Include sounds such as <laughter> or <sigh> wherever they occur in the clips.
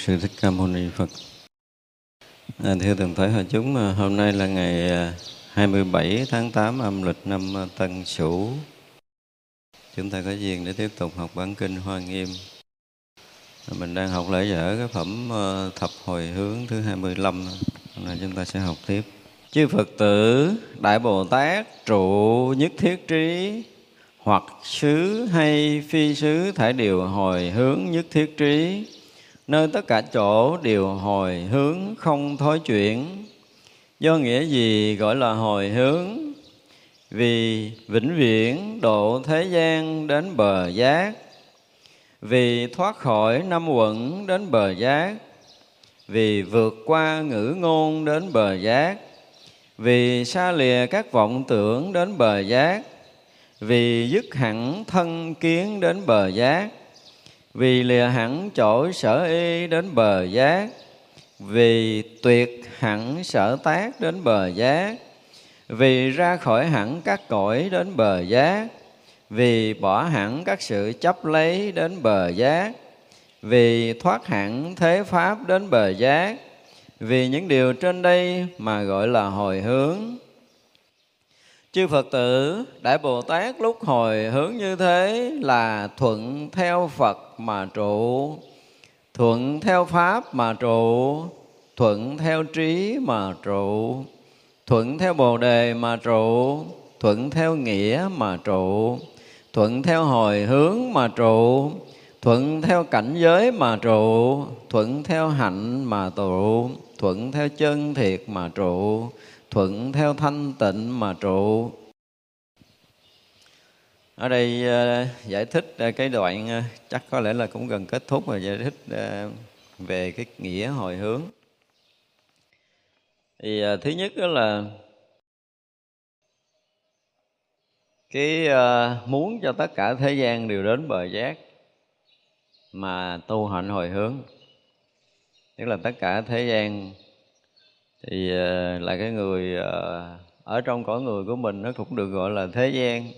sư thích ca mâu ni phật. À, thưa toàn thể hòa chúng à, hôm nay là ngày à, 27 tháng 8 âm lịch năm à, tân sửu. Chúng ta có duyên để tiếp tục học bản kinh hoa nghiêm. Mình đang học lễ dở cái phẩm thập hồi hướng thứ 25 hôm nay chúng ta sẽ học tiếp. Chư phật tử đại bồ tát trụ nhất thiết trí hoặc xứ hay phi xứ thải điều hồi hướng nhất thiết trí nơi tất cả chỗ đều hồi hướng không thối chuyển. Do nghĩa gì gọi là hồi hướng? Vì vĩnh viễn độ thế gian đến bờ giác. Vì thoát khỏi năm quẩn đến bờ giác. Vì vượt qua ngữ ngôn đến bờ giác. Vì xa lìa các vọng tưởng đến bờ giác. Vì dứt hẳn thân kiến đến bờ giác vì lìa hẳn chỗ sở y đến bờ giác, vì tuyệt hẳn sở tác đến bờ giác, vì ra khỏi hẳn các cõi đến bờ giác, vì bỏ hẳn các sự chấp lấy đến bờ giác, vì thoát hẳn thế pháp đến bờ giác, vì những điều trên đây mà gọi là hồi hướng chư phật tử, đại bồ tát lúc hồi hướng như thế là thuận theo phật mà trụ. Thuận theo pháp mà trụ, thuận theo trí mà trụ. Thuận theo bồ đề mà trụ, thuận theo nghĩa mà trụ. Thuận theo hồi hướng mà trụ, thuận theo cảnh giới mà trụ. Thuận theo hạnh mà trụ, thuận theo chân thiệt mà trụ thuận theo thanh tịnh mà trụ. Ở đây ờ, giải thích ờ, cái đoạn ờ, chắc có lẽ là cũng gần kết thúc rồi, giải thích về cái nghĩa hồi hướng. Thì thứ nhất đó là cái muốn cho tất cả thế gian đều đến bờ giác mà tu hạnh hồi hướng. Tức là tất cả thế gian thì ờ, là cái người ờ, ở trong cõi người của mình nó cũng được gọi là thế gian.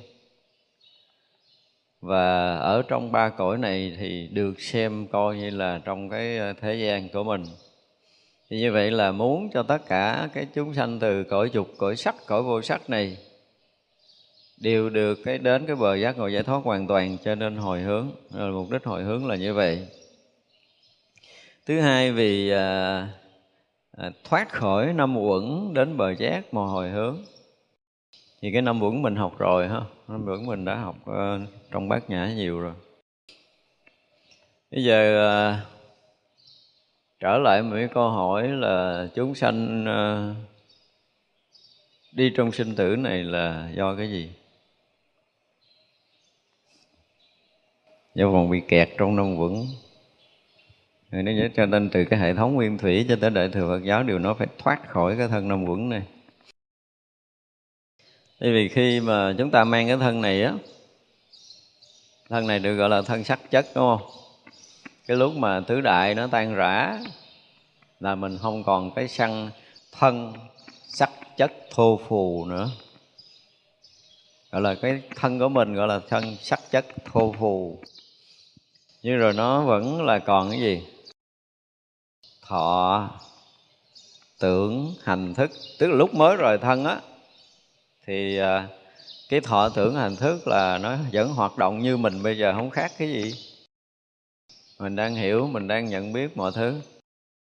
Và ở trong ba cõi này thì được xem coi như là trong cái ờ, thế gian của mình. Thì như vậy là muốn cho tất cả cái chúng sanh từ cõi dục cõi sắc cõi vô sắc này đều được cái đến cái bờ giác ngộ giải thoát hoàn toàn cho nên hồi hướng rồi mục đích hồi hướng là như vậy. Thứ hai vì à, À, thoát khỏi năm uẩn đến bờ giác mà hồi hướng. Thì cái năm uẩn mình học rồi ha? Năm uẩn mình đã học uh, trong bát nhã nhiều rồi. Bây giờ uh, trở lại một cái câu hỏi là chúng sanh uh, đi trong sinh tử này là do cái gì? Do còn bị kẹt trong năm uẩn. Người nói cho nên từ cái hệ thống nguyên thủy cho tới đại thừa Phật giáo đều nó phải thoát khỏi cái thân năm quẩn này. Bởi vì khi mà chúng ta mang cái thân này á, thân này được gọi là thân sắc chất, đúng không? Cái lúc mà tứ đại nó tan rã là mình không còn cái săn thân sắc chất thô phù nữa. Gọi là cái thân của mình gọi là thân sắc chất thô phù. Nhưng rồi nó vẫn là còn cái gì? Thọ tưởng hành thức, tức là lúc mới rồi thân á, thì à, cái thọ tưởng hành thức là nó vẫn hoạt động như mình bây giờ, không khác cái gì. Mình đang hiểu, mình đang nhận biết mọi thứ.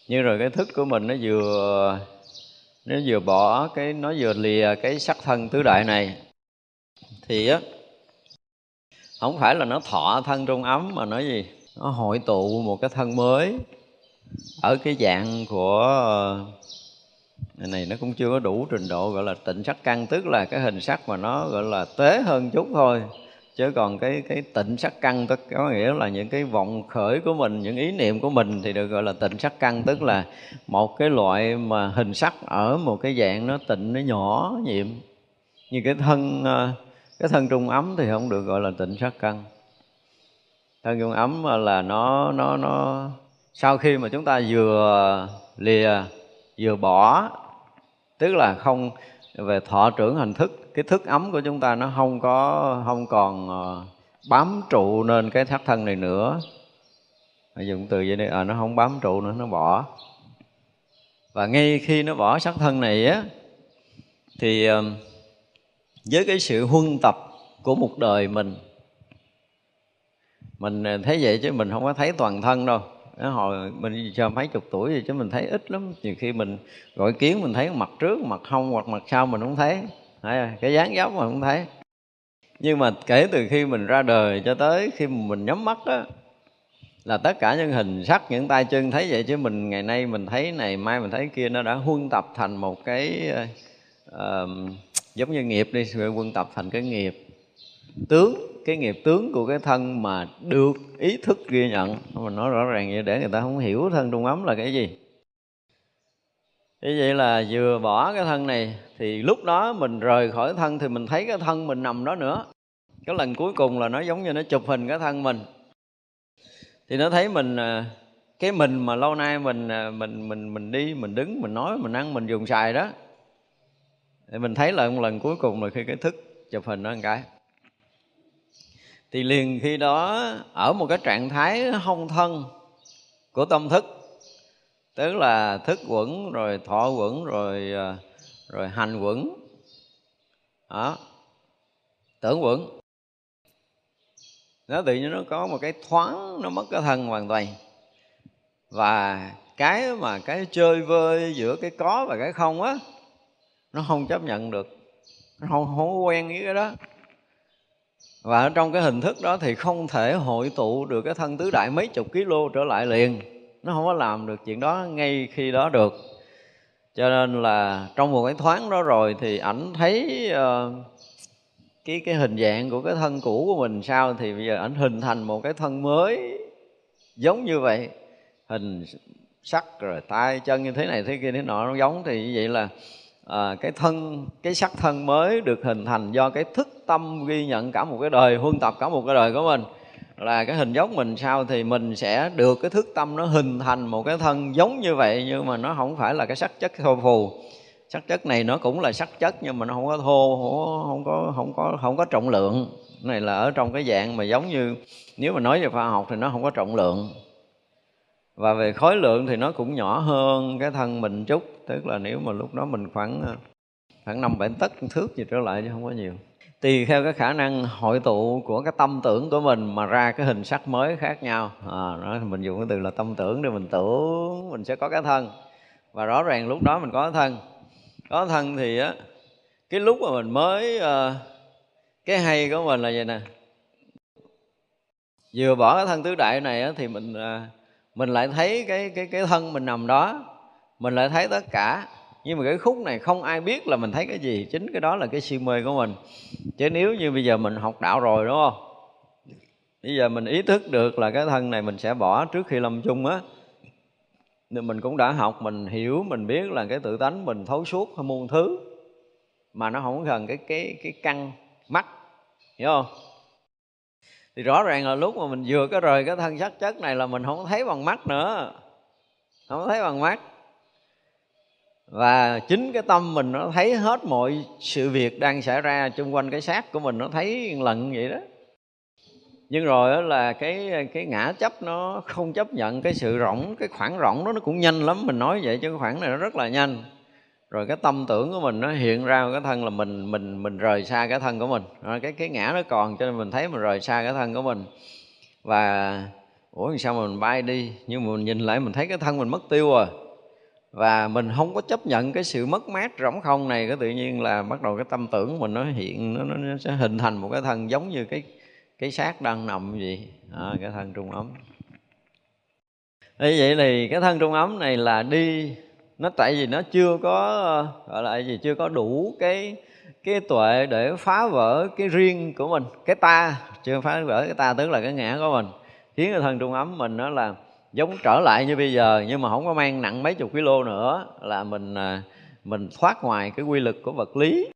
Như rồi cái thức của mình nó vừa nó vừa bỏ cái, nó vừa lìa cái sắc thân tứ đại này, thì á, không phải là nó thọ thân trong ấm mà nói gì? Nó hội tụ một cái thân mới ở cái dạng của ờ, này, này nó cũng chưa có đủ trình độ gọi là tịnh sắc căn tức là cái hình sắc mà nó gọi là tế hơn chút thôi. Chứ còn cái cái tịnh sắc căn tức có nghĩa là những cái vọng khởi của mình những ý niệm của mình thì được gọi là tịnh sắc căn tức là một cái loại mà hình sắc ở một cái dạng nó tịnh nó nhỏ nhiệm. Như cái thân ờ, cái thân trung ấm thì không được gọi là tịnh sắc căn. Thân trung ấm là nó nó nó sau khi mà chúng ta vừa lìa vừa bỏ tức là không về thọ trưởng hành thức cái thức ấm của chúng ta nó không có không còn ờ, bám trụ nên cái thắt thân này nữa. Dùng từ vậy đi à, nó không bám trụ nữa nó bỏ. Và ngay khi nó bỏ sắc thân này á thì ờ, với cái sự huân tập của một đời mình mình thấy vậy chứ mình không có thấy toàn thân đâu hồi mình chờ mấy chục tuổi rồi chứ mình thấy ít lắm. Nhiều khi mình gọi kiến mình thấy mặt trước mặt hông hoặc mặt sau mình không thấy. Cái dáng dấp mà không thấy. Nhưng mà kể từ khi mình ra đời cho tới khi mình nhắm mắt á là tất cả những hình sắc những tay chân thấy vậy chứ mình ngày nay mình thấy này mai mình thấy kia nó đã huân tập thành một cái uh, giống như nghiệp đi huân tập thành cái nghiệp. Tướng cái nghiệp tướng của cái thân mà được ý thức ghi nhận. Mình nói rõ ràng vậy để người ta không hiểu thân trung ấm là cái gì. Như vậy là vừa bỏ cái thân này thì lúc đó mình rời khỏi thân thì mình thấy cái thân mình nằm đó nữa. Cái lần cuối cùng là nó giống như nó chụp hình cái thân mình. Thì nó thấy mình à, cái mình mà lâu nay mình à, mình mình mình đi, mình đứng, mình nói, mình ăn, mình dùng xài đó. Thì mình thấy là một lần cuối cùng là khi cái thức chụp hình nó một cái thì liền khi đó ở một cái trạng thái hông thân của tâm thức tức là thức quẩn rồi thọ quẩn rồi ờ, rồi hành quẩn. Đó. Tưởng quẩn. Nó tự nhiên nó có một cái thoáng nó mất cái thân hoàn toàn. Và cái mà cái chơi vơi giữa cái có và cái không á nó không chấp nhận được. Nó không, không quen với cái đó và ở trong cái hình thức đó thì không thể hội tụ được cái thân tứ đại mấy chục kg trở lại liền. Nó không có làm được chuyện đó ngay khi đó được. Cho nên là trong một cái thoáng đó rồi thì ảnh thấy uh, cái cái hình dạng của cái thân cũ của mình sao thì bây giờ ảnh hình thành một cái thân mới giống như vậy. Hình sắc rồi tay chân như thế này thế kia thế nọ nó giống thì như vậy là à, cái thân cái sắc thân mới được hình thành do cái thức tâm ghi nhận cả một cái đời, huân tập cả một cái đời của mình. Là cái hình dốc mình sao thì mình sẽ được cái thức tâm nó hình thành một cái thân giống như vậy, nhưng mà nó không phải là cái sắc chất thô phù. Sắc chất này nó cũng là sắc chất, nhưng mà nó không có thô, không có không có không có trọng lượng. Cái này là ở trong cái dạng mà giống như, nếu mà nói về khoa học thì nó không có trọng lượng. Và về khối lượng thì nó cũng nhỏ hơn cái thân mình chút, tức là nếu mà lúc đó mình khoảng khoảng năm bảy tấc thước gì trở lại chứ không có nhiều tùy theo cái khả năng hội tụ của cái tâm tưởng của mình mà ra cái hình sắc mới khác nhau. À, đó, mình dùng cái từ là tâm tưởng để mình tưởng mình sẽ có cái thân. Và rõ ràng lúc đó mình có cái thân. Có thân thì á cái lúc mà mình mới uh, cái hay của mình là vậy nè? Vừa bỏ cái thân tứ đại này á, thì mình uh, mình lại thấy cái cái cái thân mình nằm đó. Mình lại thấy tất cả nhưng mà cái khúc này không ai biết là mình thấy cái gì. Chính cái đó là cái si mê của mình. Chứ nếu như bây giờ mình học đạo rồi, đúng không? Bây giờ mình ý thức được là cái thân này mình sẽ bỏ trước khi lâm chung á. Nên mình cũng đã học, mình hiểu, mình biết là cái tự tánh mình thấu suốt hay muôn thứ. Mà nó không cần cái cái cái căn mắt, hiểu không? Thì rõ ràng là lúc mà mình vừa có rời cái thân sắc chất này là mình không thấy bằng mắt nữa. Không thấy bằng mắt và chính cái tâm mình nó thấy hết mọi sự việc đang xảy ra xung quanh cái xác của mình, nó thấy lần vậy đó. Nhưng rồi đó là cái cái ngã chấp nó không chấp nhận, cái sự rỗng, cái khoảng rỗng đó nó cũng nhanh lắm, mình nói vậy chứ cái khoảng này nó rất là nhanh. Rồi cái tâm tưởng của mình nó hiện ra cái thân là mình mình mình rời xa cái thân của mình. Rồi cái cái ngã nó còn cho nên mình thấy mình rời xa cái thân của mình. Và, ủa sao mà mình bay đi? Nhưng mà mình nhìn lại mình thấy cái thân mình mất tiêu rồi và mình không có chấp nhận cái sự mất mát rỗng không này cái tự nhiên là bắt đầu cái tâm tưởng của mình nó hiện nó, nó sẽ hình thành một cái thân giống như cái cái xác đang nằm gì à, cái thân trung ấm. Như vậy thì cái thân trung ấm này là đi nó tại vì nó chưa có gọi là gì chưa có đủ cái cái tuệ để phá vỡ cái riêng của mình cái ta. Chưa phá vỡ cái ta tức là cái ngã của mình. Khiến cái thân trung ấm mình nó là giống trở lại như bây giờ, nhưng mà không có mang nặng mấy chục kg nữa, là mình à, mình thoát ngoài cái quy lực của vật lý.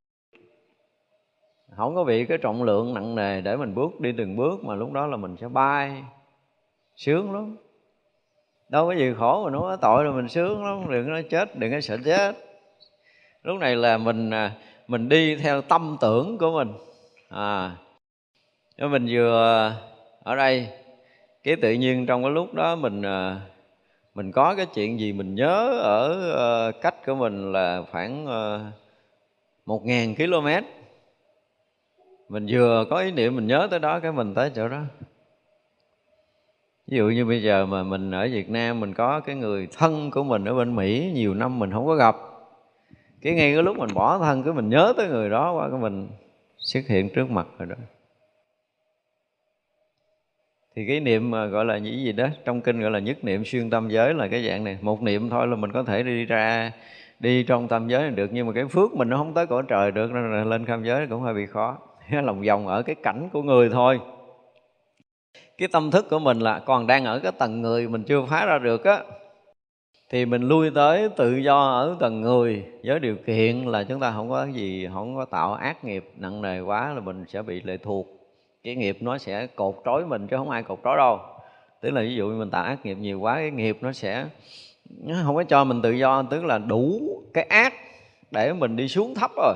Không có bị cái trọng lượng nặng nề để mình bước đi từng bước, mà lúc đó là mình sẽ bay. Sướng lắm. Đâu có gì khổ mà nó có tội rồi mình sướng lắm, đừng có chết, đừng có sợ chết. Lúc này là mình à, mình đi theo tâm tưởng của mình. À mình vừa ở đây cái tự nhiên trong cái lúc đó mình à, mình có cái chuyện gì mình nhớ ở ờ, cách của mình là khoảng ờ, một ngàn km. Mình vừa có ý niệm mình nhớ tới đó, cái mình tới chỗ đó. Ví dụ như bây giờ mà mình ở Việt Nam, mình có cái người thân của mình ở bên Mỹ, nhiều năm mình không có gặp. Cái ngay cái lúc mình bỏ thân, cái mình nhớ tới người đó qua cái mình xuất hiện trước mặt rồi đó thì cái niệm mà gọi là những gì đó, trong kinh gọi là nhất niệm xuyên tâm giới là cái dạng này. Một niệm thôi là mình có thể đi ra, đi trong tâm giới là được, nhưng mà cái phước mình nó không tới cõi trời được, nên là lên tham giới cũng hơi bị khó. Lòng vòng ở cái cảnh của người thôi. Cái tâm thức của mình là còn đang ở cái tầng người mình chưa phá ra được á. Thì mình lui tới tự do ở tầng người. Với điều kiện là chúng ta không có gì, không có tạo ác nghiệp, nặng nề quá là mình sẽ bị lệ thuộc cái nghiệp nó sẽ cột trói mình chứ không ai cột trói đâu. Tức là ví dụ mình tạo ác nghiệp nhiều quá cái nghiệp nó sẽ nó không có cho mình tự do tức là đủ cái ác để mình đi xuống thấp rồi.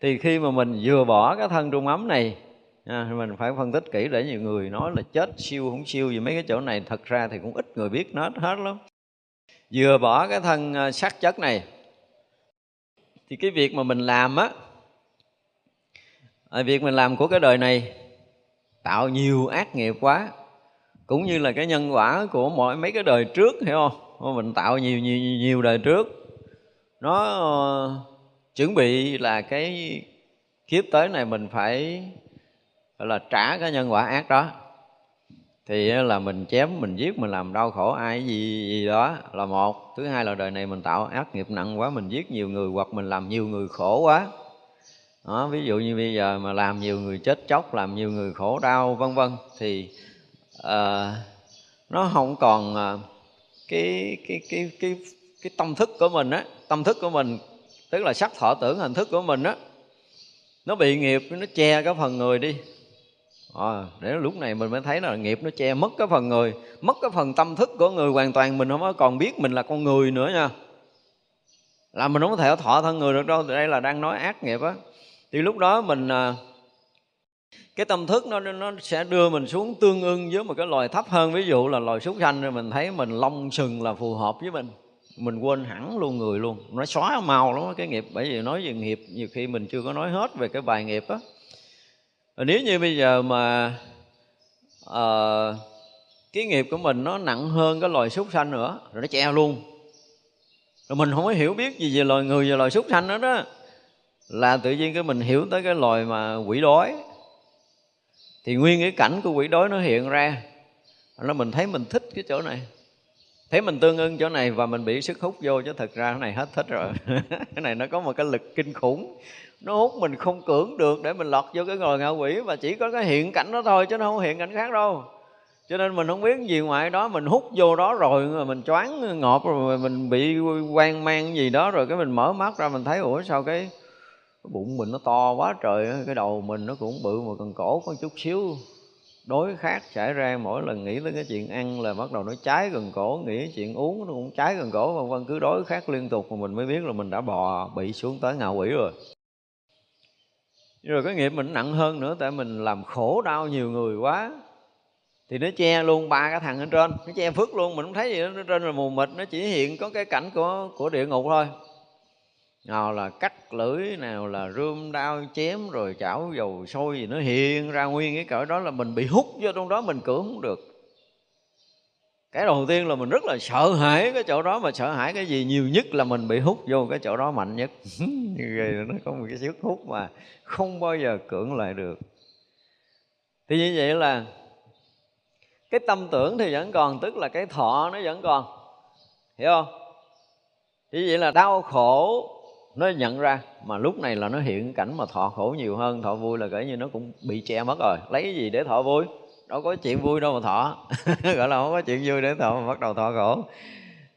Thì khi mà mình vừa bỏ cái thân trung ấm này à, mình phải phân tích kỹ để nhiều người nói là chết siêu không siêu vì mấy cái chỗ này. Thật ra thì cũng ít người biết nó hết lắm. Vừa bỏ cái thân à, sắc chất này thì cái việc mà mình làm á à, việc mình làm của cái đời này tạo nhiều ác nghiệp quá cũng như là cái nhân quả của mọi mấy cái đời trước hiểu không? Mình tạo nhiều nhiều nhiều đời trước. Nó uh, chuẩn bị là cái kiếp tới này mình phải gọi là trả cái nhân quả ác đó. Thì là mình chém mình giết mình làm đau khổ ai gì gì đó là một. Thứ hai là đời này mình tạo ác nghiệp nặng quá mình giết nhiều người hoặc mình làm nhiều người khổ quá đó, ví dụ như bây giờ mà làm nhiều người chết chóc làm nhiều người khổ đau vân vân thì uh, nó không còn uh, cái cái cái cái cái tâm thức của mình á tâm thức của mình tức là sắc thọ tưởng hình thức của mình á nó bị nghiệp nó che cái phần người đi. À, để lúc này mình mới thấy là nghiệp nó che mất cái phần người mất cái phần tâm thức của người hoàn toàn mình không có còn biết mình là con người nữa nha. Là mình không có thể thọ thân người được đâu đây là đang nói ác nghiệp á thì lúc đó mình à, cái tâm thức nó nó sẽ đưa mình xuống tương ưng với một cái loài thấp hơn. Ví dụ là loài súc sanh rồi mình thấy mình long sừng là phù hợp với mình. Mình quên hẳn luôn người luôn. Nó xóa màu lắm cái nghiệp. Bởi vì nói về nghiệp nhiều khi mình chưa có nói hết về cái bài nghiệp á. Nếu như bây giờ mà uh, cái nghiệp của mình nó nặng hơn cái loài súc sanh nữa rồi nó che luôn. Rồi mình không có hiểu biết gì về loài người và loài súc sanh nữa đó là tự nhiên cái mình hiểu tới cái loài mà quỷ đói. Thì nguyên cái cảnh của quỷ đói nó hiện ra. Nó mình thấy mình thích cái chỗ này. Thấy mình tương ưng chỗ này và mình bị sức hút vô chứ thật ra cái này hết thích rồi. <laughs> Cái này nó có một cái lực kinh khủng. Nó hút mình không cưỡng được để mình lọt vô cái ngồi ngạ quỷ và chỉ có cái hiện cảnh đó thôi chứ nó không hiện cảnh khác đâu. Cho nên mình không biết gì ngoài đó, mình hút vô đó rồi rồi mình choáng ngọt, rồi mình bị quan mang gì đó, rồi cái mình mở mắt ra mình thấy, ủa, sao cái bụng mình nó to quá trời cái đầu mình nó cũng bự mà cần cổ có chút xíu. Đối khác xảy ra mỗi lần nghĩ tới cái chuyện ăn là bắt đầu nó cháy gần cổ, nghĩ chuyện uống nó cũng cháy gần cổ, vân vân, cứ đối khác liên tục mà mình mới biết là mình đã bò bị xuống tới ngạo quỷ rồi. Rồi cái nghiệp mình nặng hơn nữa, tại mình làm khổ đau nhiều người quá, thì nó che luôn ba cái thằng ở trên, nó che phước luôn, mình không thấy gì nó trên là mù mịt, nó chỉ hiện có cái cảnh của của địa ngục thôi nào là cắt lưỡi nào là rươm đao chém rồi chảo dầu sôi gì nó hiện ra nguyên cái cỡ đó là mình bị hút vô trong đó, mình cưỡng không được. Cái đầu tiên là mình rất là sợ hãi cái chỗ đó, mà sợ hãi cái gì nhiều nhất là mình bị hút vô cái chỗ đó mạnh nhất. <laughs> Như vậy nó có một cái sức hút mà không bao giờ cưỡng lại được. Thì như vậy là cái tâm tưởng thì vẫn còn, tức là cái thọ nó vẫn còn. Hiểu không? Như vậy là đau khổ nó nhận ra mà lúc này là nó hiện cảnh mà thọ khổ nhiều hơn, thọ vui là kể như nó cũng bị che mất rồi. Lấy cái gì để thọ vui? Đâu có chuyện vui đâu mà thọ. <laughs> Gọi là không có chuyện vui để thọ mà bắt đầu thọ khổ.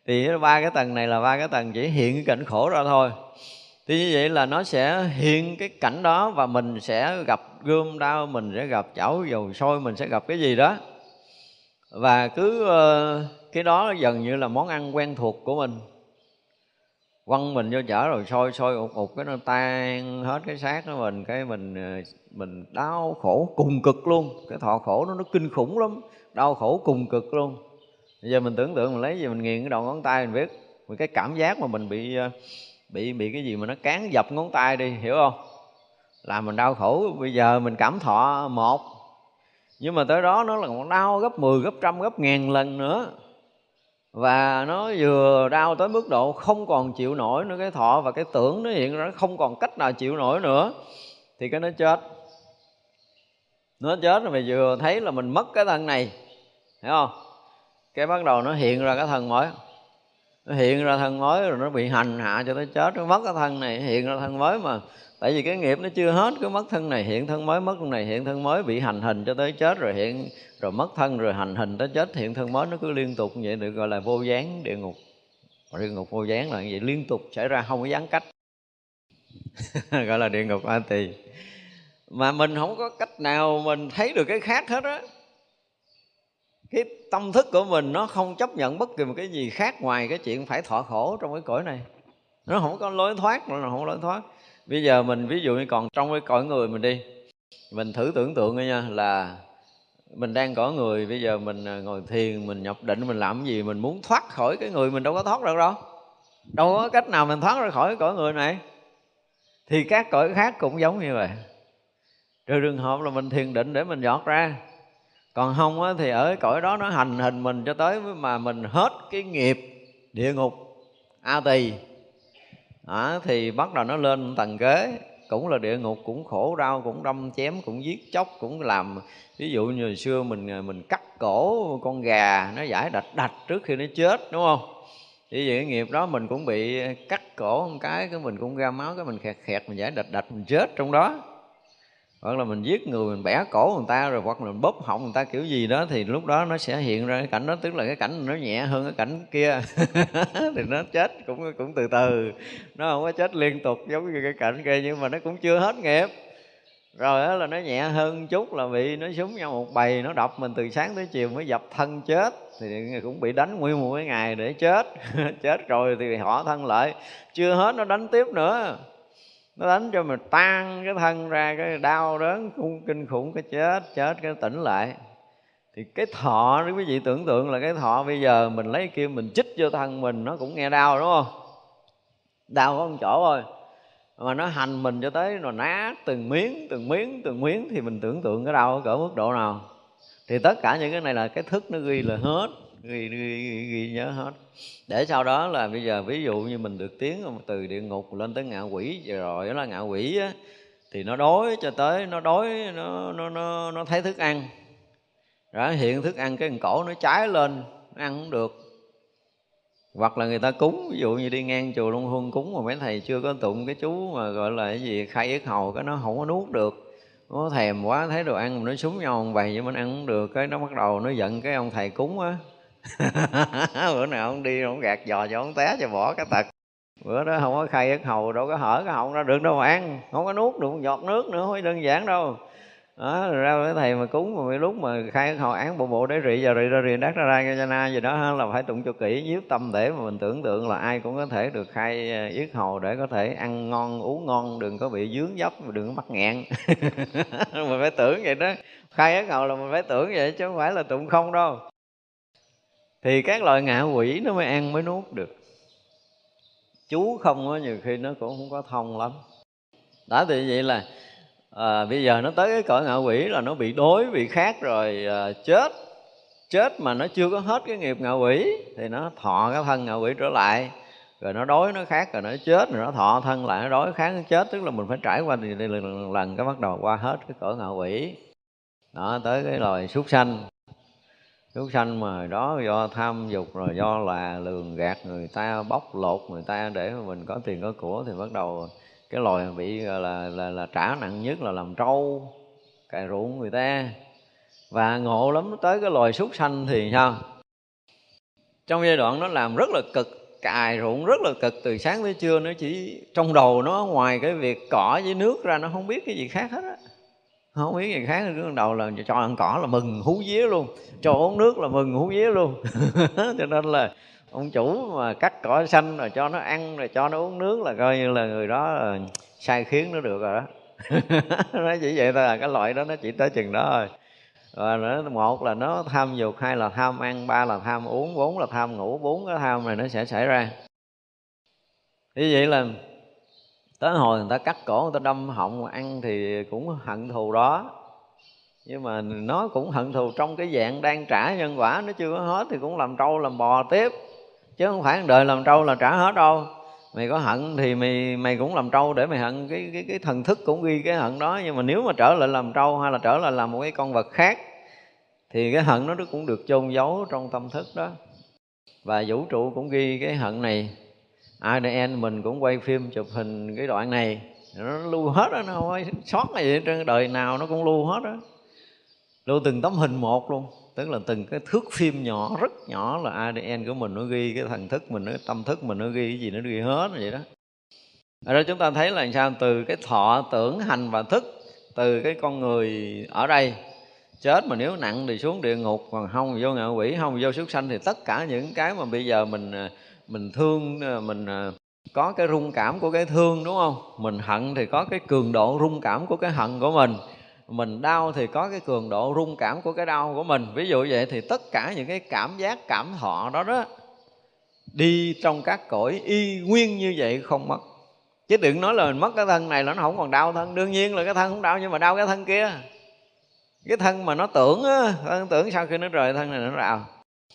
Thì ba cái tầng này là ba cái tầng chỉ hiện cái cảnh khổ ra thôi. Thì như vậy là nó sẽ hiện cái cảnh đó và mình sẽ gặp gươm đau mình sẽ gặp chảo dầu sôi, mình sẽ gặp cái gì đó. Và cứ ờ, cái đó dần như là món ăn quen thuộc của mình quăng mình vô chở rồi sôi sôi ụt ụt cái nó tan hết cái xác của mình cái mình ờ, mình đau khổ cùng cực luôn. Cái thọ khổ nó nó kinh khủng lắm đau khổ cùng cực luôn. Bây giờ mình tưởng tượng mình lấy gì mình nghiền cái đầu ngón tay mình biết. Mình cái cảm giác mà mình bị ờ, bị bị cái gì mà nó cán dập ngón tay đi hiểu không? Là mình đau khổ. Bây giờ mình cảm thọ một nhưng mà tới đó nó là còn đau gấp 10, gấp trăm, gấp ngàn lần nữa và nó vừa đau tới mức độ không còn chịu nổi nữa, cái thọ và cái tưởng nó hiện ra không còn cách nào chịu nổi nữa. Thì cái nó chết. Nó chết rồi mày vừa thấy là mình mất cái thân này, hiểu không? Cái bắt đầu nó hiện ra cái thân mới. Nó hiện ra thân mới rồi nó bị hành hạ cho tới chết. Nó mất cái thân này hiện ra thân mới mà tại vì cái nghiệp nó chưa hết cứ mất thân này hiện thân mới, mất thân này hiện thân mới, bị hành hình cho tới chết rồi hiện, rồi mất thân rồi hành hình tới chết, hiện thân mới, nó cứ liên tục như vậy được gọi là vô gián địa ngục. Địa ngục vô gián là vậy, liên tục xảy ra, không có gián cách. <laughs> Gọi là địa ngục a tỳ. Mà mình không có cách nào mình thấy được cái khác hết á. Cái tâm thức của mình nó không chấp nhận bất kỳ một cái gì khác ngoài cái chuyện phải thọ khổ trong cái cõi này. Nó không có lối thoát nó không có lối thoát bây giờ mình ví dụ như còn trong cái cõi người mình đi mình thử tưởng tượng nha là mình đang có người bây giờ mình à, ngồi thiền mình nhập định mình làm gì mình muốn thoát khỏi cái người mình đâu có thoát được đâu. Đâu có cách nào mình thoát ra khỏi cái cõi người này. Thì các cõi khác cũng giống như vậy. Trừ trường hợp là mình thiền định để mình dọt ra. Còn không á, thì ở cái cõi đó nó hành hình mình cho tới mà mình hết cái nghiệp địa ngục a tỳ à, thì bắt đầu nó lên tầng kế. Cũng là địa ngục cũng khổ đau cũng đâm chém cũng giết chóc cũng làm ví dụ như hồi xưa mình à, mình cắt cổ con gà nó giải đạch đạch trước khi nó chết đúng không? Vì vậy cái nghiệp đó mình cũng bị cắt cổ một cái cái mình cũng ra máu cái mình khẹt khẹt mình giải đạch đạch mình chết trong đó hoặc là mình giết người, mình bẻ cổ người ta rồi, hoặc là mình bóp họng người ta kiểu gì đó, thì lúc đó nó sẽ hiện ra cái cảnh đó, tức là cái cảnh nó nhẹ hơn cái cảnh kia. <laughs> Thì nó chết cũng cũng từ từ. Nó không có chết liên tục giống như cái cảnh kia, nhưng mà nó cũng chưa hết nghiệp. Rồi đó là nó nhẹ hơn chút là bị nó súng nhau một bầy, nó đập mình từ sáng tới chiều mới dập thân chết. Thì cũng bị đánh nguyên một cái ngày để chết. <laughs> Chết rồi thì họ thân lại. Chưa hết nó đánh tiếp nữa nó đánh cho mình tan cái thân ra, cái đau đớn cũng kinh khủng, cái chết chết, cái tỉnh lại. Thì cái thọ đó quý vị tưởng tượng là cái thọ bây giờ mình lấy kia mình chích vô thân mình, nó cũng nghe đau, đúng không? Đau có một chỗ thôi. Mà nó hành mình cho tới nó nát từng miếng từng miếng từng miếng thì mình tưởng tượng cái đau cỡ mức độ nào. Thì tất cả những cái này là cái thức nó ghi là hết ghi, ghi, ghi, nhớ hết. Để sau đó là bây giờ ví dụ như mình được tiến từ địa ngục lên tới ngạ quỷ rồi đó là ngạ quỷ á, thì nó đói cho tới nó đói nó nó nó, nó thấy thức ăn. Đó hiện thức ăn cái cổ nó cháy lên nó ăn không được. Hoặc là người ta cúng ví dụ như đi ngang chùa Long Hương cúng mà mấy thầy chưa có tụng cái chú mà gọi là cái gì khai yết hầu cái nó không có nuốt được. Nó thèm quá thấy đồ ăn mà nó súng nhau ông bày nhưng mình ăn không được cái nó bắt đầu nó giận cái ông thầy cúng á. <laughs> bữa nào ông đi ông gạt giò cho ông té cho bỏ cái tật. Bữa đó không có khai yết hầu, đâu có hở cái họng ra được đâu mà ăn. Không có nuốt được một giọt nước nữa, không đơn giản đâu. Đó, ra với thầy mà cúng mà lúc mà khai hầu án bộ bộ để rị giờ rị ra rị đắc ra ra cho na gì đó là phải tụng cho kỹ, nhiếp tâm để mà mình tưởng tượng là ai cũng có thể được khai yết ờ, hầu để có thể ăn ngon, uống ngon, đừng có bị dướng dấp, đừng có mắc nghẹn. <laughs> Mình phải tưởng vậy đó. Khai yết hầu là mình phải tưởng vậy chứ không phải là tụng không đâu thì các loại ngạ quỷ nó mới ăn mới nuốt được. Chú không á nhiều khi nó cũng không có thông lắm. Đó thì vậy là à, bây giờ nó tới cái cõi ngạ quỷ là nó bị đói bị khát rồi à, chết. Chết mà nó chưa có hết cái nghiệp ngạ quỷ thì nó thọ cái thân ngạ quỷ trở lại. Rồi nó đói nó khác rồi nó chết rồi nó thọ thân lại nó đói kháng nó chết. Tức là mình phải trải qua thì lần, lần, lần cái bắt đầu qua hết cái cõi ngạ quỷ. Đó tới cái loài súc sanh. Chúng sanh mà đó, do tham dục rồi do là lường gạt người ta, bóc lột người ta để mà mình có tiền có của thì bắt đầu cái loài bị là là là trả nặng nhất là làm trâu cày ruộng người ta. Và ngộ lắm, tới cái loài súc sanh thì sao? Trong giai đoạn nó làm rất là cực, cài ruộng rất là cực, từ sáng tới trưa nó chỉ, trong đầu nó ngoài cái việc cỏ với nước ra, nó không biết cái gì khác hết á không biết gì khác cứ đầu là cho ăn cỏ là mừng, hú vía luôn. Cho uống nước là mừng, hú vía luôn. <laughs> Cho nên là ông chủ mà cắt cỏ xanh rồi cho nó ăn, rồi cho nó uống nước là coi như là người đó là sai khiến nó được rồi đó. <laughs> Nó chỉ vậy thôi là cái loại đó nó chỉ tới chừng đó thôi. Và nữa, một là nó tham dục, hai là tham ăn, ba là tham uống, bốn là tham ngủ, bốn cái tham này nó sẽ xảy ra. Như vậy là tới hồi người ta cắt cổ, người ta đâm họng, ăn thì cũng hận thù đó. Nhưng mà nó cũng hận thù trong cái dạng đang trả nhân quả, nó chưa có hết thì cũng làm trâu làm bò tiếp. Chứ không phải đời làm trâu là trả hết đâu. Mày có hận thì mày mày cũng làm trâu để mày hận. Cái cái cái thần thức cũng ghi cái hận đó. Nhưng mà nếu mà trở lại làm trâu hay là trở lại làm một cái con vật khác, thì cái hận nó cũng được chôn giấu trong tâm thức đó. Và vũ trụ cũng ghi cái hận này. ADN mình cũng quay phim chụp hình cái đoạn này. Nó lưu hết đó nó không sót gì vậy trên đời nào nó cũng lưu hết đó lưu từng tấm hình một luôn, tức là từng cái thước phim nhỏ, rất nhỏ là ADN của mình nó ghi, cái thần thức mình nó tâm thức mình nó ghi cái gì nó ghi hết vậy đó. Ở đó, chúng ta thấy là sao? Từ cái thọ tưởng, hành và thức, từ cái con người ở đây, chết mà nếu nặng thì xuống địa ngục, còn không vô ngạ quỷ, không vô súc sanh thì tất cả những cái mà bây giờ mình à, mình thương ờ, mình ờ, có cái rung cảm của cái thương, đúng không? Mình hận thì có cái cường độ rung cảm của cái hận của mình. Mình đau thì có cái cường độ rung cảm của cái đau của mình. Ví dụ vậy thì tất cả những cái cảm giác, cảm thọ đó đó, đi trong các cõi y nguyên như vậy không mất. Chứ đừng nói là mình mất cái thân này là nó không còn đau thân. Đương nhiên là cái thân không đau nhưng mà đau cái thân kia. Cái thân mà nó tưởng á, thân tưởng sau khi nó rời, thân này nó rào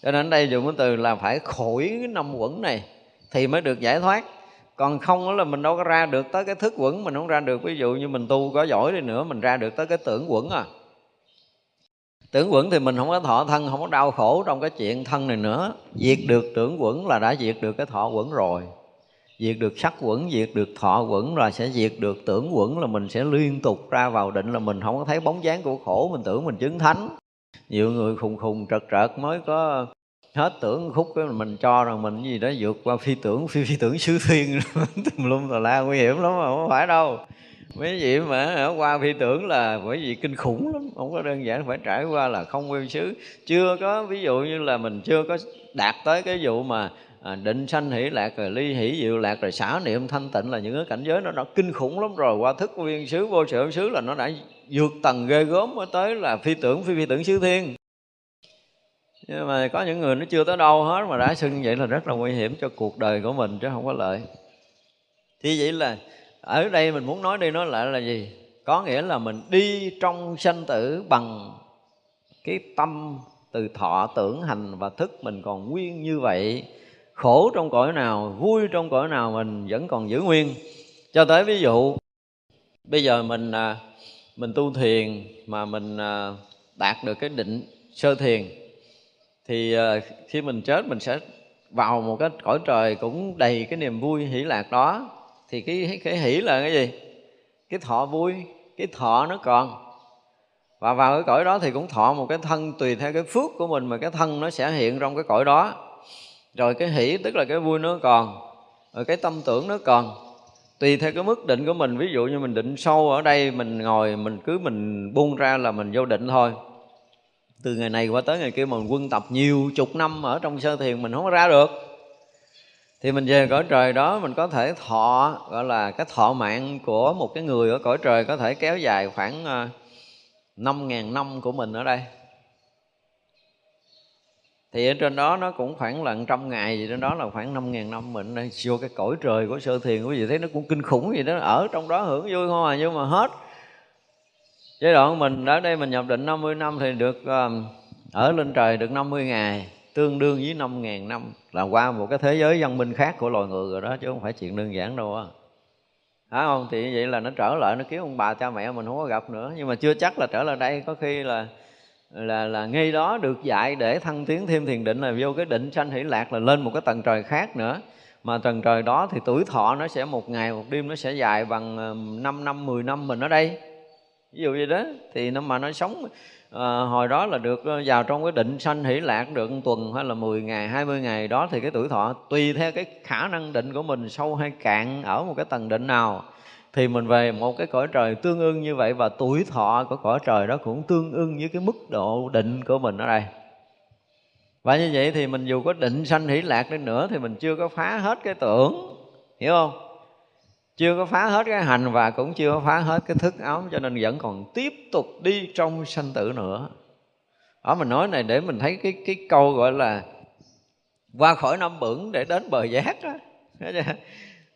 cho nên đây dùng cái từ là phải khỏi cái năm quẩn này thì mới được giải thoát. Còn không là mình đâu có ra được tới cái thức quẩn, mình không ra được. Ví dụ như mình tu có giỏi đi nữa, mình ra được tới cái tưởng quẩn à. Tưởng quẩn thì mình không có thọ thân, không có đau khổ trong cái chuyện thân này nữa. Diệt được tưởng quẩn là đã diệt được cái thọ quẩn rồi. Diệt được sắc quẩn, diệt được thọ quẩn là sẽ diệt được tưởng quẩn là mình sẽ liên tục ra vào định là mình không có thấy bóng dáng của khổ, mình tưởng mình chứng thánh nhiều người khùng khùng trật trật mới có hết tưởng khúc cái mình cho rằng mình gì đó vượt qua phi tưởng phi phi tưởng sứ thiên. <laughs> Tùm lum tà la nguy hiểm lắm mà không phải đâu. Mấy vị mà ở qua phi tưởng là bởi vì kinh khủng lắm không có đơn giản phải trải qua là không nguyên xứ. Chưa có ví dụ như là mình chưa có đạt tới cái vụ mà à, định sanh hỷ lạc rồi ly hỷ diệu lạc rồi xả niệm thanh tịnh là những cái cảnh giới nó đã kinh khủng lắm rồi. Qua thức nguyên xứ vô sở xứ là nó đã vượt tầng ghê gớm mới tới là phi tưởng phi phi tưởng xứ thiên. Nhưng mà có những người nó chưa tới đâu hết mà đã xưng vậy là rất là nguy hiểm cho cuộc đời của mình chứ không có lợi. Thì vậy là ở đây mình muốn nói đi nói lại là gì? Có nghĩa là mình đi trong sanh tử bằng cái tâm từ thọ tưởng hành và thức mình còn nguyên như vậy. Khổ trong cõi nào vui trong cõi nào mình vẫn còn giữ nguyên. Cho tới ví dụ bây giờ mình à, mình tu thiền mà mình à, đạt được cái định sơ thiền, thì à, khi mình chết mình sẽ vào một cái cõi trời cũng đầy cái niềm vui, hỷ lạc đó. Thì cái cái hỷ là cái gì? Cái thọ vui, cái thọ nó còn. Và vào cái cõi đó thì cũng thọ một cái thân tùy theo cái phước của mình mà cái thân nó sẽ hiện trong cái cõi đó. Rồi cái hỷ tức là cái vui nó còn, rồi cái tâm tưởng nó còn tùy theo cái mức định của mình ví dụ như mình định sâu ở đây mình ngồi mình cứ mình buông ra là mình vô định thôi. Từ ngày này qua tới ngày kia mình quân tập nhiều chục năm ở trong sơ thiền mình không có ra được. Thì mình về cõi trời đó mình có thể thọ gọi là cái thọ mạng của một cái người ở cõi trời có thể kéo dài khoảng ờ, năm ngàn năm của mình ở đây thì ở trên đó nó cũng khoảng lần trăm ngày gì, trên đó là khoảng năm ngàn năm mình đây. Vô cái cõi trời của sơ thiền, quý vị thấy nó cũng kinh khủng gì đó. Ở trong đó hưởng vui không à nhưng mà hết. Giai đoạn mình, ở đây mình nhập định 50 năm thì được ờ, ở lên trời được 50 ngày, tương đương với 5.000 năm. Là qua một cái thế giới văn minh khác của loài người rồi đó, chứ không phải chuyện đơn giản đâu á. Phải không thì vậy là nó trở lại, nó kiếm ông bà cha mẹ mình không có gặp nữa. Nhưng mà chưa chắc là trở lại đây. Có khi là là là ngay đó được dạy để thăng tiến thêm thiền định là vô cái định sanh hỷ lạc là lên một cái tầng trời khác nữa. Mà tầng trời đó thì tuổi thọ nó sẽ một ngày một đêm nó sẽ dài bằng 5 năm 10 năm mình ở đây. Ví dụ như đó thì nó mà nó sống à, hồi đó là được ờ, vào trong cái định sanh hỷ lạc được một tuần hay là 10 ngày 20 ngày đó thì cái tuổi thọ tùy theo cái khả năng định của mình sâu hay cạn ở một cái tầng định nào thì mình về một cái cõi trời tương ưng như vậy và tuổi thọ của cõi trời đó cũng tương ưng với cái mức độ định của mình ở đây. Và như vậy thì mình dù có định sanh hỷ lạc đi nữa thì mình chưa có phá hết cái tưởng, hiểu không? Chưa có phá hết cái hành và cũng chưa có phá hết cái thức ấm cho nên vẫn còn tiếp tục đi trong sanh tử nữa. Ở mình nói này để mình thấy cái cái câu gọi là qua khỏi năm bửng để đến bờ giác đó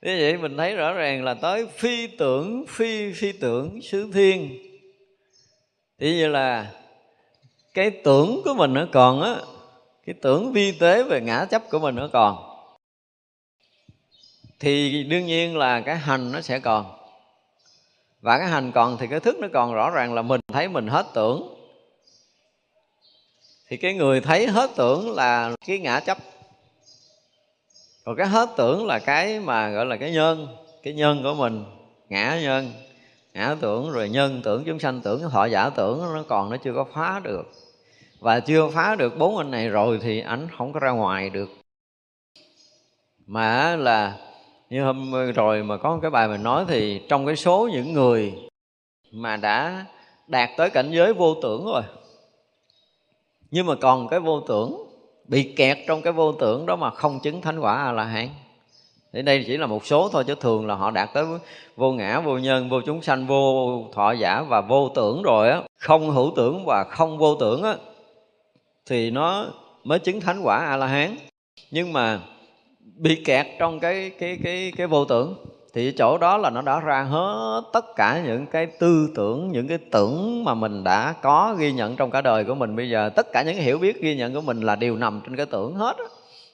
như vậy mình thấy rõ ràng là tới phi tưởng, phi phi tưởng xứ thiên. Thì như là cái tưởng của mình nó còn á, cái tưởng vi tế về ngã chấp của mình nó còn. Thì đương nhiên là cái hành nó sẽ còn. Và cái hành còn thì cái thức nó còn rõ ràng là mình thấy mình hết tưởng. Thì cái người thấy hết tưởng là cái ngã chấp còn cái hết tưởng là cái mà gọi là cái nhân cái nhân của mình, ngã nhân, ngã tưởng rồi nhân tưởng chúng sanh tưởng thọ giả tưởng nó còn nó chưa có phá được. Và chưa phá được bốn anh này rồi thì ảnh không có ra ngoài được. Mà là như hôm rồi mà có một cái bài mình nói thì trong cái số những người mà đã đạt tới cảnh giới vô tưởng rồi. Nhưng mà còn cái vô tưởng bị kẹt trong cái vô tưởng đó mà không chứng thánh quả a la hán thì đây chỉ là một số thôi, chứ thường là họ đạt tới vô ngã, vô nhân, vô chúng sanh, vô thọ giả và vô tưởng rồi á. Không hữu tưởng và không vô tưởng á, thì nó mới chứng thánh quả a la hán nhưng mà bị kẹt trong cái cái cái cái vô tưởng thì chỗ đó là nó đã ra hết tất cả những cái tư tưởng, những cái tưởng mà mình đã có ghi nhận trong cả đời của mình. Bây giờ tất cả những cái hiểu biết ghi nhận của mình là đều nằm trên cái tưởng hết á.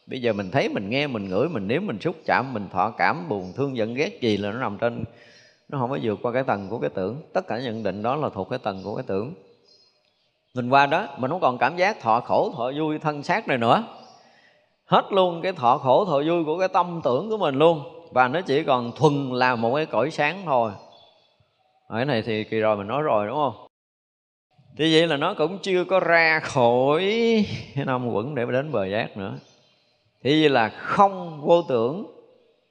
Bây giờ mình thấy, mình nghe, mình ngửi, mình nếm, mình xúc chạm, mình thọ cảm, buồn, thương, giận, ghét gì là nó nằm trên, nó không có vượt qua cái tầng của cái tưởng. Tất cả nhận định đó là thuộc cái tầng của cái tưởng. Mình qua đó, mình không còn cảm giác thọ khổ, thọ vui, thân xác này nữa. Hết luôn cái thọ khổ, thọ vui của cái tâm tưởng của mình luôn và nó chỉ còn thuần là một cái cõi sáng thôi. Ở cái này thì kỳ rồi mình nói rồi, đúng không? Thì vậy là nó cũng chưa có ra khỏi cái năm quẩn để mà đến bờ giác nữa. Thì vậy là không vô tưởng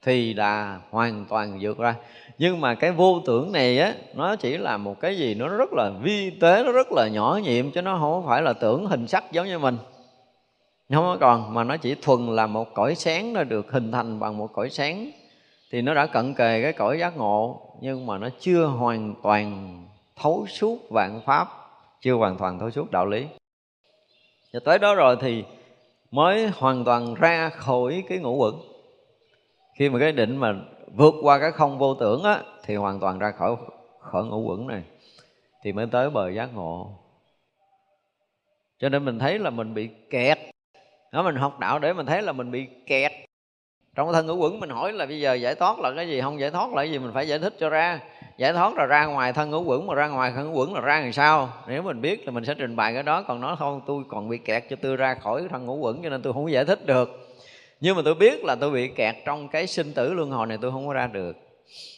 thì là hoàn toàn vượt ra. Nhưng mà cái vô tưởng này á, nó chỉ là một cái gì nó rất là vi tế, nó rất là nhỏ nhiệm, chứ nó không phải là tưởng hình sắc giống như mình. Không có còn, mà nó chỉ thuần là một cõi sáng nó được hình thành bằng một cõi sáng thì nó đã cận kề cái cõi giác ngộ, nhưng mà nó chưa hoàn toàn thấu suốt vạn pháp, chưa hoàn toàn thấu suốt đạo lý. Và tới đó rồi thì mới hoàn toàn ra khỏi cái ngũ quẩn. Khi mà cái định mà vượt qua cái không vô tưởng á, thì hoàn toàn ra khỏi khỏi ngũ quẩn này, thì mới tới bờ giác ngộ. Cho nên mình thấy là mình bị kẹt. Đó, mình học đạo để mình thấy là mình bị kẹt trong thân ngũ quẩn mình hỏi là bây giờ giải thoát là cái gì? Không giải thoát là cái gì? Mình phải giải thích cho ra. Giải thoát là ra ngoài thân ngũ quẩn, mà ra ngoài thân ngũ quẩn là ra làm sao? Nếu mình biết thì mình sẽ trình bày cái đó, còn nói không tôi còn bị kẹt cho tôi ra khỏi thân ngũ quẩn, cho nên tôi không giải thích được. Nhưng mà tôi biết là tôi bị kẹt trong cái sinh tử luân hồi này tôi không có ra được.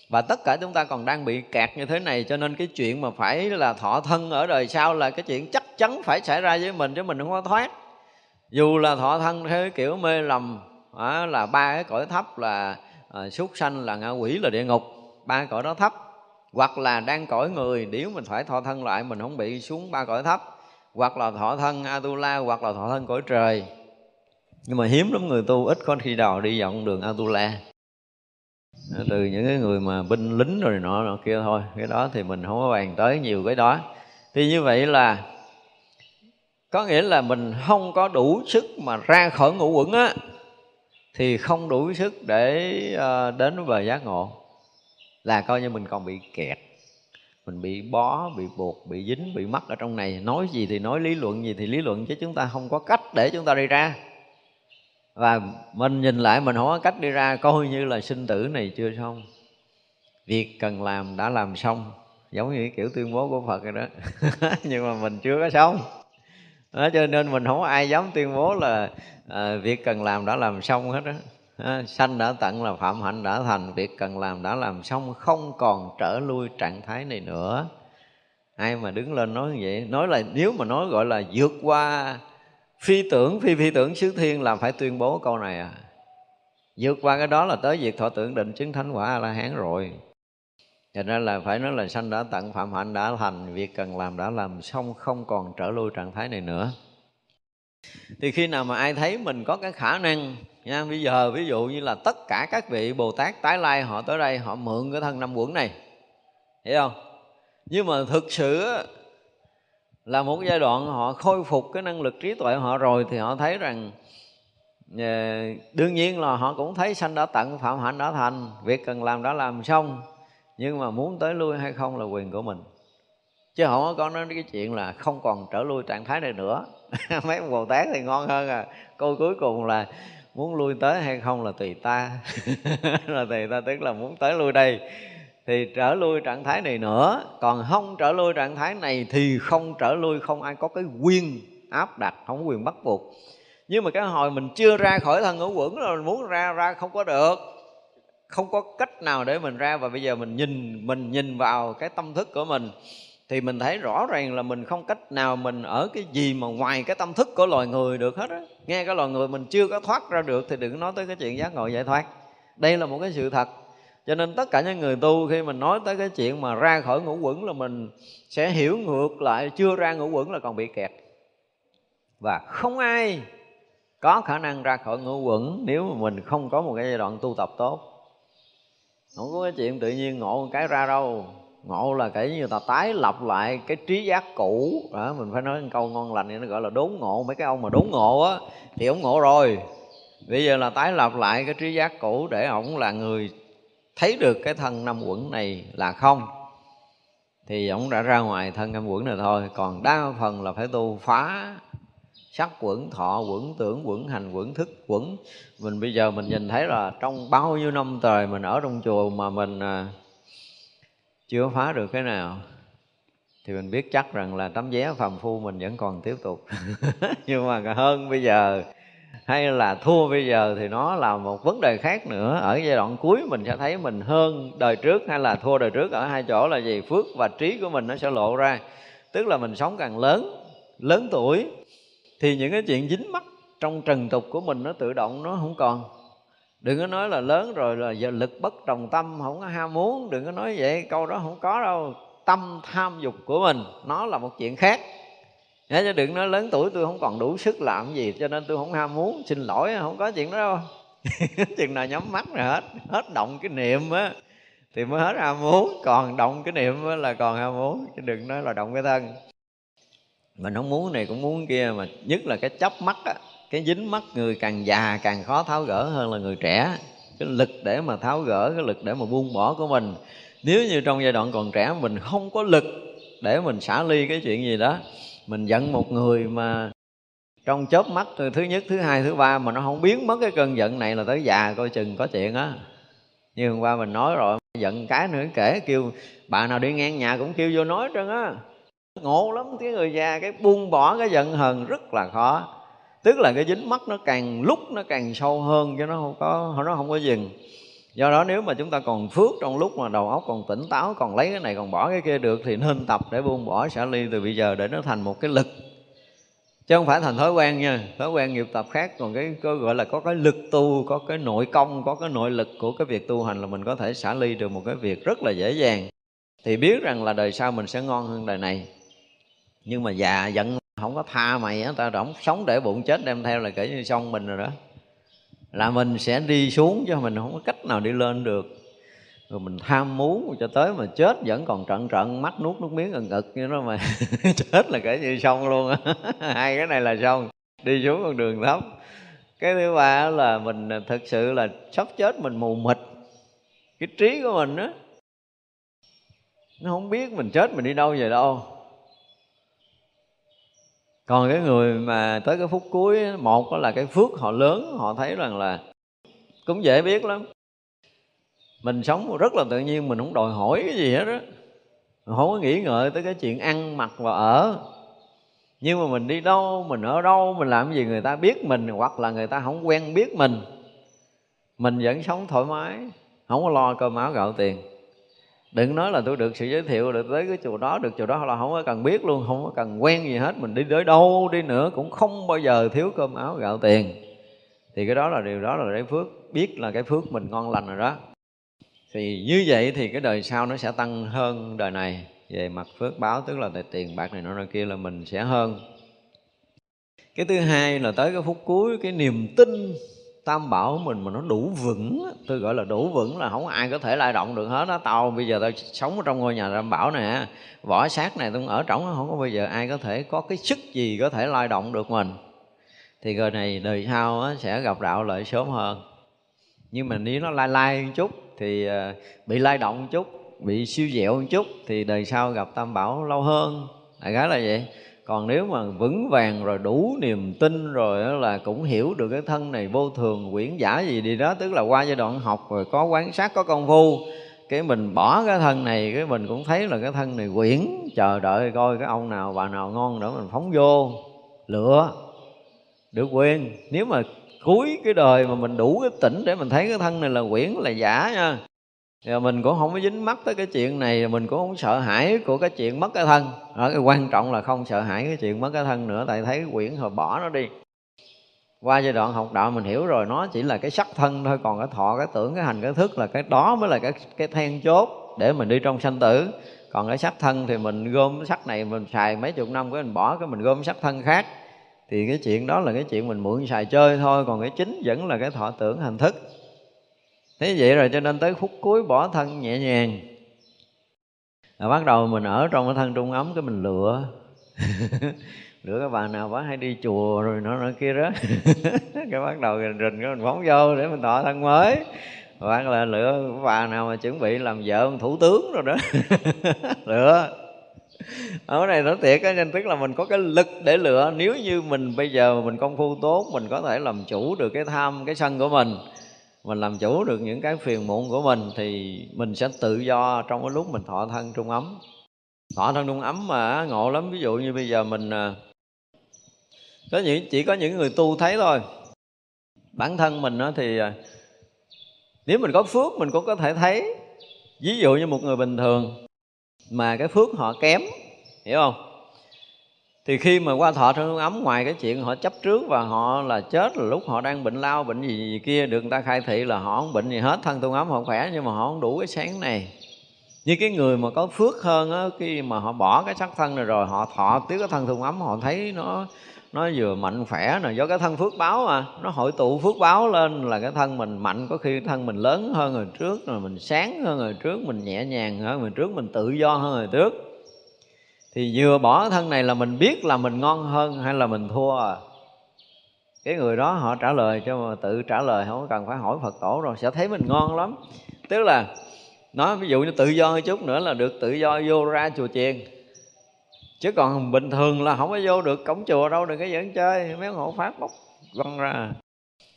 Và tất cả chúng ta còn đang bị kẹt như thế này, cho nên cái chuyện mà phải là thọ thân ở đời sau là cái chuyện chắc chắn phải xảy ra với mình, chứ mình không có thoát. Dù là thọ thân theo kiểu mê lầm đó là ba cái cõi thấp là à, súc sanh là ngạ quỷ là địa ngục. Ba cõi đó thấp. Hoặc là đang cõi người nếu mình phải thọ thân lại mình không bị xuống ba cõi thấp. Hoặc là thọ thân atula hoặc là thọ thân cõi trời. Nhưng mà hiếm lắm người tu ít có khi nào đi vào con đường atula. Từ những cái người mà binh lính rồi nọ nọ kia thôi. Cái đó thì mình không có bàn tới nhiều cái đó. Thì như vậy là có nghĩa là mình không có đủ sức mà ra khỏi ngũ quẩn á thì không đủ sức để uh, đến với bờ giác ngộ. Là coi như mình còn bị kẹt. Mình bị bó bị buộc bị dính bị mắc ở trong này. Nói gì thì nói lý luận gì thì lý luận chứ chúng ta không có cách để chúng ta đi ra. Và mình nhìn lại mình không có cách đi ra coi như là sinh tử này chưa xong. Việc cần làm đã làm xong. Giống như kiểu tuyên bố của phật rồi đó. <laughs> Nhưng mà mình chưa có xong đó, cho nên mình không có ai dám tuyên bố là à, việc cần làm đã làm xong hết đó à, sanh đã tận là phạm hạnh đã thành việc cần làm đã làm xong không còn trở lui trạng thái này nữa. Ai mà đứng lên nói như vậy? Nói là nếu mà nói gọi là vượt qua phi tưởng phi phi tưởng xứ thiên là phải tuyên bố câu này à. Vượt qua cái đó là tới việc thọ tưởng định chứng thánh quả a la hán rồi cho nên là phải nói là sanh đã tận, phạm hạnh đã thành, việc cần làm đã làm, xong không còn trở lui trạng thái này nữa. Thì khi nào mà ai thấy mình có cái khả năng, nha, bây giờ ví dụ như là tất cả các vị bồ tát tái lai họ tới đây, họ mượn cái thân năm quẩn này, hiểu không? Nhưng mà thực sự là một giai đoạn họ khôi phục cái năng lực trí tuệ họ rồi thì họ thấy rằng ờ, đương nhiên là họ cũng thấy sanh đã tận, phạm hạnh đã thành, việc cần làm đã làm xong nhưng mà muốn tới lui hay không là quyền của mình. Chứ không có nói cái chuyện là không còn trở lui trạng thái này nữa. <laughs> Mấy ông bồ tát thì ngon hơn à. Câu cuối cùng là muốn lui tới hay không là tùy ta. <laughs> Là tùy ta, tức là muốn tới lui đây. Thì trở lui trạng thái này nữa. Còn không trở lui trạng thái này thì không trở lui, không ai có cái quyền áp đặt, không có quyền bắt buộc. Nhưng mà cái hồi mình chưa ra khỏi thân ngũ quẩn rồi mình muốn ra ra không có được không có cách nào để mình ra và bây giờ mình nhìn mình nhìn vào cái tâm thức của mình. Thì mình thấy rõ ràng là mình không cách nào mình ở cái gì mà ngoài cái tâm thức của loài người được hết á. Nghe cái loài người mình chưa có thoát ra được thì đừng nói tới cái chuyện giác ngộ giải thoát. Đây là một cái sự thật. Cho nên tất cả những người tu khi mình nói tới cái chuyện mà ra khỏi ngũ quẩn là mình sẽ hiểu ngược lại, chưa ra ngũ quẩn là còn bị kẹt. Và không ai có khả năng ra khỏi ngũ quẩn nếu mà mình không có một cái giai đoạn tu tập tốt không có cái chuyện tự nhiên ngộ một cái ra đâu. Ngộ là kể như ta tái lập lại cái trí giác cũ. Đó, mình phải nói một câu ngon lành này nó gọi là đốn ngộ. Mấy cái ông mà đốn ngộ á thì ông ngộ rồi. Bây giờ là tái lập lại cái trí giác cũ để ổng là người thấy được cái thân năm quẩn này là không. Thì ổng đã ra ngoài thân năm quẩn này thôi. Còn đa phần là phải tu phá sắc quẩn, thọ quẩn, tưởng quẩn, hành quẩn, thức quẩn. Mình bây giờ mình nhìn thấy là trong bao nhiêu năm trời mình ở trong chùa mà mình à, chưa phá được cái nào. Thì mình biết chắc rằng là tấm vé phàm phu mình vẫn còn tiếp tục. <laughs> Nhưng mà hơn bây giờ, hay là thua bây giờ thì nó là một vấn đề khác nữa. Ở giai đoạn cuối mình sẽ thấy mình hơn đời trước hay là thua đời trước ở hai chỗ là gì? Phước và trí của mình nó sẽ lộ ra. Tức là mình sống càng lớn lớn tuổi thì những cái chuyện dính mắc trong trần tục của mình nó tự động nó không còn. Đừng có nói là lớn rồi là giờ lực bất đồng tâm, không có ham muốn. Đừng có nói vậy, câu đó không có đâu. Tâm tham dục của mình, nó là một chuyện khác. Nhớ chứ, đừng nói lớn tuổi tôi không còn đủ sức làm gì, cho nên tôi không ham muốn. Xin lỗi, không có chuyện đó đâu. <laughs> Chừng nào nhắm mắt rồi hết hết động cái niệm á, thì mới hết ham muốn. Còn động cái niệm là còn ham muốn, chứ đừng nói là động cái thân mình không muốn này cũng muốn kia, mà nhất là cái chấp mắt á, cái dính mắt người càng già càng khó tháo gỡ hơn là người trẻ. Cái lực để mà tháo gỡ, cái lực để mà buông bỏ của mình. Nếu như trong giai đoạn còn trẻ, mình không có lực để mình xả ly cái chuyện gì đó, mình giận một người mà trong chớp mắt từ thứ nhất, thứ hai, thứ ba mà nó không biến mất cái cơn giận này là tới già, coi chừng có chuyện á. Như hôm qua mình nói rồi, giận cái nữa, kể kêu, bà nào đi ngang nhà cũng kêu vô nói trơn á ngộ lắm cái người già cái buông bỏ cái giận hờn rất là khó. Tức là cái dính mắt nó càng lúc nó càng sâu hơn cho nó không có nó không có dừng. Do đó nếu mà chúng ta còn phước trong lúc mà đầu óc còn tỉnh táo còn lấy cái này còn bỏ cái kia được thì nên tập để buông bỏ xả ly từ bây giờ để nó thành một cái lực. Chứ không phải thành thói quen nha thói quen nghiệp tập khác còn cái, cái gọi là có cái lực tu có cái nội công có cái nội lực của cái việc tu hành là mình có thể xả ly được một cái việc rất là dễ dàng. Thì biết rằng là đời sau mình sẽ ngon hơn đời này nhưng mà già giận không có tha mày á, tao rỗng sống để bụng chết, đem theo là kể như xong mình rồi đó. Là mình sẽ đi xuống chứ mình không có cách nào đi lên được. Rồi mình tham muốn cho tới mà chết, vẫn còn trận trận, mắt nuốt nước miếng ẩn ực như đó mà <laughs> chết là kể như xong luôn á. <laughs> Hai cái này là xong, đi xuống con đường thấp. Cái thứ ba là mình à, thực sự là sắp chết mình mù mịt. Cái trí của mình á, nó không biết mình chết mình đi đâu về đâu còn cái người mà tới cái phút cuối, một đó là cái phước họ lớn, họ thấy rằng là cũng dễ biết lắm. Mình sống rất là tự nhiên, mình không đòi hỏi cái gì hết đó không có nghĩ ngợi tới cái chuyện ăn, mặc và ở. Nhưng mà mình đi đâu, mình ở đâu, mình làm gì người ta biết mình, hoặc là người ta không quen biết mình. Mình vẫn sống thoải mái, không có lo cơm áo gạo tiền đừng nói là tôi được sự giới thiệu được tới cái chùa đó, được chùa đó là không có cần biết luôn, không có cần quen gì hết. Mình đi tới đâu đi nữa cũng không bao giờ thiếu cơm áo gạo tiền. Thì cái đó là điều đó là cái phước, biết là cái phước mình ngon lành rồi đó. Thì như vậy thì cái đời sau nó sẽ tăng hơn đời này. Về mặt phước báo, tức là tiền bạc này nọ kia là mình sẽ hơn. Cái thứ hai là tới cái phút cuối, cái niềm tin tam bảo mình mà nó đủ vững tôi gọi là đủ vững là không ai có thể lai động được hết đó tao bây giờ tao sống ở trong ngôi nhà tam bảo này vỏ xác này tôi ở trống không có bây giờ ai có thể có cái sức gì có thể lai động được mình. Thì người này đời sau sẽ gặp đạo lợi sớm hơn. Nhưng mà nếu nó lai lai một chút thì ờ, bị lai động một chút, bị siêu dẹo một chút thì đời sau gặp tam bảo lâu hơn. Đại khái là vậy còn nếu mà vững vàng rồi đủ niềm tin rồi là cũng hiểu được cái thân này vô thường, quyển giả gì đi đó, tức là qua giai đoạn học rồi có quán sát, có công phu, cái mình bỏ cái thân này, cái mình cũng thấy là cái thân này quyển, chờ đợi coi cái ông nào, bà nào ngon nữa mình phóng vô, lựa, được quyền. Nếu mà cuối cái đời mà mình đủ cái tỉnh để mình thấy cái thân này là quyển là giả nha rồi mình cũng không có dính mắc tới cái chuyện này mình cũng không sợ hãi của cái chuyện mất cái thân. Đó, cái quan trọng là không sợ hãi cái chuyện mất cái thân nữa tại thấy quyển rồi bỏ nó đi. Qua giai đoạn học đạo mình hiểu rồi nó chỉ là cái sắc thân thôi còn cái thọ cái tưởng cái hành cái thức là cái đó mới là cái cái then chốt để mình đi trong sanh tử. Còn cái sắc thân thì mình gom sắc này mình xài mấy chục năm cái mình bỏ cái mình gom sắc thân khác. Thì cái chuyện đó là cái chuyện mình mượn xài chơi thôi còn cái chính vẫn là cái thọ tưởng hành thức thế vậy rồi cho nên tới phút cuối bỏ thân nhẹ nhàng. Rồi bắt đầu mình ở trong cái thân trung ấm cái mình lựa. <laughs> Lựa cái bà nào bà hay đi chùa rồi nó nó kia đó. <laughs> Cái bắt đầu rình rình cái mình phóng vô để mình thọ thân mới. Hoặc là lựa bà nào mà chuẩn bị làm vợ ông thủ tướng rồi đó. <laughs> Lựa. Ở này nó thiệt á, nên tức là mình có cái lực để lựa. Nếu như mình bây giờ mình công phu tốt, mình có thể làm chủ được cái tham, cái sân của mình mình làm chủ được những cái phiền muộn của mình thì mình sẽ tự do trong cái lúc mình thọ thân trung ấm. Thọ thân trung ấm mà ngộ lắm. Ví dụ như bây giờ mình à, có những, chỉ có những người tu thấy thôi. Bản thân mình thì à, nếu mình có phước mình cũng có thể thấy. Ví dụ như một người bình thường mà cái phước họ kém, hiểu không? Thì khi mà qua thọ thân ấm ngoài cái chuyện họ chấp trước và họ là chết là lúc họ đang bệnh lao bệnh gì, gì kia được người ta khai thị là họ không bệnh gì hết thân tu ấm họ khỏe nhưng mà họ không đủ cái sáng này. Như cái người mà có phước hơn á khi mà họ bỏ cái sắc thân này rồi họ thọ tiếp cái thân tu ấm họ thấy nó nó vừa mạnh khỏe nè do cái thân phước báo mà nó hội tụ phước báo lên là cái thân mình mạnh có khi thân mình lớn hơn người trước rồi mình sáng hơn người trước mình nhẹ nhàng hơn người trước mình tự do hơn người trước thì vừa bỏ thân này là mình biết là mình ngon hơn hay là mình thua. À cái người đó họ trả lời cho mà tự trả lời, không cần phải hỏi phật tổ rồi sẽ thấy mình ngon lắm. Tức là, nói ví dụ như tự do chút nữa là được tự do vô ra chùa chiền. Chứ còn bình thường là không có vô được cổng chùa đâu, đừng có dẫn chơi, mấy hộ pháp bốc văng ra.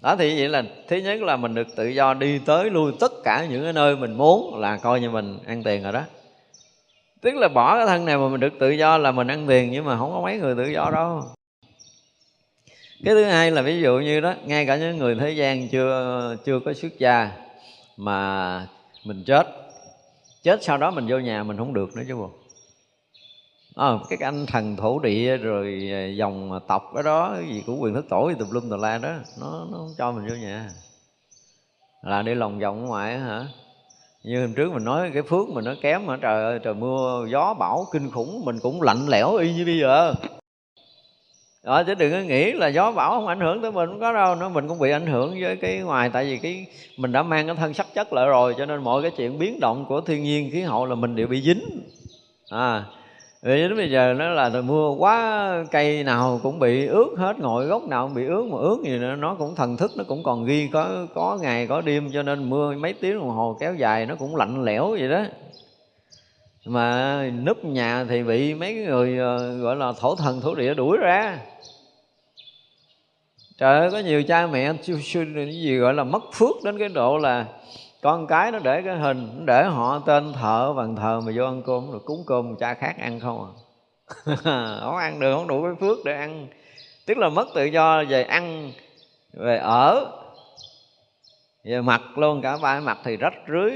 Đó, thì vậy là, thứ nhất là mình được tự do đi tới lui tất cả những cái nơi mình muốn là coi như mình ăn tiền rồi đó tức là bỏ cái thân này mà mình được tự do là mình ăn tiền nhưng mà không có mấy người tự do đâu. Cái thứ hai là ví dụ như đó ngay cả những người thế gian chưa chưa có xuất gia mà mình chết chết sau đó mình vô nhà mình không được nữa chứ bộ. À, cái anh thần thổ địa rồi à, dòng tộc cái đó cái gì của quyền thất tổ gì tùm lum tùm la đó nó nó không cho mình vô nhà. Là đi lòng vòng ngoài hả? Như hôm trước mình nói cái phước mình nó kém mà, trời ơi, trời, mưa, gió, bão, kinh khủng, mình cũng lạnh lẽo y như bây giờ. Đó, chứ đừng có nghĩ là gió, bão không ảnh hưởng tới mình, không có đâu, nó mình cũng bị ảnh hưởng với cái ngoài, tại vì cái mình đã mang cái thân sắc chất lại rồi, cho nên mọi cái chuyện biến động của thiên nhiên, khí hậu là mình đều bị dính. À vì đến bây giờ nó là trời mưa quá cây nào cũng bị ướt hết, ngồi gốc nào cũng bị ướt, mà ướt gì nữa, nó cũng thần thức, nó cũng còn ghi có có ngày, có đêm, cho nên mưa mấy tiếng đồng hồ kéo dài, nó cũng lạnh lẽo vậy đó. Mà núp nhà thì bị mấy người ờ, gọi là thổ thần, thổ địa đuổi ra. Trời ơi, có nhiều cha mẹ gì gọi là mất phước đến cái độ là con cái nó để cái hình nó để họ tên thợ bàn thờ mà vô ăn cơm rồi cúng cơm cha khác ăn không à. <laughs> Không ăn được không đủ cái phước để ăn. Tức là mất tự do về ăn về ở về mặt luôn cả ba mặt thì rách rưới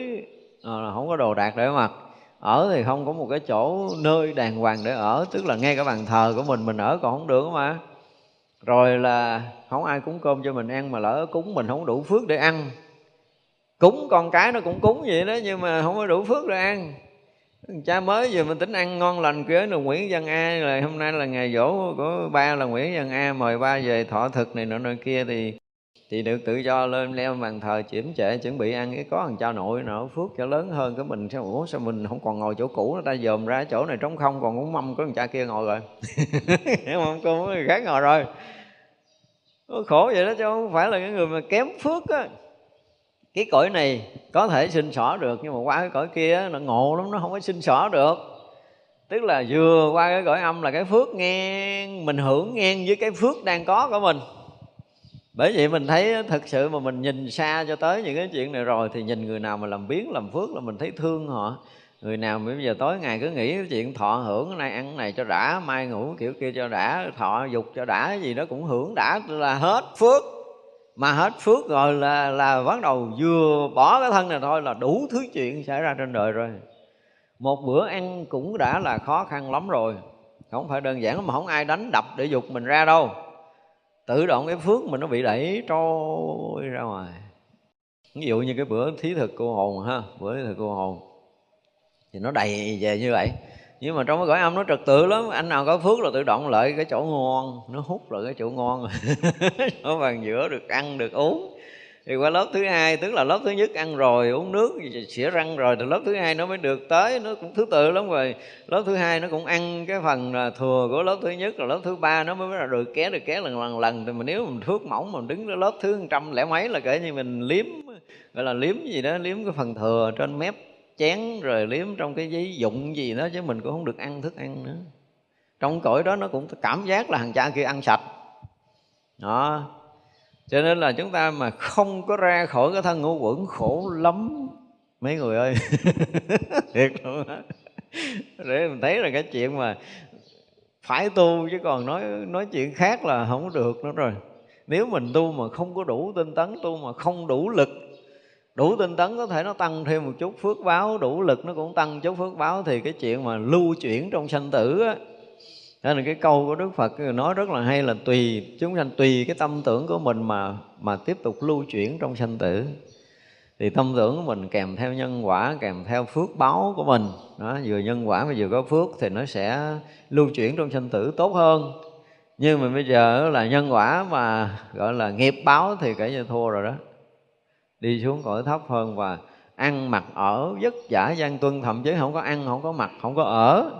à, không có đồ đạc để mặc. Ở thì không có một cái chỗ nơi đàng hoàng để ở tức là ngay cả bàn thờ của mình mình ở còn không được mà. Rồi là không ai cúng cơm cho mình ăn mà lỡ cúng mình không đủ phước để ăn cúng con cái nó cũng cúng vậy đó, nhưng mà không có đủ phước để ăn. Cha mới vừa mình tính ăn ngon lành kia là Nguyễn Văn A là hôm nay là ngày dỗ của ba là Nguyễn Văn A, mời ba về thọ thực này nọ nọ kia thì thì được tự do lên leo bàn thờ chiếm trệ chuẩn bị ăn cái có thằng cha nội nọ, phước cho lớn hơn cái mình. Sao, ủa, sao mình không còn ngồi chỗ cũ nó ta dòm ra chỗ này trống không, còn cũng mâm có thằng cha kia ngồi rồi. <laughs> Hiểu không có người khác ngồi rồi. Khổ vậy đó, chứ không phải là cái người mà kém phước á cái cõi này có thể sinh xỏ được, nhưng mà qua cái cõi kia nó ngộ lắm, nó không có sinh xỏ được. Tức là vừa qua cái cõi âm là cái phước ngang, mình hưởng ngang với cái phước đang có của mình. Bởi vậy mình thấy thật sự mà mình nhìn xa cho tới những cái chuyện này rồi, thì nhìn người nào mà làm biến làm phước là mình thấy thương họ. Người nào mà bây giờ tối ngày cứ nghĩ cái chuyện thọ hưởng cái này, ăn cái này cho đã, mai ngủ kiểu kia cho đã, thọ dục cho đã gì đó cũng hưởng đã là hết phước mà hết phước rồi là là bắt đầu vừa bỏ cái thân này thôi là đủ thứ chuyện xảy ra trên đời rồi. Một bữa ăn cũng đã là khó khăn lắm rồi. Không phải đơn giản mà không ai đánh đập để dục mình ra đâu. Tự động cái phước mình nó bị đẩy trôi ra ngoài. Ví dụ như cái bữa thí thực cô hồn ha, bữa thí thực cô hồn. Thì nó đầy về như vậy nhưng mà trong cái cõi âm nó trật tự lắm. Anh nào có phước là tự động lợi cái chỗ ngon. Nó hút lại cái chỗ ngon. <laughs> Ở bàn giữa được ăn, được uống. Thì qua lớp thứ hai, tức là lớp thứ nhất ăn rồi, uống nước, xỉa răng rồi, thì lớp thứ hai nó mới được tới. Nó cũng thứ tự lắm rồi. Lớp thứ hai nó cũng ăn cái phần thừa của lớp thứ nhất, rồi lớp thứ ba nó mới là được ké được ké lần lần lần. Thì mà nếu mình thước mỏng mà mình đứng lớp thứ trăm lẻ mấy là kể như mình liếm, gọi là liếm gì đó, liếm cái phần thừa trên mép chén rồi liếm trong cái giấy dụng gì đó chứ mình cũng không được ăn thức ăn nữa. Trong cõi đó nó cũng cảm giác là thằng cha kia ăn sạch. Đó. Cho nên là chúng ta mà không có ra khỏi cái thân ngũ quẩn khổ lắm, mấy người ơi. <laughs> Thiệt luôn á. Để mình thấy là cái chuyện mà phải tu chứ còn nói nói chuyện khác là không được nữa rồi. Nếu mình tu mà không có đủ tinh tấn, tu mà không đủ lực đủ tinh tấn có thể nó tăng thêm một chút, phước báo, đủ lực nó cũng tăng chút phước báo. Thì cái chuyện mà lưu chuyển trong sanh tử á nên là cái câu của Đức Phật nói rất là hay là tùy, chúng sanh tùy cái tâm tưởng của mình mà mà tiếp tục lưu chuyển trong sanh tử. Thì tâm tưởng của mình kèm theo nhân quả, kèm theo phước báo của mình. Đó, vừa nhân quả mà vừa có phước thì nó sẽ lưu chuyển trong sanh tử tốt hơn. Nhưng mà bây giờ là nhân quả mà gọi là nghiệp báo thì kể như thua rồi đó đi xuống cõi thấp hơn và ăn mặc ở vất vả gian tuân, thậm chí không có ăn, không có mặc, không có ở.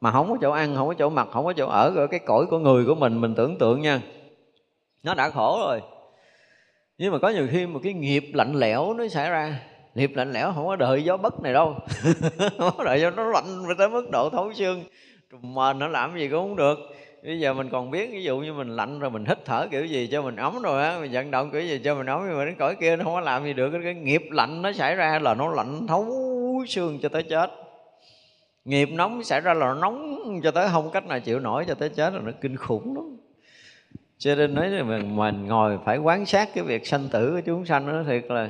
Mà không có chỗ ăn, không có chỗ mặc, không có chỗ ở ở cái cõi của người của mình mình tưởng tượng nha. Nó đã khổ rồi. Nhưng mà có nhiều khi một cái nghiệp lạnh lẽo nó xảy ra. Nghiệp lạnh lẽo không có đợi gió bất này đâu. <laughs> Không có đợi gió nó lạnh tới mức độ thấu xương. Mà nó làm gì cũng không được bây giờ mình còn biết ví dụ như mình lạnh rồi mình hít thở kiểu gì cho mình ấm rồi á mình vận động kiểu gì cho mình ấm nhưng mà đến cõi kia nó không có làm gì được cái nghiệp lạnh nó xảy ra là nó lạnh thấu xương cho tới chết. Nghiệp nóng xảy ra là nó nóng cho tới không cách nào chịu nổi cho tới chết là nó kinh khủng lắm. Cho nên nói là mình, mình ngồi phải quán sát cái việc sanh tử của chúng sanh nó thiệt là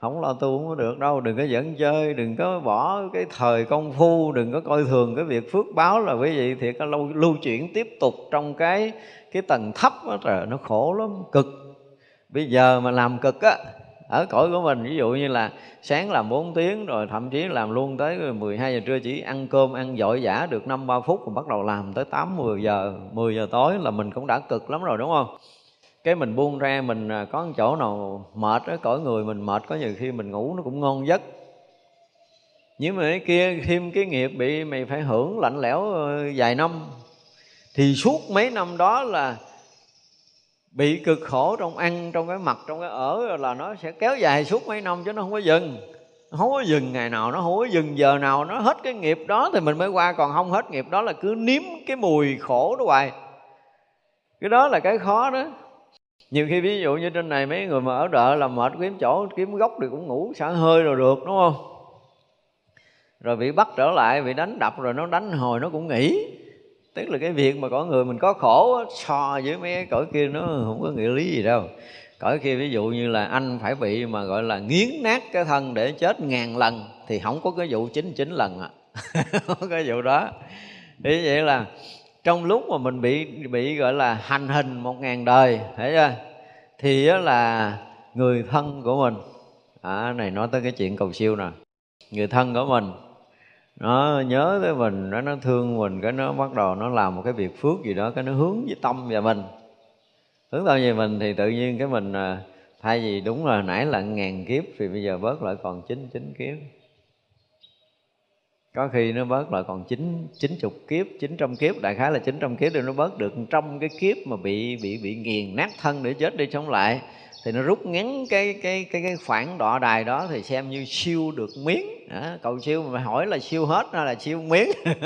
không lo tu không có được đâu. Đừng có dẫn chơi đừng có bỏ cái thời công phu đừng có coi thường cái việc phước báo là quý vị thiệt. Lưu, lưu chuyển tiếp tục trong cái cái tầng thấp đó trời nó khổ lắm cực. Bây giờ mà làm cực á ở cõi của mình ví dụ như là sáng làm 4 tiếng rồi thậm chí làm luôn tới 12 giờ trưa chỉ ăn cơm ăn dội giả được 5 3 phút rồi bắt đầu làm tới 8 10 giờ 10 giờ tối là mình cũng đã cực lắm rồi đúng không? Cái mình buông ra mình à, có một chỗ nào mệt á, cõi người mình mệt, có nhiều khi mình ngủ nó cũng ngon giấc. Nhưng mà cái kia thêm cái nghiệp bị mày phải hưởng lạnh lẽo ờ, vài năm. Thì suốt mấy năm đó là bị cực khổ trong ăn, trong cái mặt, trong cái ở là nó sẽ kéo dài suốt mấy năm chứ nó không có dừng. Không có dừng ngày nào, nó không có dừng giờ nào, nó hết cái nghiệp đó thì mình mới qua. Còn không hết nghiệp đó là cứ nếm cái mùi khổ đó hoài. Cái đó là cái khó đó nhiều khi ví dụ như trên này mấy người mà ở đợ là mệt kiếm chỗ, kiếm gốc thì cũng ngủ xả hơi rồi được, đúng không? Rồi bị bắt trở lại, bị đánh đập rồi nó đánh hồi nó cũng nghỉ. Tức là cái việc mà có người mình có khổ so với mấy cái cõi kia nó không có nghĩa lý gì đâu. Cõi kia ví dụ như là anh phải bị mà gọi là nghiến nát cái thân để chết ngàn lần thì không có cái vụ chín chín lần à <laughs> không có cái vụ đó. Thì vậy là trong lúc mà mình bị bị gọi là hành hình một ngàn đời, thấy chưa? Thì đó là người thân của mình. À này nói tới cái chuyện cầu siêu nè. Người thân của mình, nó nhớ tới mình, nó nó thương mình, cái nó bắt đầu nó làm một cái việc phước gì đó, cái nó hướng với tâm về mình. Hướng tâm về mình thì tự nhiên cái mình à, thay vì đúng là nãy là ngàn kiếp thì bây giờ bớt lại còn chín chín kiếp có khi nó bớt lại còn chín chín chục kiếp chín trăm kiếp. Đại khái là chín trăm kiếp thì nó bớt được trong cái kiếp mà bị bị bị nghiền nát thân để chết đi sống lại. Thì nó rút ngắn cái cái cái cái khoảng đọa đài đó thì xem như siêu được miếng. À, cầu siêu mà hỏi là siêu hết hay là siêu miếng? <laughs>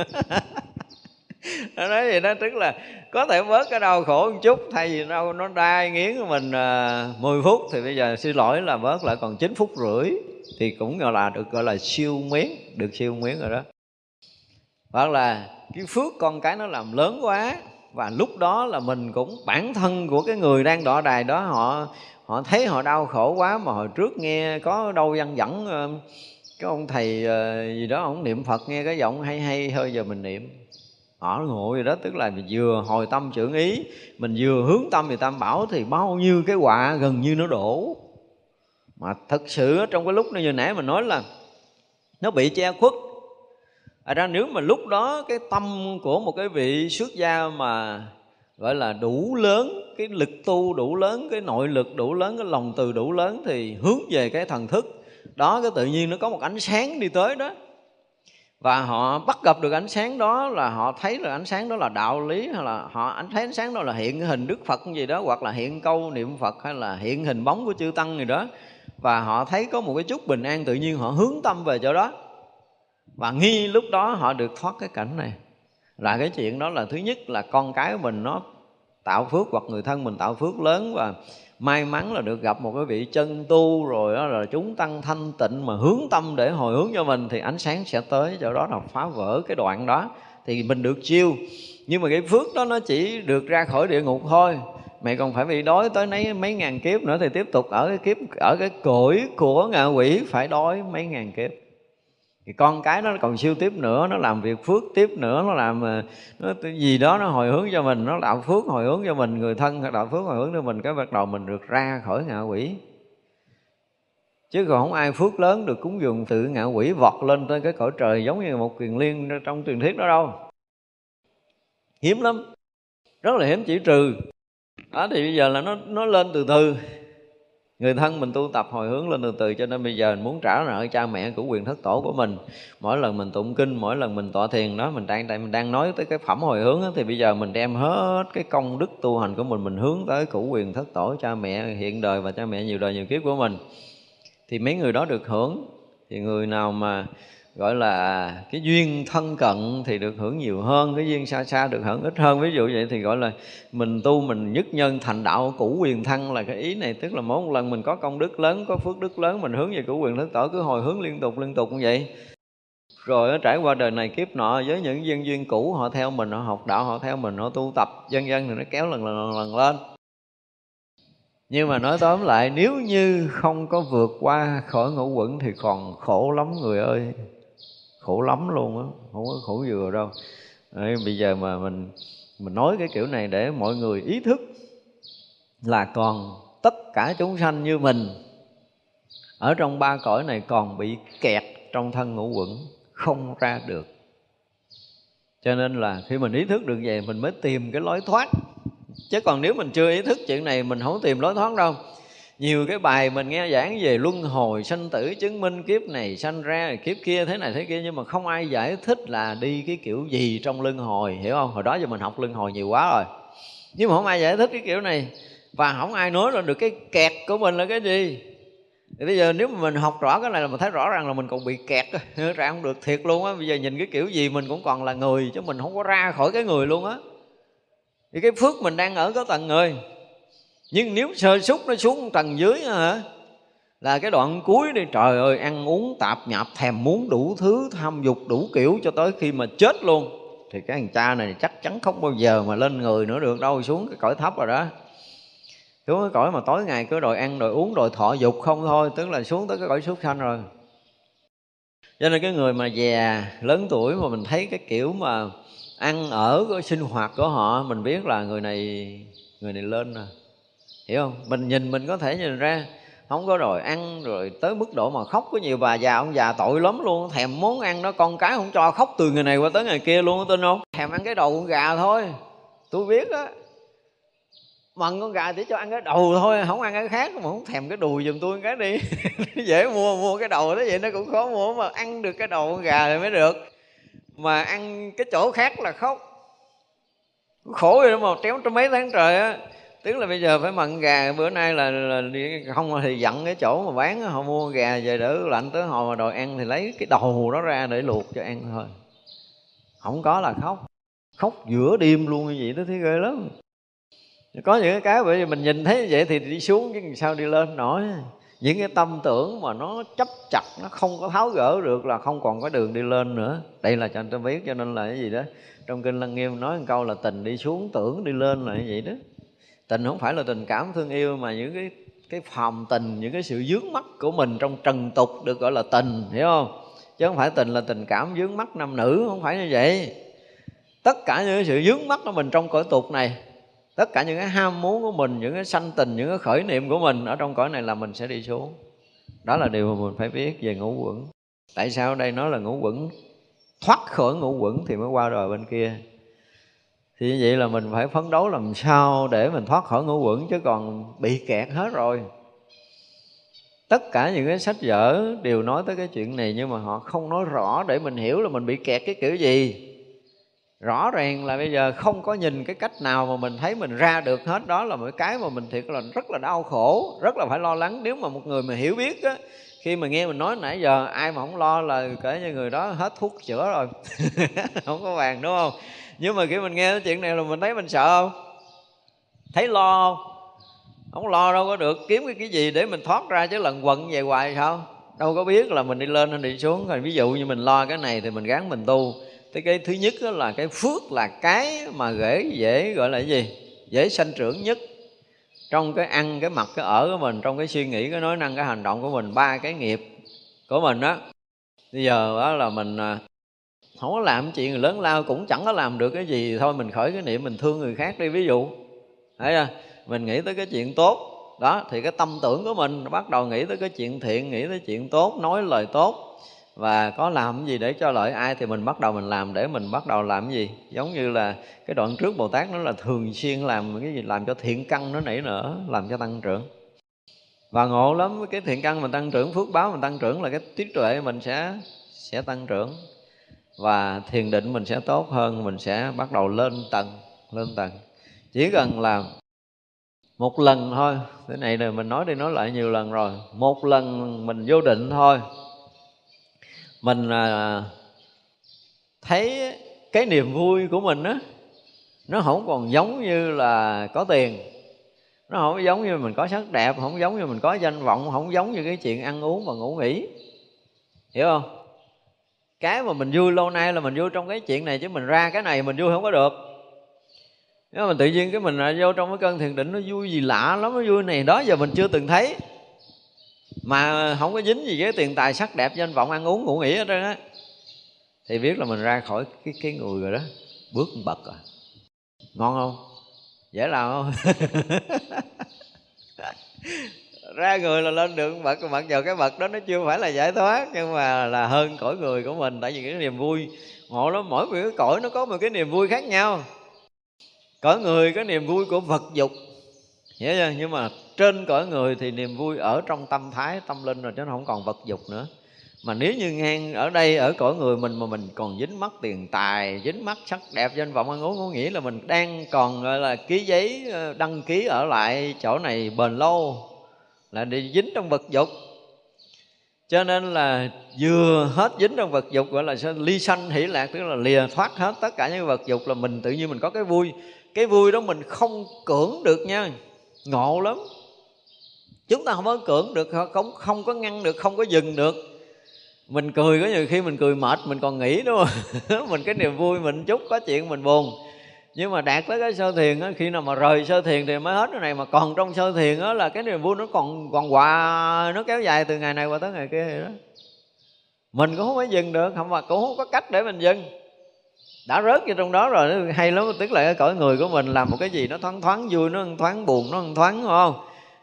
Nó nói gì đó tức là có thể bớt cái đau khổ một chút thay vì đâu nó đai nghiến của mình à, 10 phút thì bây giờ xin lỗi là bớt lại còn 9 phút rưỡi thì cũng gọi là được gọi là siêu miếng được siêu miếng rồi đó. Hoặc là cái phước con cái nó làm lớn quá, và lúc đó là mình cũng, bản thân của cái người đang đọa đài đó, họ họ thấy họ đau khổ quá mà hồi trước nghe có đâu văn dẫn ờ, cái ông thầy ờ, gì đó, ông niệm phật nghe cái giọng hay hay hơi giờ mình niệm. Họ ngộ gì đó, tức là mình vừa hồi tâm trưởng ý, mình vừa hướng tâm về tam bảo thì bao nhiêu cái quả gần như nó đổ mà thật sự trong cái lúc như nãy mình nói là nó bị che khuất. À ra nếu mà lúc đó cái tâm của một cái vị xuất gia mà gọi là đủ lớn, cái lực tu đủ lớn, cái nội lực đủ lớn, cái lòng từ đủ lớn thì hướng về cái thần thức. Đó, cái tự nhiên nó có một ánh sáng đi tới đó. Và họ bắt gặp được ánh sáng đó là họ thấy là ánh sáng đó là đạo lý, hay là họ ánh, thấy ánh sáng đó là hiện hình đức phật gì đó, hoặc là hiện câu niệm phật, hay là hiện hình bóng của chư tăng gì đó và họ thấy có một cái chút bình an tự nhiên, họ hướng tâm về chỗ đó. Và nghi lúc đó họ được thoát cái cảnh này. Là cái chuyện đó là thứ nhất là con cái của mình nó tạo phước hoặc người thân mình tạo phước lớn và may mắn là được gặp một cái vị chân tu rồi đó là chúng tăng thanh tịnh mà hướng tâm để hồi hướng cho mình, thì ánh sáng sẽ tới chỗ đó là phá vỡ cái đoạn đó. Thì mình được chiêu. Nhưng mà cái phước đó nó chỉ được ra khỏi địa ngục thôi mẹ còn phải bị đói tới mấy mấy ngàn kiếp nữa thì tiếp tục ở cái kiếp, ở cái cõi của ngạ quỷ phải đói mấy ngàn kiếp. Thì con cái nó còn siêu tiếp nữa, nó làm việc phước tiếp nữa, nó làm ờ, nó gì đó nó hồi hướng cho mình, nó đạo phước hồi hướng cho mình, người thân đạo phước hồi hướng cho mình, cái bắt đầu mình được ra khỏi ngạ quỷ. Chứ còn không ai phước lớn được cúng dường tự ngạ quỷ vọt lên tới cái cõi trời giống như một kiền liên trong truyền thuyết đó đâu. Hiếm lắm, rất là hiếm chỉ trừ đó thì bây giờ là nó nó lên từ từ. Người thân mình tu tập hồi hướng lên từ từ cho nên bây giờ mình muốn trả nợ cha mẹ của quyền thất tổ của mình. Mỗi lần mình tụng kinh mỗi lần mình tọa thiền đó mình đang mình đang nói tới cái phẩm hồi hướng đó, thì bây giờ mình đem hết cái công đức tu hành của mình mình hướng tới củ quyền thất tổ cha mẹ hiện đời và cha mẹ nhiều đời nhiều kiếp của mình. Thì mấy người đó được hưởng. Thì người nào mà gọi là cái duyên thân cận thì được hưởng nhiều hơn cái duyên xa xa được hưởng ít hơn. Ví dụ vậy thì gọi là mình tu mình nhất nhân thành đạo cũ quyền thăng là cái ý này. Tức là mỗi một lần mình có công đức lớn có phước đức lớn mình hướng về cũ quyền thất tổ cứ hồi hướng liên tục liên tục như vậy. Rồi nó trải qua đời này kiếp nọ với những duyên duyên cũ họ theo mình họ học đạo họ theo mình họ tu tập dân dân thì nó kéo lần lần lần, lần lên. Nhưng mà nói tóm lại nếu như không có vượt qua khỏi ngũ quẩn thì còn khổ lắm người ơi khổ lắm luôn á không có khổ vừa đâu. Đấy, bây giờ mà mình mình nói cái kiểu này để mọi người ý thức là còn tất cả chúng sanh như mình ở trong ba cõi này còn bị kẹt trong thân ngũ quẩn không ra được. Cho nên là khi mình ý thức được vậy mình mới tìm cái lối thoát. Chứ còn nếu mình chưa ý thức chuyện này mình không tìm lối thoát đâu nhiều cái bài mình nghe giảng về luân hồi sanh tử chứng minh kiếp này sanh ra, kiếp kia thế này thế kia, nhưng mà không ai giải thích là đi cái kiểu gì trong luân hồi, hiểu không? Hồi đó giờ mình học luân hồi nhiều quá rồi. Nhưng mà không ai giải thích cái kiểu này, và không ai nói lên được cái kẹt của mình là cái gì. Thì bây giờ nếu mà mình học rõ cái này là mình thấy rõ ràng là mình còn bị kẹt, <laughs> ra không được thiệt luôn á. Bây giờ nhìn cái kiểu gì mình cũng còn là người, chứ mình không có ra khỏi cái người luôn á. Thì cái phước mình đang ở cái tầng người nhưng nếu sơ xúc nó xuống tầng dưới hả, là cái đoạn cuối đi, trời ơi, ăn uống tạp nhạp, thèm muốn đủ thứ, tham dục đủ kiểu cho tới khi mà chết luôn. Thì cái thằng cha này chắc chắn không bao giờ mà lên người nữa được, đâu xuống cái cõi thấp rồi đó. Xuống cái cõi mà tối ngày cứ đòi ăn, đòi uống, đòi thọ dục không thôi, tức là xuống tới cái cõi súc sanh rồi. Cho nên cái người mà già, lớn tuổi mà mình thấy cái kiểu mà ăn ở cái sinh hoạt của họ, mình biết là người này người này lên rồi hiểu không? Mình nhìn mình có thể nhìn ra, không có rồi ăn rồi tới mức độ mà khóc có nhiều bà già, ông già tội lắm luôn. Thèm món ăn đó, con cái không cho khóc từ ngày này qua tới ngày kia luôn tin không? Thèm ăn cái đầu con gà thôi. Tôi biết á. Mần con gà chỉ cho ăn cái đầu thôi, không ăn cái khác mà không thèm cái đùi giùm tôi cái đi. <laughs> Dễ mua mua cái đầu đó, vậy nó cũng khó mua mà ăn được cái đầu con gà thì mới được. Mà ăn cái chỗ khác là khóc. Khổ rồi đó mà tréo trong mấy tháng trời á tức là bây giờ phải mặn gà bữa nay là, là không thì dặn cái chỗ mà bán họ mua gà về đỡ lạnh tới hồi mà đòi ăn thì lấy cái đầu đó ra để luộc cho ăn thôi. Không có là khóc. Khóc giữa đêm luôn như vậy đó thấy ghê lắm. Có những cái bởi vì mình nhìn thấy như vậy thì đi xuống chứ sao đi lên nổi. Những cái tâm tưởng mà nó chấp chặt nó không có tháo gỡ được là không còn có đường đi lên nữa. Đây là cho anh ta biết cho nên là cái gì đó. Trong kinh lăng nghiêm nói một câu là tình đi xuống tưởng đi lên là như vậy đó tình không phải là tình cảm thương yêu mà những cái cái phàm tình, những cái sự dướng mắt của mình trong trần tục được gọi là tình, hiểu không? Chứ không phải tình là tình cảm dướng mắt nam nữ, không phải như vậy. Tất cả những cái sự dướng mắt của mình trong cõi tục này, tất cả những cái ham muốn của mình, những cái sanh tình, những cái khởi niệm của mình ở trong cõi này là mình sẽ đi xuống. Đó là điều mà mình phải biết về ngũ quẩn. Tại sao đây nói là ngũ quẩn? Thoát khỏi ngũ quẩn thì mới qua đời bên kia thì như vậy là mình phải phấn đấu làm sao để mình thoát khỏi ngũ quẩn, chứ còn bị kẹt hết rồi. Tất cả những cái sách vở đều nói tới cái chuyện này, nhưng mà họ không nói rõ để mình hiểu là mình bị kẹt cái kiểu gì. Rõ ràng là bây giờ không có nhìn cái cách nào mà mình thấy mình ra được hết. Đó là một cái mà mình thiệt là rất là đau khổ, rất là phải lo lắng. Nếu mà một người mà hiểu biết á, khi mà nghe mình nói nãy giờ, ai mà không lo là kể như người đó hết thuốc chữa rồi. <laughs> Không có vàng, đúng không? Nhưng mà khi mình nghe cái chuyện này là mình thấy mình sợ không? Thấy lo không? Không lo đâu có được. Kiếm cái cái gì để mình thoát ra chứ lần quận về hoài sao? Đâu có biết là mình đi lên hay đi xuống. Rồi ví dụ như mình lo cái này thì mình gắn mình tu. Thế cái thứ nhất đó là cái phước là cái mà dễ dễ gọi là cái gì? Dễ sanh trưởng nhất. Trong cái ăn, cái mặc, cái ở của mình, trong cái suy nghĩ, cái nói năng, cái hành động của mình, ba cái nghiệp của mình đó bây giờ đó là mình à, không có làm chuyện lớn lao cũng chẳng có làm được cái gì. Thôi, mình khởi cái niệm, mình thương người khác đi. Ví dụ, thấy chưa? Mình nghĩ tới cái chuyện tốt. Đó, thì cái tâm tưởng của mình bắt đầu nghĩ tới cái chuyện thiện, nghĩ tới chuyện tốt, nói lời tốt. Và có làm cái gì để cho lợi ai thì mình bắt đầu mình làm để mình bắt đầu làm cái gì? Giống như là cái đoạn trước bồ tát nó là thường xuyên làm cái gì? Làm cho thiện căn nó nảy nở, làm cho tăng trưởng. Và ngộ lắm, cái thiện căn mình tăng trưởng, phước báo mình tăng trưởng là cái trí tuệ mình sẽ sẽ tăng trưởng và thiền định mình sẽ tốt hơn mình sẽ bắt đầu lên tầng lên tầng. Chỉ cần là một lần thôi. Thế này là mình nói đi nói lại nhiều lần rồi. Một lần mình vô định thôi. Mình à, thấy cái niềm vui của mình á nó không còn giống như là có tiền. Nó không giống như mình có sắc đẹp không giống như mình có danh vọng không giống như cái chuyện ăn uống và ngủ nghỉ. Hiểu không? Cái mà mình vui lâu nay là mình vui trong cái chuyện này chứ mình ra cái này mình vui không có được. Nếu mà tự nhiên cái mình à, vô trong cái cơn thiền định nó vui gì lạ lắm, nó vui này đó, giờ mình chưa từng thấy. Mà không có dính gì với tiền tài sắc đẹp, danh vọng ăn uống, ngủ nghỉ ở đây á. Thì biết là mình ra khỏi cái cái người rồi đó. Bước một bậc rồi ngon không? Dễ làm không? <laughs> ra người là lên được bậc mặc dù cái bậc đó nó chưa phải là giải thoát, nhưng mà là hơn cõi người của mình, tại vì cái niềm vui ngộ lắm mỗi một cái cõi nó có một cái niềm vui khác nhau. Cõi người có niềm vui của vật dục, hiểu chưa? Nhưng mà trên cõi người thì niềm vui ở trong tâm thái, tâm linh rồi chứ nó không còn vật dục nữa. Mà nếu như ngang ở đây, ở cõi người mình mà mình còn dính mắt tiền tài, dính mắt sắc đẹp danh vọng ăn uống, có nghĩa là mình đang còn, gọi là ký giấy ờ, đăng ký ở lại chỗ này bền lâu là đi dính trong vật dục. Cho nên là vừa hết dính trong vật dục, gọi là ly sanh hỷ lạc, tức là lìa thoát hết tất cả những vật dục, là mình tự nhiên mình có cái vui. Cái vui đó mình không cưỡng được nha. Ngộ lắm. Chúng ta không có cưỡng được, không không có ngăn được, không có dừng được. Mình cười có nhiều khi mình cười mệt, mình còn nghĩ đúng <laughs> không mình cái niềm vui mình chút, có chuyện mình buồn nhưng mà đạt tới cái sơ thiền á, khi nào mà rời sơ thiền thì mới hết cái này. Mà còn trong sơ thiền á, là cái niềm vui nó còn còn quà nó kéo dài từ ngày này qua tới ngày kia vậy đó. Mình cũng không phải dừng được, không mà cũng không có cách để mình dừng. Đã rớt vô trong đó rồi hay lắm, tức là cái cõi người của mình làm một cái gì nó thoáng thoáng, vui, nó thoáng buồn, nó thoáng đúng không?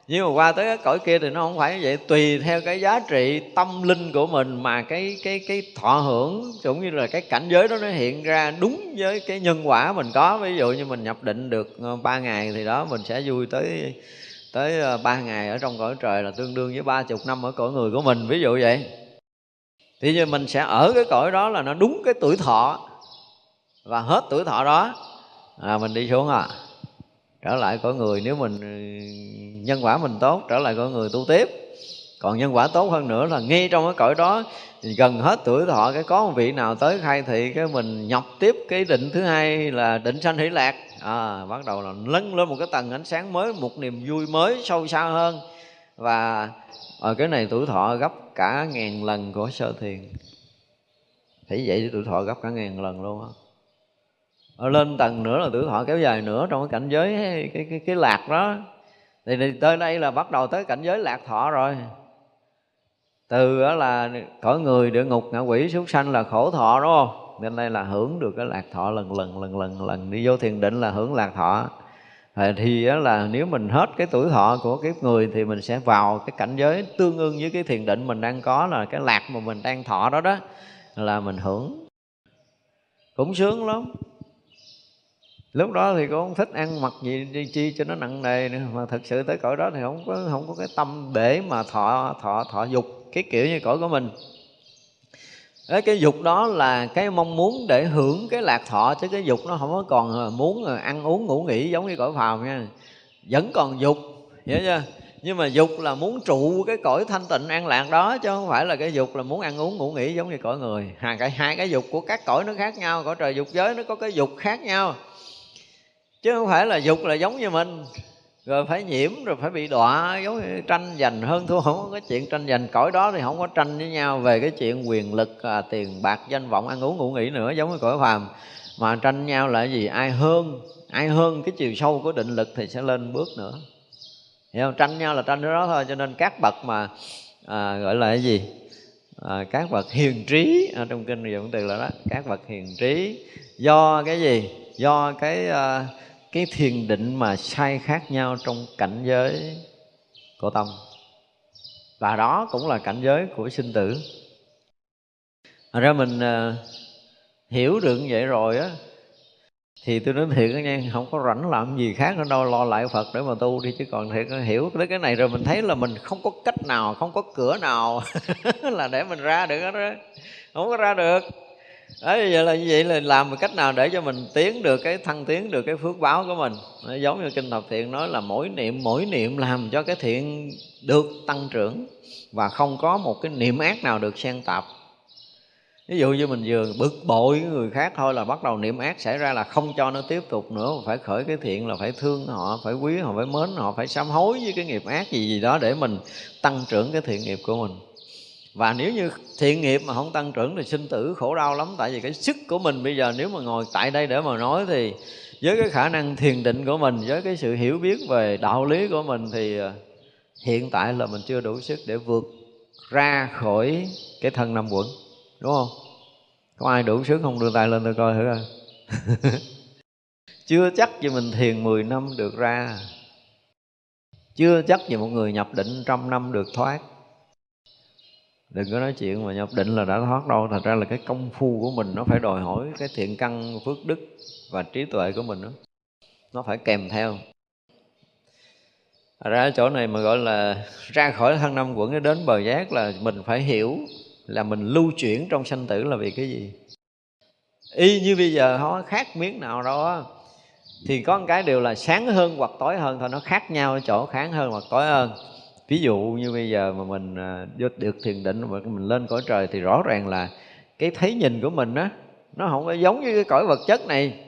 Nhưng mà qua tới cái cõi kia thì nó không phải như vậy. Tùy theo cái giá trị tâm linh của mình mà cái cái cái thọ hưởng cũng như là cái cảnh giới đó nó hiện ra đúng với cái nhân quả mình có. Ví dụ như mình nhập định được ờ, ba ngày thì đó mình sẽ vui tới tới ờ, ba ngày ở trong cõi trời là tương đương với ba chục năm ở cõi người của mình ví dụ vậy. Thì như mình sẽ ở cái cõi đó là nó đúng cái tuổi thọ. Và hết tuổi thọ đó à, mình đi xuống à trở lại cõi người nếu mình ừ, nhân quả mình tốt trở lại cõi người tu tiếp. Còn nhân quả tốt hơn nữa là ngay trong cái cõi đó gần hết tuổi thọ cái có một vị nào tới khai thị cái mình nhọc tiếp cái định thứ hai là định sanh hỷ lạc. À, bắt đầu là lấn lên một cái tầng ánh sáng mới một niềm vui mới sâu xa hơn. Và ở cái này tuổi thọ gấp cả ngàn lần của sơ thiền. Thấy vậy tuổi thọ gấp cả ngàn lần luôn á. Ờ, lên tầng nữa là tuổi thọ kéo dài nữa trong cái cảnh giới cái cái cái lạc đó. Thì, thì tới đây là bắt đầu tới cảnh giới lạc thọ rồi. Từ đó là cõi người địa ngục ngạ quỷ súc sanh là khổ thọ đúng không? Nên đây là hưởng được cái lạc thọ lần lần lần lần lần. Đi vô thiền định là hưởng lạc thọ. Thì đó là nếu mình hết cái tuổi thọ của kiếp người thì mình sẽ vào cái cảnh giới tương ưng với cái thiền định mình đang có là cái lạc mà mình đang thọ đó đó là mình hưởng. Cũng sướng lắm lúc đó thì cũng không thích ăn mặc gì đi chi cho nó nặng nề nữa mà thật sự tới cõi đó thì không có không có cái tâm để mà thọ thọ thọ dục cái kiểu như cõi của mình. Đấy, cái dục đó là cái mong muốn để hưởng cái lạc thọ chứ cái dục nó không có còn muốn ăn uống ngủ nghỉ giống như cõi phàm nha. Vẫn còn dục hiểu chưa? Nhưng mà dục là muốn trụ cái cõi thanh tịnh an lạc đó chứ không phải là cái dục là muốn ăn uống ngủ nghỉ giống như cõi người. Hai cái hai cái dục của các cõi nó khác nhau cõi trời dục giới nó có cái dục khác nhau chứ không phải là dục là giống như mình. Rồi phải nhiễm rồi phải bị đọa giống như tranh giành hơn thua. Không có chuyện tranh giành. Cõi đó thì không có tranh với nhau về cái chuyện quyền lực à, tiền bạc danh vọng ăn uống ngủ nghỉ nữa giống như cõi phàm. Mà tranh nhau là gì? Ai hơn ai hơn cái chiều sâu của định lực thì sẽ lên bước nữa. Hiểu không? Tranh nhau là tranh cái đó thôi cho nên các bậc mà à, gọi là cái gì? À, các bậc hiền trí à, trong kinh dùng từ là đó các bậc hiền trí. Do cái gì? Do cái à, cái thiền định mà sai khác nhau trong cảnh giới của tâm. Và đó cũng là cảnh giới của sinh tử. Thật ra mình uh, hiểu được như vậy rồi á thì tôi nói thiệt đó nha không có rảnh làm gì khác nữa đâu lo lại phật để mà tu đi chứ còn thiệt hiểu tới cái này rồi mình thấy là mình không có cách nào không có cửa nào <laughs> là để mình ra được hết đó không có ra được đấy vậy là như vậy là làm một cách nào để cho mình tiến được cái, thăng tiến được cái phước báo của mình? Nó giống như kinh thập thiện nói là mỗi niệm mỗi niệm làm cho cái thiện được tăng trưởng và không có một cái niệm ác nào được xen tạp. Ví dụ như mình vừa bực bội người khác thôi là bắt đầu niệm ác xảy ra là không cho nó tiếp tục nữa, phải khởi cái thiện là phải thương họ, phải quý họ, phải mến họ, phải sám hối với cái nghiệp ác gì gì đó để mình tăng trưởng cái thiện nghiệp của mình và nếu như thiện nghiệp mà không tăng trưởng thì sinh tử khổ đau lắm. Tại vì cái sức của mình bây giờ nếu mà ngồi tại đây để mà nói thì với cái khả năng thiền định của mình, với cái sự hiểu biết về đạo lý của mình thì ờ, hiện tại là mình chưa đủ sức để vượt ra khỏi cái thân năm quẩn, đúng không? Có ai đủ sức không? Đưa tay lên tôi coi thử coi. <laughs> Chưa chắc gì mình thiền 10 năm được ra. Chưa chắc gì một người nhập định trăm năm được thoát đừng có nói chuyện mà nhập định là đã thoát đâu. Thật ra là cái công phu của mình nó phải đòi hỏi cái thiện căn, phước đức và trí tuệ của mình đó. nó phải kèm theo. Thật ra chỗ này mà gọi là ra khỏi thân năm quẩn đến bờ giác là mình phải hiểu là mình lưu chuyển trong sanh tử là vì cái gì. Y như bây giờ nó khác miếng nào đó thì có một cái điều là sáng hơn hoặc tối hơn thôi. Nó khác nhau ở chỗ sáng hơn hoặc tối hơn ví dụ như bây giờ mà mình à, được thiền định mà mình lên cõi trời thì rõ ràng là cái thấy nhìn của mình á, nó không có giống như cái cõi vật chất này.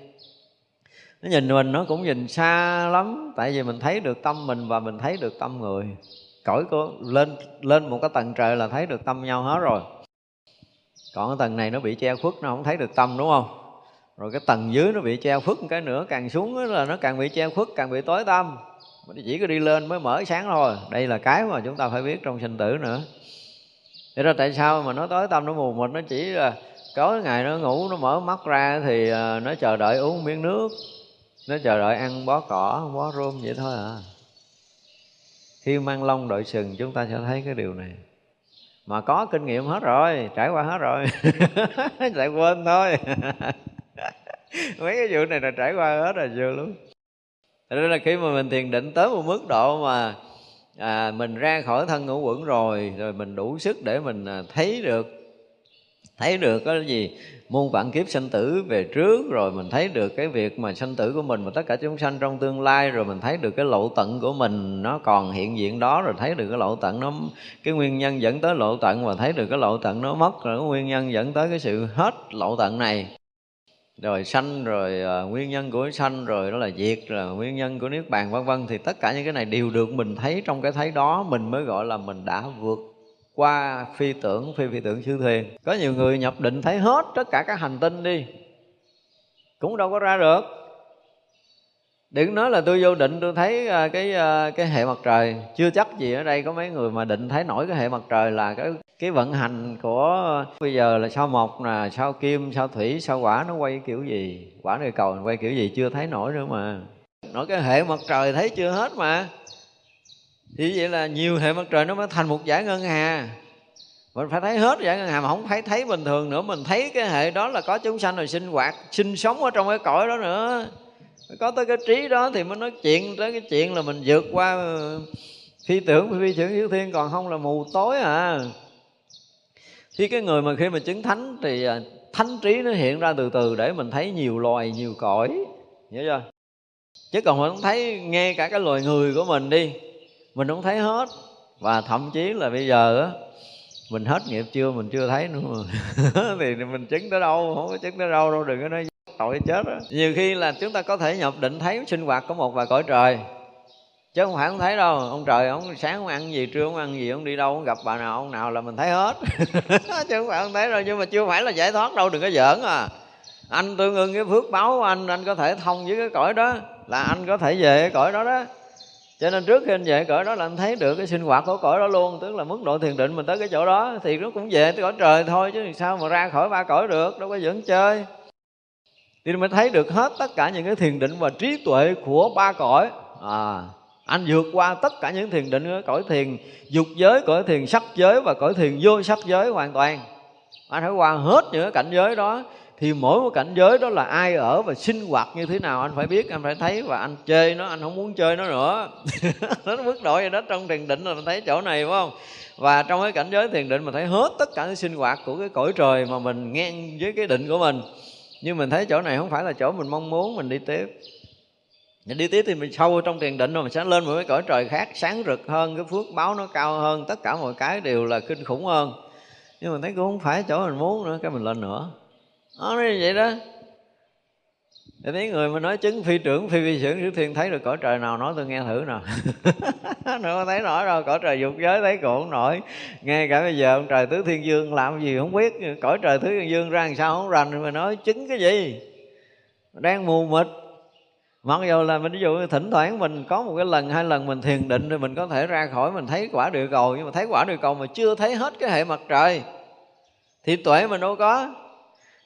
Nó nhìn mình nó cũng nhìn xa lắm, tại vì mình thấy được tâm mình và mình thấy được tâm người. Cõi của, lên lên một cái tầng trời là thấy được tâm nhau hết rồi. Còn cái tầng này nó bị che khuất, nó không thấy được tâm, đúng không? Rồi cái tầng dưới nó bị che khuất cái nữa, càng xuống là nó càng bị che khuất, càng bị tối tâm chỉ có đi lên mới mở sáng thôi. Đây là cái mà chúng ta phải biết trong sinh tử nữa. Thế ra tại sao mà nó tối tâm nó mù mịt, nó chỉ là có ngày nó ngủ, nó mở mắt ra thì à, nó chờ đợi uống miếng nước, nó chờ đợi ăn bó cỏ, bó rôm vậy thôi à. Khi mang lông đội sừng, chúng ta sẽ thấy cái điều này. Mà có kinh nghiệm hết rồi, trải qua hết rồi. <laughs> Lại quên thôi. <laughs> Mấy cái vụ này là trải qua hết rồi chưa luôn Thế nên là khi mà mình thiền định tới một mức độ mà à, mình ra khỏi thân ngũ quẩn rồi rồi mình đủ sức để mình à, thấy được thấy được cái gì? Muôn vạn kiếp sanh tử về trước rồi mình thấy được cái việc mà sanh tử của mình và tất cả chúng sanh trong tương lai rồi mình thấy được cái lộ tận của mình nó còn hiện diện đó rồi thấy được cái lộ tận nó cái nguyên nhân dẫn tới lộ tận và thấy được cái lộ tận nó mất rồi cái nguyên nhân dẫn tới cái sự hết lộ tận này rồi sanh rồi uh, nguyên nhân của sanh rồi đó là diệt là nguyên nhân của niết bàn vân vân. Thì tất cả những cái này đều được mình thấy trong cái thấy đó mình mới gọi là mình đã vượt qua phi tưởng phi phi tưởng siêu thiền có nhiều người nhập định thấy hết tất cả các hành tinh đi cũng đâu có ra được đừng nói là tôi vô định, tôi thấy à, cái à, cái hệ mặt trời. Chưa chắc gì ở đây có mấy người mà định thấy nổi cái hệ mặt trời là cái cái vận hành của, bây giờ là sao mộc nè, sao kim, sao thủy, sao quả nó quay kiểu gì? Quả địa cầu quay kiểu gì? Chưa thấy nổi nữa mà. Nói cái hệ mặt trời thấy chưa hết mà. Thì vậy là nhiều hệ mặt trời nó mới thành một giải ngân hà. Mình phải thấy hết giải ngân hà mà không phải thấy bình thường nữa. Mình thấy cái hệ đó là có chúng sanh rồi sinh hoạt, sinh sống ở trong cái cõi đó nữa có tới cái trí đó thì mới nói chuyện, tới cái chuyện là mình vượt qua ờ, phi tưởng phi tưởng hiếu thiên, còn không là mù tối à. Khi cái người mà khi mà chứng thánh thì ờ, thánh trí nó hiện ra từ từ để mình thấy nhiều loài, nhiều cõi nhớ chưa? Chứ còn mình không thấy nghe cả cái loài người của mình đi, mình không thấy hết. Và thậm chí là bây giờ á mình hết nghiệp chưa? Mình chưa thấy nữa mà. <laughs> Thì mình chứng tới đâu? Không có chứng tới đâu đâu, đừng có nói tội chết đó. nhiều khi là chúng ta có thể nhập định thấy sinh hoạt của một vài cõi trời, chứ không phải không thấy đâu. Ông trời, ông sáng không ăn gì, trưa không ăn gì, ông đi đâu, ông gặp bà nào, ông nào là mình thấy hết. <laughs> Chứ không phải không thấy đâu, nhưng mà chưa phải là giải thoát đâu, đừng có giỡn à. Anh tương ưng cái phước báo của anh anh có thể thông với cái cõi đó, là anh có thể về cái cõi đó đó cho nên trước khi anh về cõi đó là anh thấy được cái sinh hoạt của cõi đó luôn, tức là mức độ thiền định mình tới cái chỗ đó thì nó cũng về tới cõi trời thôi, chứ sao mà ra khỏi ba cõi được, đâu có dẫn chơi. Thì mình thấy được hết tất cả những cái thiền định và trí tuệ của ba cõi. À anh vượt qua tất cả những thiền định cõi thiền dục giới, cõi thiền sắc giới và cõi thiền vô sắc giới hoàn toàn. Anh phải qua hết những cái cảnh giới đó thì mỗi một cảnh giới đó là ai ở và sinh hoạt như thế nào, anh phải biết, anh phải thấy. Và anh chơi nó, anh không muốn chơi nó nữa. <laughs> Nó mức độ vậy đó, trong thiền định là mình thấy chỗ này, phải không? Và trong cái cảnh giới thiền định mình thấy hết tất cả cái sinh hoạt của cái cõi trời mà mình ngang với cái định của mình. Nhưng mình thấy chỗ này không phải là chỗ mình mong muốn, mình đi tiếp. Mình đi tiếp thì mình sâu trong thiền định rồi mình sẽ lên một cái cõi trời khác, sáng rực hơn, cái phước báo nó cao hơn. Tất cả mọi cái đều là kinh khủng hơn. Nhưng mà thấy cũng không phải chỗ mình muốn nữa, cái mình lên nữa nó nói như vậy đó. Thì thấy người mà nói chứng phi trưởng, phi vi trưởng thứ thiên thấy được cõi trời nào nói tôi nghe thử nào. <laughs> Nữa thấy nổi rồi cõi trời dục giới thấy cũng nổi. Nghe cả bây giờ ông trời tứ thiên dương làm gì không biết. Cõi trời tứ thiên dương ra làm sao không rành mà nói chứng cái gì? Đang mù mịt. Mặc dù là mình, ví dụ thỉnh thoảng mình có một cái lần, hai lần mình thiền định thì mình có thể ra khỏi, mình thấy quả địa cầu. Nhưng mà thấy quả địa cầu mà chưa thấy hết cái hệ mặt trời, thì tuệ mình đâu có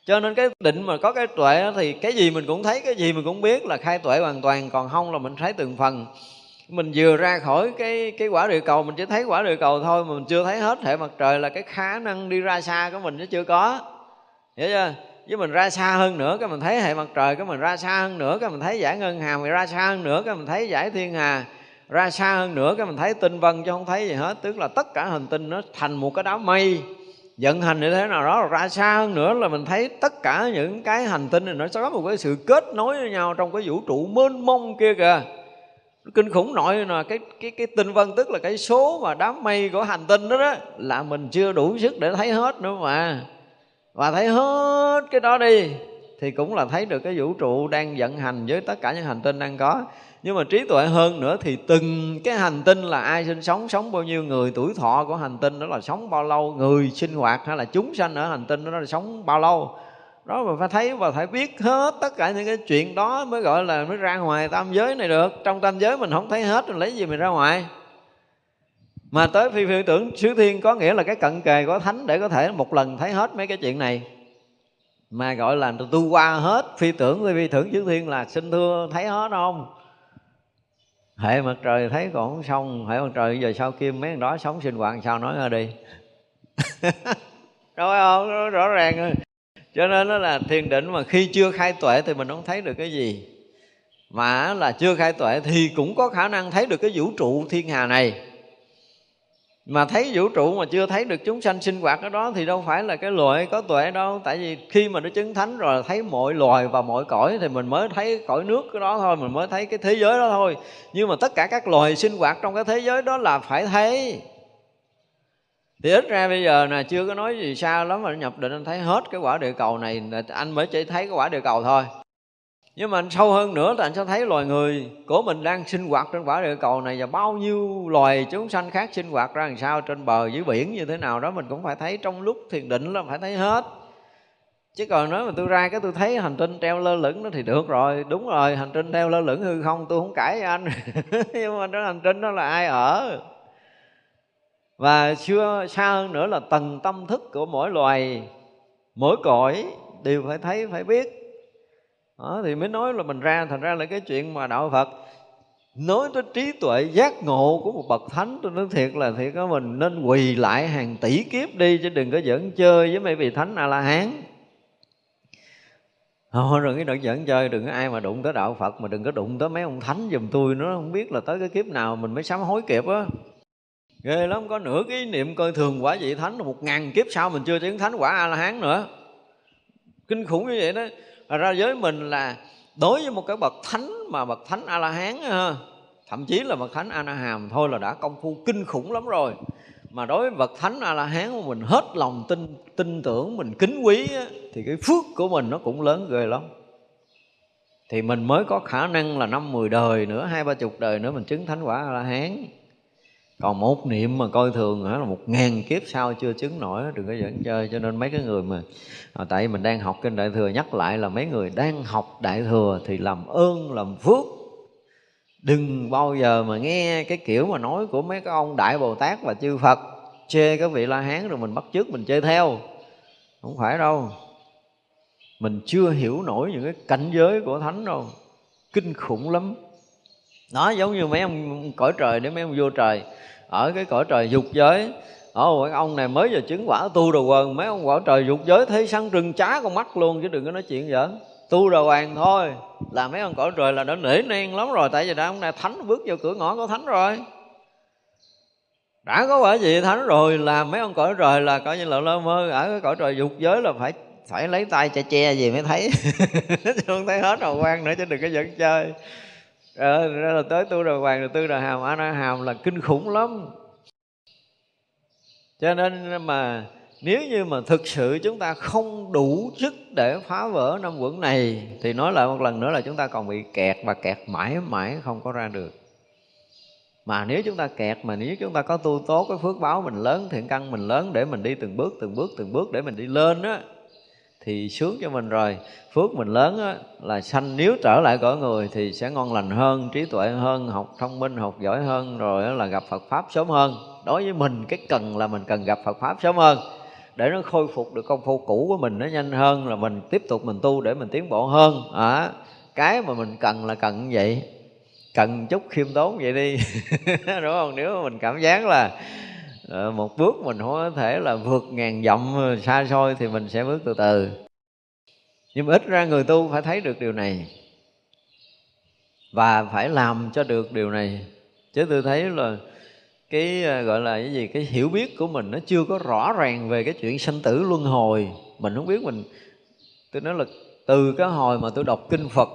cho nên cái định mà có cái tuệ thì cái gì mình cũng thấy, cái gì mình cũng biết là khai tuệ hoàn toàn, còn không là mình thấy từng phần. Mình vừa ra khỏi cái cái quả địa cầu, mình chỉ thấy quả địa cầu thôi, mà mình chưa thấy hết hệ mặt trời là cái khả năng đi ra xa của mình nó chưa có. Hiểu chưa? Với mình ra xa hơn nữa cái mình thấy hệ mặt trời, cái mình ra xa hơn nữa cái mình thấy giải ngân hà, mình ra xa hơn nữa cái mình thấy giải thiên hà. Ra xa hơn nữa cái mình thấy tinh vân chứ không thấy gì hết. Tức là tất cả hành tinh nó thành một cái đám mây vận hành như thế nào đó, ra xa hơn nữa là mình thấy tất cả những cái hành tinh này nó sẽ có một cái sự kết nối với nhau trong cái vũ trụ mênh mông kia kìa. Kinh khủng nội là cái cái cái tinh vân, tức là cái số mà đám mây của hành tinh đó đó, là mình chưa đủ sức để thấy hết nữa mà. Và thấy hết cái đó đi, thì cũng là thấy được cái vũ trụ đang vận hành với tất cả những hành tinh đang có nhưng mà trí tuệ hơn nữa thì từng cái hành tinh là ai sinh sống sống bao nhiêu người, tuổi thọ của hành tinh đó là sống bao lâu, người sinh hoạt hay là chúng sanh ở hành tinh đó là sống bao lâu. Đó mà phải thấy và phải biết hết tất cả những cái chuyện đó mới gọi là mới ra ngoài tam giới này được. Trong tam giới mình không thấy hết rồi lấy gì mình ra ngoài. Mà tới phi phi tưởng sứ thiên có nghĩa là cái cận kề của thánh để có thể một lần thấy hết mấy cái chuyện này. Mà gọi là tu qua hết, phi tưởng phi phi tưởng sứ thiên là xin thưa thấy hết không? Hệ mặt trời thấy còn không xong hệ mặt trời giờ sao kim mấy đó sống sinh hoạt sao nói ra đi. <laughs> Rồi không rõ ràng rồi. Cho nên nó là thiền định mà khi chưa khai tuệ thì mình không thấy được cái gì. Mà là chưa khai tuệ thì cũng có khả năng thấy được cái vũ trụ thiên hà này mà thấy vũ trụ mà chưa thấy được chúng sanh sinh hoạt ở đó thì đâu phải là cái loài có tuệ đâu. Tại vì khi mà nó chứng thánh rồi thấy mọi loài và mọi cõi thì mình mới thấy cõi nước cái đó thôi, mình mới thấy cái thế giới đó thôi. Nhưng mà tất cả các loài sinh hoạt trong cái thế giới đó là phải thấy. Thì ít ra bây giờ là chưa có nói gì sao lắm mà nhập định, anh thấy hết cái quả địa cầu này, anh mới chỉ thấy cái quả địa cầu thôi nhưng mà sâu hơn nữa là anh sẽ thấy loài người của mình đang sinh hoạt trên quả địa cầu này và bao nhiêu loài chúng sanh khác sinh hoạt ra làm sao trên bờ dưới biển như thế nào đó mình cũng phải thấy trong lúc thiền định là phải thấy hết. Chứ còn nói mà tôi ra cái tôi thấy hành tinh treo lơ lửng đó thì được rồi. Đúng rồi, hành tinh treo lơ lửng hư không, tôi không cãi với anh. <laughs> Nhưng mà đó, hành tinh đó là ai ở? Và xưa, xa hơn nữa là tầng tâm thức của mỗi loài, mỗi cõi đều phải thấy, phải biết đó, thì mới nói là mình ra thành ra là cái chuyện mà đạo phật nói tới trí tuệ giác ngộ của một bậc thánh tôi nói thiệt là thiệt có mình nên quỳ lại hàng tỷ kiếp đi chứ đừng có dẫn chơi với mấy vị thánh a la hán Thôi rồi cái đừng dẫn chơi đừng có ai mà đụng tới đạo Phật mà đừng có đụng tới mấy ông thánh giùm tôi nó không biết là tới cái kiếp nào mình mới sám hối kịp á. Ghê lắm có nửa cái niệm coi thường quả vị thánh một ngàn kiếp sau mình chưa chứng thánh quả a la hán nữa. Kinh khủng như vậy đó ra giới mình là đối với một cái bậc thánh mà bậc thánh a la hán thậm chí là bậc thánh a na hàm thôi là đã công phu kinh khủng lắm rồi. Mà đối với bậc thánh a la hán mà mình hết lòng tin tin tưởng mình kính quý á, thì cái phước của mình nó cũng lớn ghê lắm. Thì mình mới có khả năng là năm mười đời nữa hai ba chục đời nữa mình chứng thánh quả a la hán còn một niệm mà coi thường hả? Là một ngàn kiếp sau chưa chứng nổi đừng có dẫn chơi. Cho nên mấy cái người mà à, tại mình đang học kinh đại thừa nhắc lại là mấy người đang học đại thừa thì làm ơn làm phước. Đừng bao giờ mà nghe cái kiểu mà nói của mấy cái ông đại bồ tát và chư phật chê cái vị la hán rồi mình bắt chước mình chơi theo. Không phải đâu. Mình chưa hiểu nổi những cái cảnh giới của thánh đâu. Kinh khủng lắm. Nó giống như mấy ông cõi trời để mấy ông vô trời ở cái cõi trời dục giới. Ồ, cái ông này mới giờ chứng quả tu đồ quần Mấy ông quả trời dục giới thấy săn rừng chá con mắt luôn Chứ đừng có nói chuyện giỡn. Tu đồ hoàng thôi Là mấy ông cõi trời là đã nể nang lắm rồi Tại vì đã ông này thánh bước vào cửa ngõ có thánh rồi. Đã có quả gì thánh rồi là mấy ông cõi trời là coi như là lơ mơ ở cái cõi trời dục giới là phải phải lấy tay che che gì mới thấy. <laughs> Không thấy hết hào quang nữa chứ đừng có dẫn chơi. Ờ, rồi, rồi là tới tu đồ hoàng rồi tư đồ hàm a na hàm là kinh khủng lắm. Cho nên mà nếu như mà thực sự chúng ta không đủ sức để phá vỡ năm quẩn này thì nói lại một lần nữa là chúng ta còn bị kẹt và kẹt mãi mãi không có ra được. Mà nếu chúng ta kẹt mà nếu chúng ta có tu tốt cái phước báo mình lớn thiện căn mình lớn để mình đi từng bước từng bước từng bước để mình đi lên á thì sướng cho mình rồi. Phước mình lớn á, là sanh nếu trở lại cõi người thì sẽ ngon lành hơn trí tuệ hơn học thông minh học giỏi hơn rồi là gặp Phật pháp sớm hơn. Đối với mình cái cần là mình cần gặp Phật pháp sớm hơn. Để nó khôi phục được công phu cũ của mình nó nhanh hơn là mình tiếp tục mình tu để mình tiến bộ hơn. À, cái mà mình cần là cần như vậy. Cần chút khiêm tốn vậy đi. <laughs> Đúng không? Nếu mà mình cảm giác là Ờ, một bước mình không có thể là vượt ngàn dặm xa xôi thì mình sẽ bước từ từ. Nhưng mà ít ra người tu phải thấy được điều này và phải làm cho được điều này. Chứ tôi thấy là cái ờ, gọi là cái gì, cái hiểu biết của mình nó chưa có rõ ràng về cái chuyện sanh tử luân hồi. Mình không biết mình, tôi nói là từ cái hồi mà tôi đọc kinh phật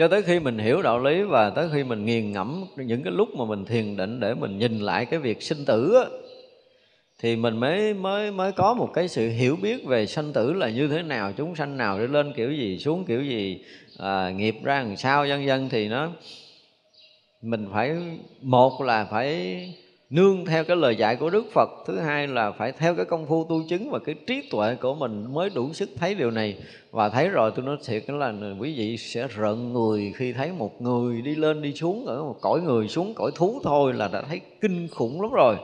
cho tới khi mình hiểu đạo lý và tới khi mình nghiền ngẫm những cái lúc mà mình thiền định để mình nhìn lại cái việc sinh tử á, thì mình mới mới mới có một cái sự hiểu biết về sanh tử là như thế nào chúng sanh nào để lên kiểu gì xuống kiểu gì à, nghiệp ra làm sao vân vân. Thì nó mình phải một là phải nương theo cái lời dạy của Đức Phật, thứ hai là phải theo cái công phu tu chứng và cái trí tuệ của mình mới đủ sức thấy điều này. Và thấy rồi tôi nói thiệt là quý vị sẽ rợn người khi thấy một người đi lên đi xuống, ở một cõi người xuống cõi thú thôi là đã thấy kinh khủng lắm rồi.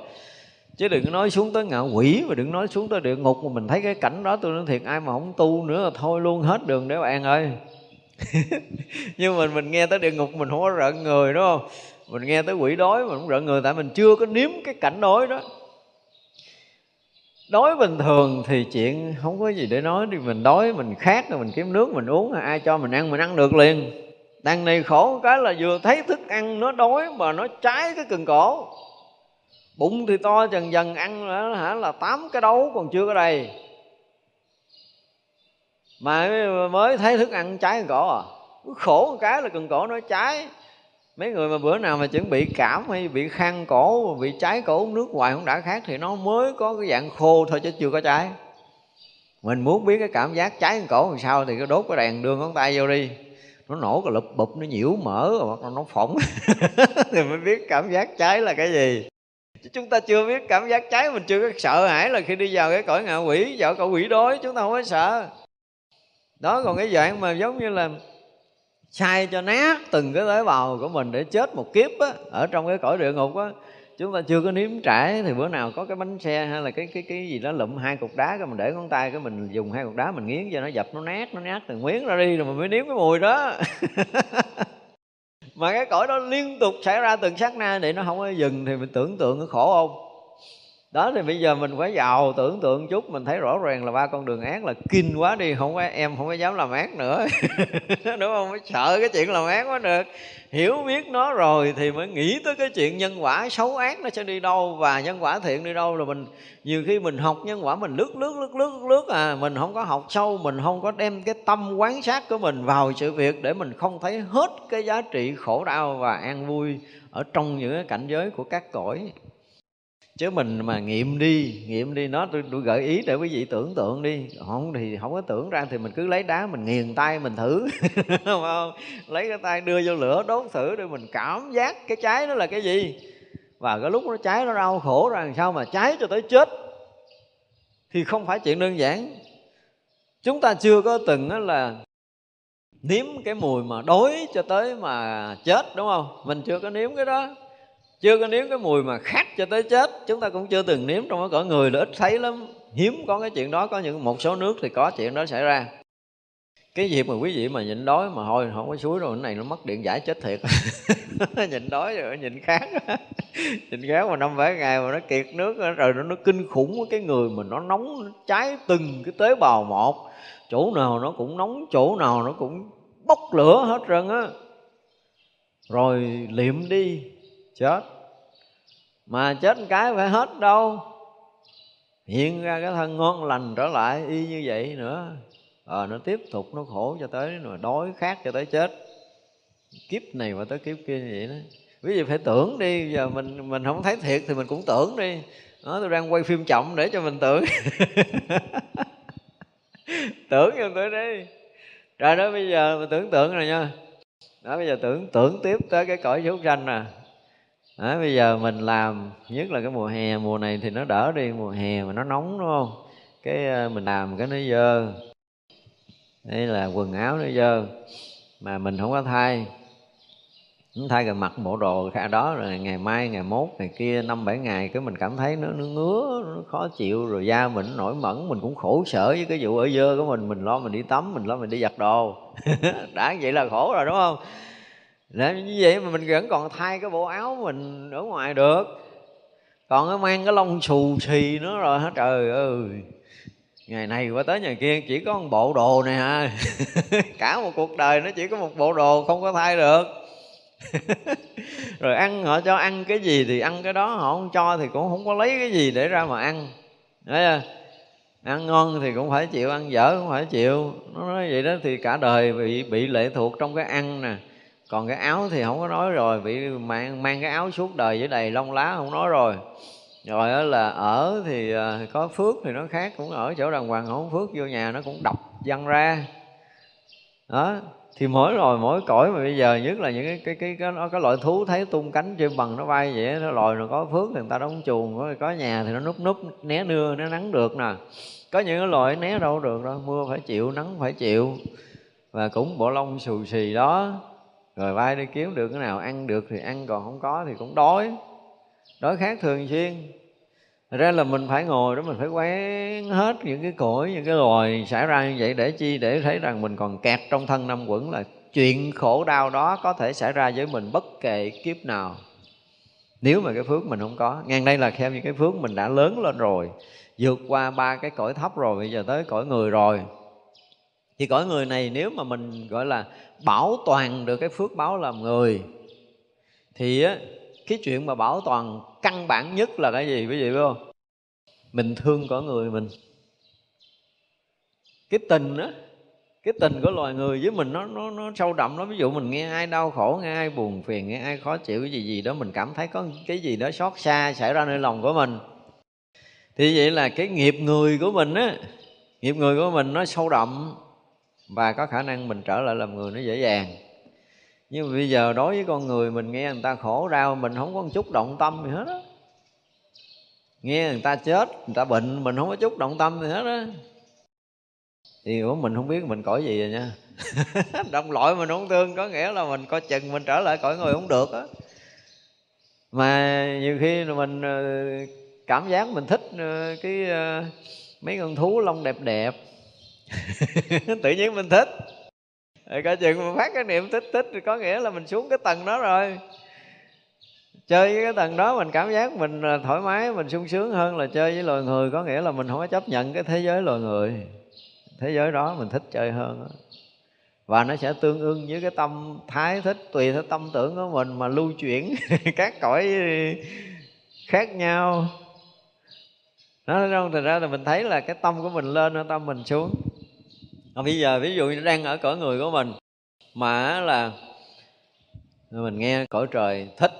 Chứ đừng nói xuống tới ngạ quỷ và đừng nói xuống tới địa ngục mà mình thấy cái cảnh đó tôi nói thiệt, ai mà không tu nữa là thôi luôn hết đường để bạn ơi. <laughs> Nhưng mà mình nghe tới địa ngục mình không có rợn người, đúng không? Mình nghe tới quỷ đói mà cũng rợn người tại mình chưa có nếm cái cảnh đói đó. Đói bình thường thì chuyện không có gì để nói thì mình đói mình khát rồi mình kiếm nước mình uống ai cho mình ăn mình ăn được liền. Đằng này khổ cái là vừa thấy thức ăn nó đói mà nó trái cái cần cổ. Bụng thì to dần dần ăn là, hả là tám cái đấu còn chưa có đầy. Mà mới thấy thức ăn trái cần cổ à. Khổ một cái là cần cổ nó trái mấy người mà bữa nào mà chuẩn bị cảm hay bị khăn cổ, bị cháy cổ uống nước hoài không đã khác thì nó mới có cái dạng khô thôi chứ chưa có cháy. mình muốn biết cái cảm giác cháy cổ làm sao thì cái đốt cái đèn đưa ngón tay vô đi. Nó nổ cái lụp bụp, nó nhiễu mỡ, hoặc là nó phỏng. <laughs> Thì mới biết cảm giác cháy là cái gì. Chúng ta chưa biết cảm giác cháy mình chưa có sợ hãi là khi đi vào cái cõi ngạ quỷ, vào cõi quỷ đói, chúng ta không có sợ. Đó, còn cái dạng mà giống như là sai cho nát từng cái tế bào của mình để chết một kiếp á, ở trong cái cõi địa ngục á. Chúng ta chưa có nếm trải thì bữa nào có cái bánh xe hay là cái cái cái gì đó lụm hai cục đá cái mình để ngón tay cái mình dùng hai cục đá mình nghiến cho nó dập nó nát nó nát từng miếng ra đi rồi mình mới nếm cái mùi đó. <laughs> Mà cái cõi đó liên tục xảy ra từng sát na để nó không có dừng thì mình tưởng tượng nó khổ không? Đó, thì bây giờ mình phải giàu, tưởng tượng chút, mình thấy rõ ràng là ba con đường ác là kinh quá đi, không có em, không có dám làm ác nữa. <laughs> Đúng không? Phải sợ cái chuyện làm ác quá được. Hiểu biết nó rồi thì mới nghĩ tới cái chuyện nhân quả xấu ác nó sẽ đi đâu và nhân quả thiện đi đâu. Là mình, nhiều khi mình học nhân quả, mình lướt lướt lướt lướt lướt à mình không có học sâu, mình không có đem cái tâm quán sát của mình vào sự việc để mình không thấy hết cái giá trị khổ đau và an vui ở trong những cái cảnh giới của các cõi chứ mình mà nghiệm đi nghiệm đi nó tôi, tôi gợi ý để quý vị tưởng tượng đi. Không thì không có tưởng ra thì mình cứ lấy đá mình nghiền tay mình thử. <laughs> Không không? Lấy cái tay đưa vô lửa đốt thử để mình cảm giác cái cháy nó là cái gì. Và cái lúc nó cháy nó đau khổ ra làm sao mà cháy cho tới chết. Thì không phải chuyện đơn giản. Chúng ta chưa có từng là nếm cái mùi mà đói cho tới mà chết đúng không? Mình chưa có nếm cái đó chưa có nếm cái mùi mà khát cho tới chết. Chúng ta cũng chưa từng nếm trong cái cõi người là ít thấy lắm. Hiếm có cái chuyện đó. Có những một số nước thì có chuyện đó xảy ra. Cái dịp mà quý vị mà nhịn đói mà thôi không có suối rồi cái này nó mất điện giải chết thiệt. <laughs> Nhịn đói rồi nhịn khát. <laughs> Nhịn khát mà năm bảy ngày mà nó kiệt nước rồi nó, nó kinh khủng cái người mà nó nóng nó cháy từng cái tế bào một. Chỗ nào nó cũng nóng chỗ nào nó cũng bốc lửa hết trơn á. Rồi liệm đi chết. Mà chết cái phải hết đâu. Hiện ra cái thân ngon lành trở lại y như vậy nữa. À, nó tiếp tục nó khổ cho tới mà đói khát cho tới chết. Kiếp này và tới kiếp kia như vậy đó. Ví dụ phải tưởng đi giờ mình mình không thấy thiệt thì mình cũng tưởng đi. Đó tôi đang quay phim chậm để cho mình tưởng. <laughs> Tưởng cho tôi đi rồi đó bây giờ mình tưởng tượng rồi nha. Đó bây giờ tưởng tưởng tiếp tới cái cõi súc sanh nè à, bây giờ mình làm nhất là cái mùa hè mùa này thì nó đỡ đi mùa hè mà nó nóng đúng không? Cái ờ, mình làm cái nó dơ. Đây là quần áo nó dơ mà mình không có thay. Không thay gần mặc bộ đồ khá đó rồi ngày mai ngày mốt ngày kia năm bảy ngày cái mình cảm thấy nó nó ngứa nó khó chịu rồi da mình nổi mẩn mình cũng khổ sở với cái vụ ở dơ của mình. Mình lo mình đi tắm mình lo mình đi giặt đồ. <laughs> Đã vậy là khổ rồi đúng không? Để như vậy mà mình vẫn còn thay cái bộ áo mình ở ngoài được. Còn nó mang cái lông xù xì nữa rồi hả trời ơi. Ngày này qua tới ngày kia chỉ có một bộ đồ này ha <laughs> cả một cuộc đời nó chỉ có một bộ đồ không có thay được. <laughs> Rồi ăn họ cho ăn cái gì thì ăn cái đó, họ không cho thì cũng không có lấy cái gì để ra mà ăn. Đấy ăn ngon thì cũng phải chịu, ăn dở cũng phải chịu. Nó nói vậy đó thì cả đời bị bị lệ thuộc trong cái ăn nè còn cái áo thì không có nói rồi bị mang mang cái áo suốt đời với đầy lông lá không nói rồi. Rồi đó là ở thì à, có phước thì nó khác cũng ở chỗ đàng hoàng không phước vô nhà nó cũng đập văng ra. Đó thì mỗi rồi mỗi cõi mà bây giờ nhất là những cái cái cái cái, cái, cái loại thú thấy tung cánh trên bằng nó bay vậy nó lòi nó có phước thì người ta đóng chuồng có, có nhà thì nó núp núp né nưa né nắng được nè. Có những cái loại né đâu được đâu mưa phải chịu nắng phải chịu và cũng bộ lông xù xì đó rồi bay đi kiếm được cái nào ăn được thì ăn, còn không có thì cũng đói. Đói khát thường xuyên. Thật ra là mình phải ngồi đó, mình phải quán hết những cái cõi những cái loài xảy ra như vậy để chi? Để thấy rằng mình còn kẹt trong thân năm quẩn là chuyện khổ đau đó có thể xảy ra với mình bất kể kiếp nào. Nếu mà cái phước mình không có. Ngang đây là theo những cái phước mình đã lớn lên rồi, vượt qua ba cái cõi thấp rồi, bây giờ tới cõi người rồi thì cõi người này nếu mà mình, gọi là, bảo toàn được cái phước báo làm người, thì á, cái chuyện mà bảo toàn căn bản nhất là cái gì? Quý vị biết không? Mình thương cõi người mình. Cái tình á, cái tình của loài người với mình nó nó nó sâu đậm lắm. Ví dụ mình nghe ai đau khổ, nghe ai buồn phiền, nghe ai khó chịu, cái gì gì đó, mình cảm thấy có cái gì đó xót xa xảy ra nơi lòng của mình. Thì vậy là cái nghiệp người của mình á, nghiệp người của mình nó sâu đậm và có khả năng mình trở lại làm người nó dễ dàng. Nhưng bây giờ đối với con người mình, nghe người ta khổ đau, mình không có một chút động tâm gì hết á. Nghe người ta chết, người ta bệnh, mình không có chút động tâm gì hết á. Thì của mình không biết mình cõi gì rồi nha. <laughs> Đồng loại mình không thương, có nghĩa là mình coi chừng mình trở lại cõi người không được á. Mà nhiều khi mình ờ, cảm giác mình thích ờ, cái ờ, mấy con thú lông đẹp đẹp <laughs> tự nhiên mình thích. Rồi coi chừng mà phát cái niệm thích thích thì có nghĩa là mình xuống cái tầng đó rồi. Chơi với cái tầng đó mình cảm giác mình à, thoải mái, mình sung sướng hơn là chơi với loài người. Có nghĩa là mình không có chấp nhận cái thế giới loài người. Thế giới đó mình thích chơi hơn và nó sẽ tương ưng với cái tâm thái thích, tùy theo tâm tưởng của mình mà lưu chuyển <laughs> các cõi khác nhau. Nó không thành ra là mình thấy là cái tâm của mình lên tâm mình xuống à, bây giờ ví dụ như đang ở cõi người của mình mà là mình nghe cõi trời thích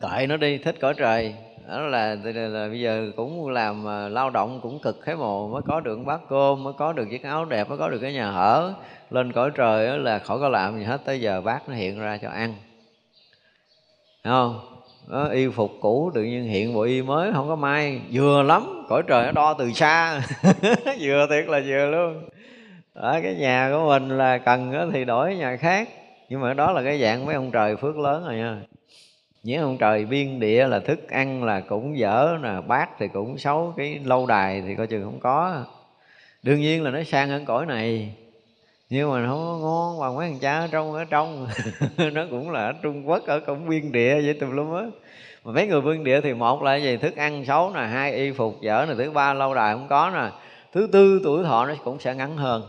kệ nó đi thích cõi trời. Đó là, là, là bây giờ cũng làm uh, lao động cũng cực khế mồ mới có được bát cơm mới có được chiếc áo đẹp mới có được cái nhà ở. Lên cõi trời đó là khỏi có làm gì hết tới giờ bác nó hiện ra cho ăn. Thấy không? Đó, y phục cũ tự nhiên hiện bộ y mới không có may. Vừa lắm cõi trời nó đo từ xa. <laughs> Vừa thiệt là vừa luôn ở cái nhà của mình là cần thì đổi nhà khác. Nhưng mà đó là cái dạng mấy ông trời phước lớn rồi nha. Những ông trời biên địa là thức ăn là cũng dở nè, bát thì cũng xấu, cái lâu đài thì coi chừng không có. Đương nhiên là nó sang hơn cõi này. Nhưng mà không có ngon bằng mấy thằng cha ở trong ở trong. <laughs> Nó cũng là ở trung quốc, ở cũng biên địa vậy tùm lum á. Mà mấy người biên địa thì một là gì? Thức ăn xấu nè, hai y phục dở nè, thứ ba lâu đài không có nè. Thứ tư tuổi thọ nó cũng sẽ ngắn hơn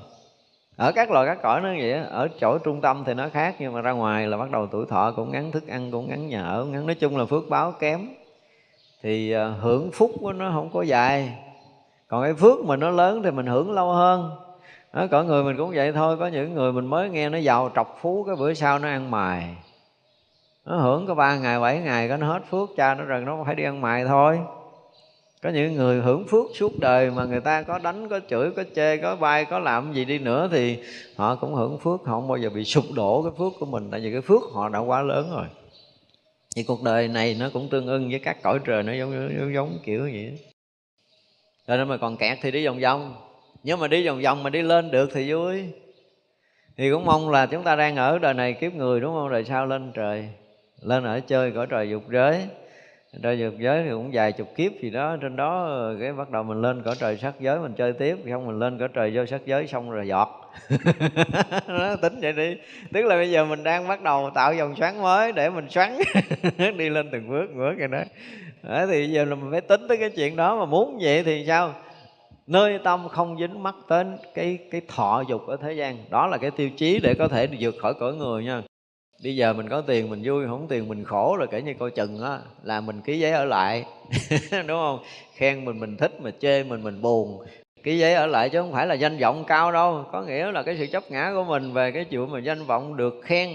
ở các loài các cõi nó vậy ở chỗ trung tâm thì nó khác nhưng mà ra ngoài là bắt đầu tuổi thọ cũng ngắn thức ăn cũng ngắn nhà ở ngắn. Nói chung là phước báo kém. Thì ờ, hưởng phúc của nó không có dài. Còn cái phước mà nó lớn thì mình hưởng lâu hơn. Đó, có người mình cũng vậy thôi. Có những người mình mới nghe nó giàu trọc phú cái bữa sau nó ăn mài. Nó hưởng có ba ngày bảy ngày cái nó hết phước cha nó rằng nó phải đi ăn mài thôi có những người hưởng phước suốt đời mà người ta có đánh có chửi có chê có bay có làm gì đi nữa thì họ cũng hưởng phước. Họ không bao giờ bị sụp đổ cái phước của mình tại vì cái phước họ đã quá lớn rồi. Thì cuộc đời này nó cũng tương ưng với các cõi trời nó giống giống, giống kiểu vậy. Cho nên mà còn kẹt thì đi vòng vòng. Nhưng mà đi vòng vòng mà đi lên được thì vui. Thì cũng mong là chúng ta đang ở đời này kiếp người đúng không? Đời sau lên trời? Lên ở chơi cõi trời dục giới ra dục giới thì cũng vài chục kiếp gì đó trên đó ờ, cái bắt đầu mình lên cõi trời sắc giới mình chơi tiếp không mình lên cõi trời vô sắc giới xong rồi giọt. <laughs> Nó tính vậy đi. Tức là bây giờ mình đang bắt đầu tạo dòng xoắn mới để mình xoắn <laughs> đi lên từng bước bước rồi đó. À, thì giờ là mình phải tính tới cái chuyện đó mà muốn vậy thì sao? Nơi tâm không dính mắc đến cái cái thọ dục ở thế gian. Đó là cái tiêu chí để có thể vượt khỏi cõi người nha bây giờ mình có tiền mình vui, không tiền mình khổ rồi kể như coi chừng á, là mình ký giấy ở lại. <laughs> Đúng không? Khen mình mình thích mà chê mình mình buồn. Ký giấy ở lại chứ không phải là danh vọng cao đâu, có nghĩa là cái sự chấp ngã của mình về cái chuyện mà danh vọng được khen.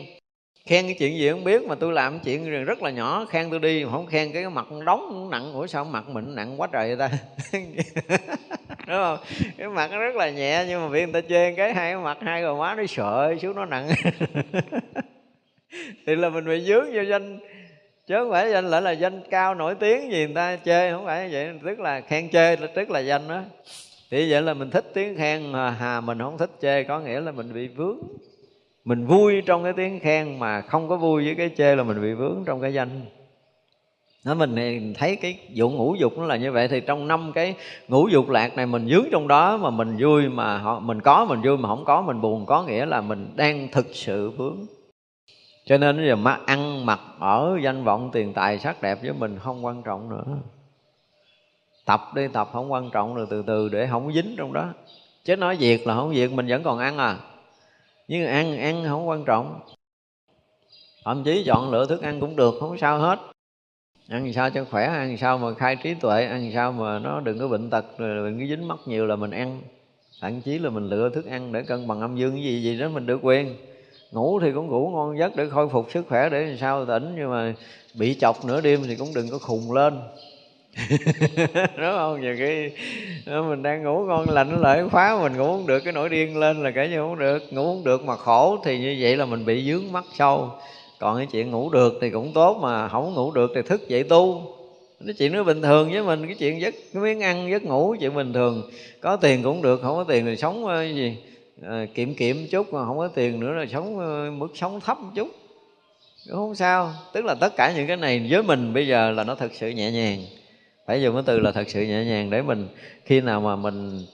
Khen cái chuyện gì không biết, mà tôi làm chuyện rất là nhỏ, khen tôi đi, mà không khen cái mặt đóng nặng, ủa sao mặt mình nặng quá trời vậy ta? <laughs> Đúng không? Cái mặt nó rất là nhẹ, nhưng mà bị người ta chê cái hai cái mặt hai gò má nó sợ xuống, nó nặng. <laughs> <laughs> thì là mình bị dướng vô danh. Chứ không phải danh lại là danh cao nổi tiếng gì người ta chê, không phải vậy. Tức là khen chê, tức là danh đó. Thì vậy là mình thích tiếng khen hà mình không thích chê. Có nghĩa là mình bị vướng. Mình vui trong cái tiếng khen mà không có vui với cái chê là mình bị vướng trong cái danh. Nó mình thấy cái vụ ngũ dục nó là như vậy. Thì trong năm cái ngũ dục lạc này mình dướng trong đó mà mình vui mà họ, mình có mình vui mà không có mình buồn. Có nghĩa là mình đang thực sự vướng cho nên bây giờ mà ăn mặc ở danh vọng tiền tài sắc đẹp với mình không quan trọng nữa. Tập đi tập không quan trọng rồi từ từ để không dính trong đó. Chứ nói việc là không việc, mình vẫn còn ăn à. Nhưng ăn ăn không quan trọng. Thậm chí chọn lựa thức ăn cũng được, không sao hết. Ăn sao cho khỏe, ăn sao mà khai trí tuệ, ăn sao mà nó đừng có bệnh tật, rồi đừng có dính mắc nhiều là mình ăn. Thậm chí là mình lựa thức ăn để cân bằng âm dương cái gì gì đó mình được quyền ngủ thì cũng ngủ ngon giấc để khôi phục sức khỏe để làm sao tỉnh, nhưng mà bị chọc nửa đêm thì cũng đừng có khùng lên. <laughs> Đúng không? Nhiều khi ờ, mình đang ngủ ngon lạnh lại khóa mình ngủ không được, cái nỗi điên lên là cả như không được. Ngủ không được mà khổ thì như vậy là mình bị dướng mắt sâu. Còn cái chuyện ngủ được thì cũng tốt mà không ngủ được thì thức dậy tu. Cái chuyện nó bình thường với mình, cái chuyện giấc, cái miếng ăn giấc ngủ chuyện bình thường. Có tiền cũng được, không có tiền thì sống ờ, gì? À, kiệm kiệm chút mà không có tiền nữa là sống ờ, mức sống thấp một chút. Cũng không sao. Tức là tất cả những cái này với mình bây giờ là nó thật sự nhẹ nhàng. Phải dùng cái từ là thật sự nhẹ nhàng để mình khi nào mà mình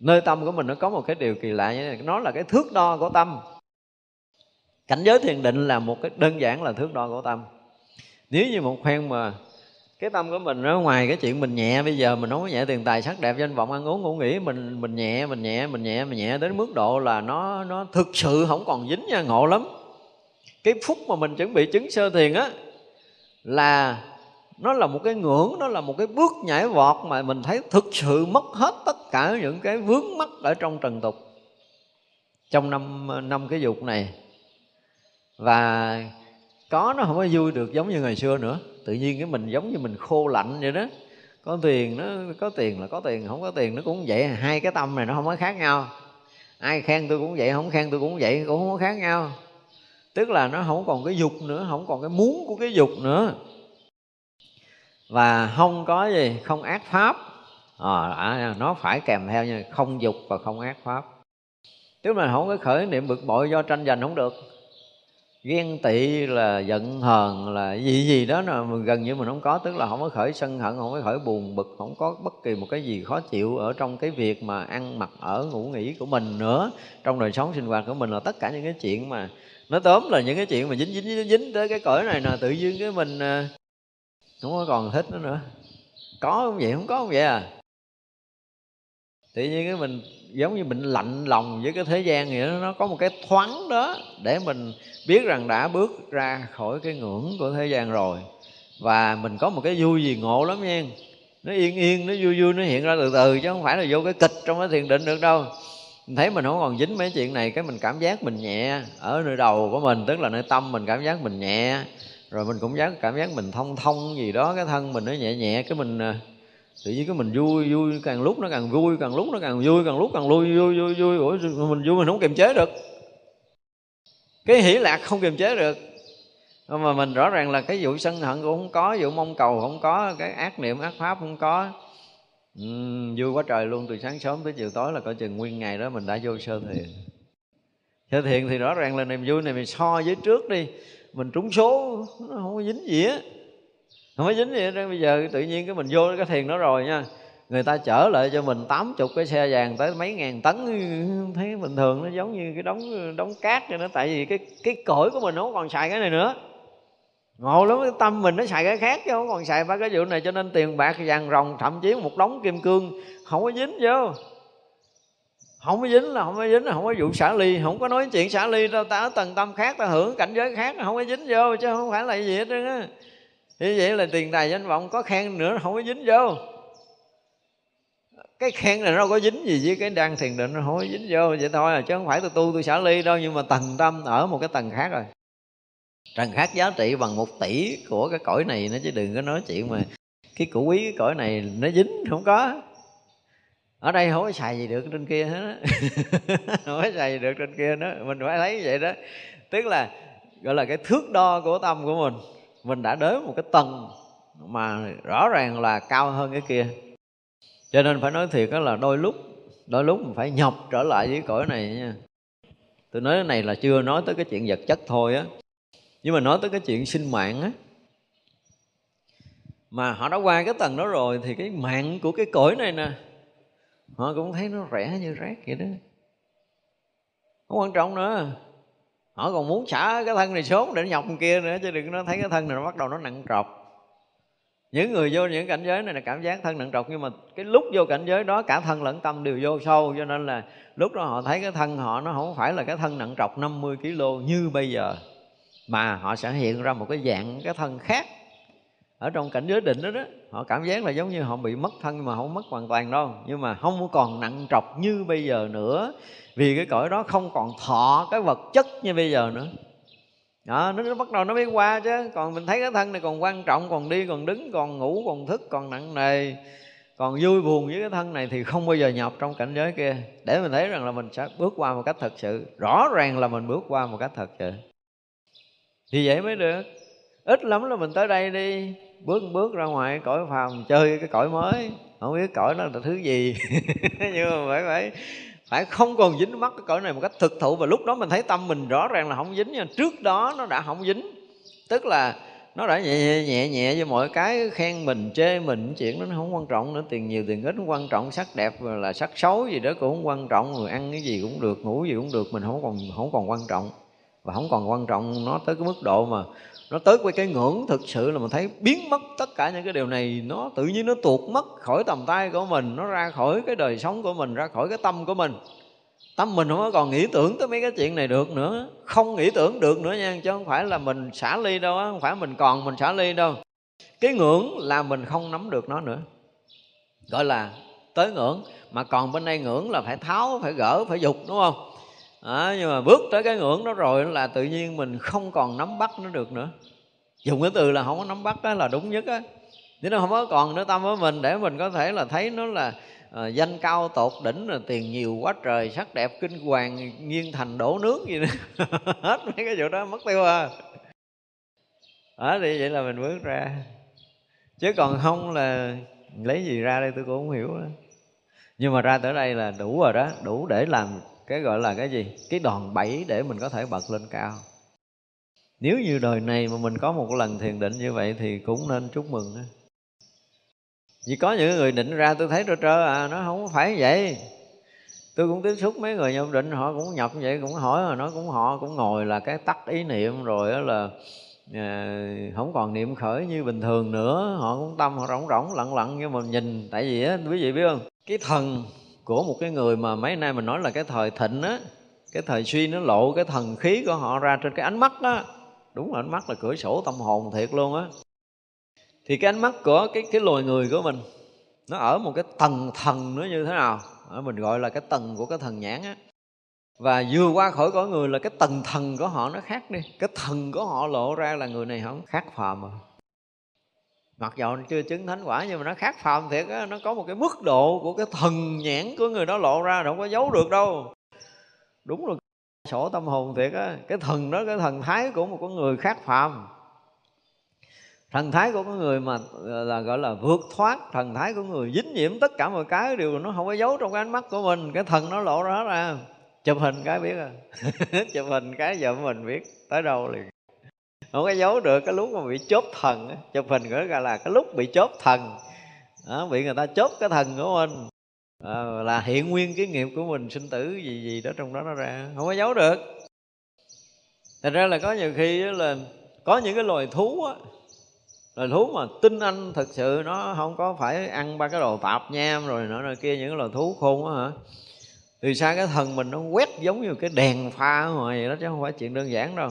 nơi tâm của mình nó có một cái điều kỳ lạ như thế này nó là cái thước đo của tâm. Cảnh giới thiền định là một cái đơn giản là thước đo của tâm. Nếu như một khoen mà cái tâm của mình nó ngoài cái chuyện mình nhẹ, bây giờ mình không có nhẹ tiền tài sắc đẹp danh vọng ăn uống ngủ nghỉ, mình mình nhẹ mình nhẹ mình nhẹ mình nhẹ đến mức độ là nó nó thực sự không còn dính nha, ngộ lắm. Cái phút mà mình chuẩn bị chứng sơ thiền á, là nó là một cái ngưỡng, nó là một cái bước nhảy vọt mà mình thấy thực sự mất hết tất cả những cái vướng mắc ở trong trần tục trong năm năm cái dục này. Và có nó không có vui được giống như ngày xưa nữa tự nhiên cái mình giống như mình khô lạnh vậy đó. Có tiền nó có tiền là có tiền không có tiền nó cũng vậy. Hai cái tâm này nó không có khác nhau. Ai khen tôi cũng vậy không khen tôi cũng vậy cũng không có khác nhau. Tức là nó không còn cái dục nữa không còn cái muốn của cái dục nữa. Và không có gì không ác pháp. Ờ, à, nó phải kèm theo như không dục và không ác pháp. Tức là không có khởi niệm bực bội do tranh giành không được ghen tị là giận hờn là gì gì đó mà gần như mình không có tức là không có khởi sân hận không có khởi buồn bực không có bất kỳ một cái gì khó chịu ở trong cái việc mà ăn mặc ở ngủ nghỉ của mình nữa. Trong đời sống sinh hoạt của mình là tất cả những cái chuyện mà nó tóm là những cái chuyện mà dính dính dính, dính tới cái cõi này là tự nhiên cái mình à, không có còn thích nó nữa. Có không vậy? Không có không vậy à? Tự nhiên cái mình giống như mình lạnh lòng với cái thế gian vậy đó, nó có một cái thoáng đó để mình biết rằng đã bước ra khỏi cái ngưỡng của thế gian rồi. Và mình có một cái vui gì ngộ lắm nha. Nó yên yên nó vui vui nó hiện ra từ từ chứ không phải là vô cái kịch trong cái thiền định được đâu. Mình thấy mình không còn dính mấy chuyện này cái mình cảm giác mình nhẹ ở nơi đầu của mình tức là nơi tâm mình cảm giác mình nhẹ. Rồi mình cũng giác cảm giác mình thông thông gì đó cái thân mình nó nhẹ nhẹ cái mình à, tự nhiên cái mình vui vui càng lúc nó càng vui càng lúc nó càng vui càng lúc càng lui vui vui vui Ủa, mình vui mình không kiềm chế được cái hỷ lạc không kiềm chế được. Mà mình rõ ràng là cái vụ sân hận cũng không có vụ mong cầu không có cái ác niệm ác pháp không có. Uhm, vui quá trời luôn từ sáng sớm tới chiều tối là coi chừng nguyên ngày đó mình đã vô sơ thiền sơ thiền thì rõ ràng là niềm vui này mình so với trước đi. Mình trúng số nó không có dính gì á. Không có dính gì hết bây giờ tự nhiên cái mình vô cái thiền đó rồi nha người ta chở lại cho mình tám chục cái xe vàng tới mấy ngàn tấn. Thấy bình thường nó giống như cái đống đống cát vậy nó tại vì cái cái cõi của mình nó không còn xài cái này nữa. Ngộ lắm, cái tâm mình nó xài cái khác chứ không còn xài ba cái vụ này, cho nên tiền bạc vàng rồng thậm chí một đống kim cương, không có dính vô. Không có dính là không có dính là không có vụ xả ly, không có nói chuyện xả ly đâu, ta ở tầng tâm khác, ta hưởng cảnh giới khác, không có dính vô, chứ không phải là gì hết trơn á. Như vậy là tiền tài danh vọng có khen nữa, không có dính vô cái khen này nó có dính gì với cái đang thiền định? Nó không có dính vô vậy thôi à chứ không phải tôi tu tôi xả ly đâu, nhưng mà tầng tâm ở một cái tầng khác rồi. Tầng khác giá trị bằng một tỷ của cái cõi này nó chứ đừng có nói chuyện mà cái củ quý cái cõi này nó dính, không có. Ở đây không có xài gì được trên kia hết <laughs> không có xài gì được trên kia nữa. Mình phải thấy vậy đó. Tức là, gọi là cái thước đo của tâm của mình mình đã đến một cái tầng mà rõ ràng là cao hơn cái kia cho nên phải nói thiệt đó là đôi lúc đôi lúc mình phải nhọc trở lại với cõi này nha. Tôi nói cái này là chưa nói tới cái chuyện vật chất thôi á. Nhưng mà nói tới cái chuyện sinh mạng á, mà họ đã qua cái tầng đó rồi thì cái mạng của cái cõi này nè, họ cũng thấy nó rẻ như rác vậy đó. Không quan trọng nữa. Họ còn muốn xả cái thân này sớm để nhọc kia nữa, chứ đừng nó thấy cái thân này nó bắt đầu nó nặng trọc những người vô những cảnh giới này là cảm giác thân nặng trọc, nhưng mà cái lúc vô cảnh giới đó, cả thân lẫn tâm đều vô sâu, cho nên là lúc đó họ thấy cái thân họ, nó không phải là cái thân nặng trọc 50 kg như bây giờ, mà họ sẽ hiện ra một cái dạng cái thân khác. Ở trong cảnh giới định đó đó, họ cảm giác là giống như họ bị mất thân nhưng mà không mất hoàn toàn đâu, nhưng mà không còn nặng trọc như bây giờ nữa, vì cái cõi đó không còn thọ cái vật chất như bây giờ nữa đó, nó, nó bắt đầu nó mới qua chứ. Còn mình thấy cái thân này còn quan trọng còn đi còn đứng còn ngủ còn thức còn nặng nề còn vui buồn với cái thân này thì không bao giờ nhập trong cảnh giới kia. Để mình thấy rằng là mình sẽ bước qua một cách thật sự. Rõ ràng là mình bước qua một cách thật sự. Thì vậy mới được. Ít lắm là mình tới đây đi bước bước ra ngoài cõi phàm chơi cái cõi mới. Không biết cõi đó là thứ gì. <laughs> Nhưng mà phải phải phải không còn dính mắc cái cõi này một cách thực thụ và lúc đó mình thấy tâm mình rõ ràng là không dính nhưng trước đó nó đã không dính. Tức là nó đã nhẹ nhẹ nhẹ, nhẹ với mọi cái khen mình chê mình chuyện đó nó không quan trọng nữa. Tiền nhiều tiền ít không quan trọng. Sắc đẹp là sắc xấu gì đó cũng không quan trọng. Người ăn cái gì cũng được ngủ gì cũng được. Mình không còn không còn quan trọng. Và không còn quan trọng nó tới cái mức độ mà nó tới quay cái ngưỡng thực sự là mình thấy biến mất tất cả những cái điều này, nó tự nhiên nó tuột mất khỏi tầm tay của mình, nó ra khỏi cái đời sống của mình, ra khỏi cái tâm của mình. Tâm mình không còn nghĩ tưởng tới mấy cái chuyện này được nữa. Không nghĩ tưởng được nữa nha, chứ không phải là mình xả ly đâu á, không phải mình còn mình xả ly đâu. Cái ngưỡng là mình không nắm được nó nữa. Gọi là tới ngưỡng, mà còn bên đây ngưỡng là phải tháo, phải gỡ, phải dục, đúng không? À, nhưng mà bước tới cái ngưỡng đó rồi là tự nhiên mình không còn nắm bắt nó được nữa. Dùng cái từ là không có nắm bắt đó là đúng nhất á. Chứ nó không có còn nữa tâm với mình để mình có thể là thấy nó là à, danh cao tột đỉnh là tiền nhiều quá trời sắc đẹp kinh hoàng nghiêng thành đổ nước gì nữa <laughs> hết mấy cái vụ đó mất tiêu à. Ở thì vậy là mình bước ra. Chứ còn không là lấy gì ra đây tôi cũng không hiểu nữa nhưng mà ra tới đây là đủ rồi đó đủ để làm cái gọi là cái gì? Cái đòn bẩy để mình có thể bật lên cao. Nếu như đời này mà mình có một lần thiền định như vậy thì cũng nên chúc mừng đó. vì có những người định ra tôi thấy trơ trơ à nó không phải vậy. Tôi cũng tiếp xúc mấy người nhập định họ cũng nhập vậy cũng hỏi mà nó cũng họ cũng ngồi là cái tắt ý niệm rồi đó là à, không còn niệm khởi như bình thường nữa. Họ cũng tâm họ rỗng rỗng lặng lặng nhưng mà nhìn. Tại vì á quý vị biết không? Cái thần của một cái người mà mấy nay mình nói là cái thời thịnh á, cái thời suy nó lộ cái thần khí của họ ra trên cái ánh mắt đó đúng là ánh mắt là cửa sổ tâm hồn thiệt luôn á. Thì cái ánh mắt của cái cái loài người của mình, nó ở một cái tầng thần nữa như thế nào? Mình gọi là cái tầng của cái thần nhãn á. Và vừa qua khỏi cõi người là cái tầng thần của họ nó khác đi. Cái thần của họ lộ ra là người này không khác phàm rồi mặc dầu chưa chứng thánh quả nhưng mà nó khác phàm thiệt á, nó có một cái mức độ của cái thần nhãn của người đó lộ ra không có giấu được đâu. Đúng rồi sổ tâm hồn thiệt á, cái thần đó, cái thần thái của một con người khác phàm. Thần thái của con người mà ờ, là gọi là vượt thoát, thần thái của người dính nhiễm tất cả mọi cái đều nó không có giấu trong cái ánh mắt của mình, cái thần nó lộ ra hết ra chụp hình cái biết à <laughs> chụp hình cái giờ mình biết tới đâu liền không có giấu được cái lúc mà bị chốt thần chụp hình gọi là cái lúc bị chốt thần. Đó, bị người ta chốt cái thần của mình. À, là hiện nguyên cái nghiệp của mình sinh tử gì gì đó trong đó nó ra. Không có giấu được. Thành ra là có nhiều khi là có những cái loài thú á loài thú mà tinh anh thực sự nó không có phải ăn ba cái đồ tạp nham rồi nọ rồi kia những cái loài thú khôn á hả? Thì sao cái thần mình nó quét giống như cái đèn pha ngoài vậy đó chứ không phải chuyện đơn giản đâu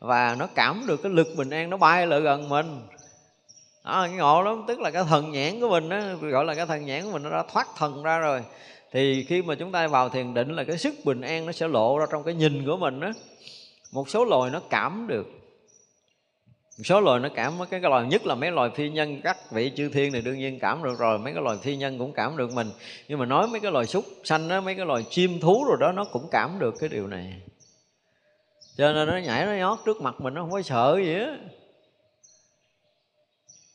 và nó cảm được cái lực bình an nó bay lại gần mình. Đó, cái ngộ lắm tức là cái thần nhãn của mình đó, gọi là cái thần nhãn của mình nó đã thoát thần ra rồi. Thì khi mà chúng ta vào thiền định là cái sức bình an nó sẽ lộ ra trong cái nhìn của mình đó một số loài nó cảm được. Một số loài nó cảm cái, cái loài nhất là mấy loài phi nhân các vị chư thiên này đương nhiên cảm được rồi mấy cái loài phi nhân cũng cảm được mình. Nhưng mà nói mấy cái loài súc sanh đó mấy cái loài chim thú rồi đó nó cũng cảm được cái điều này cho nên nó nhảy nó nhót trước mặt mình, nó không có sợ gì á.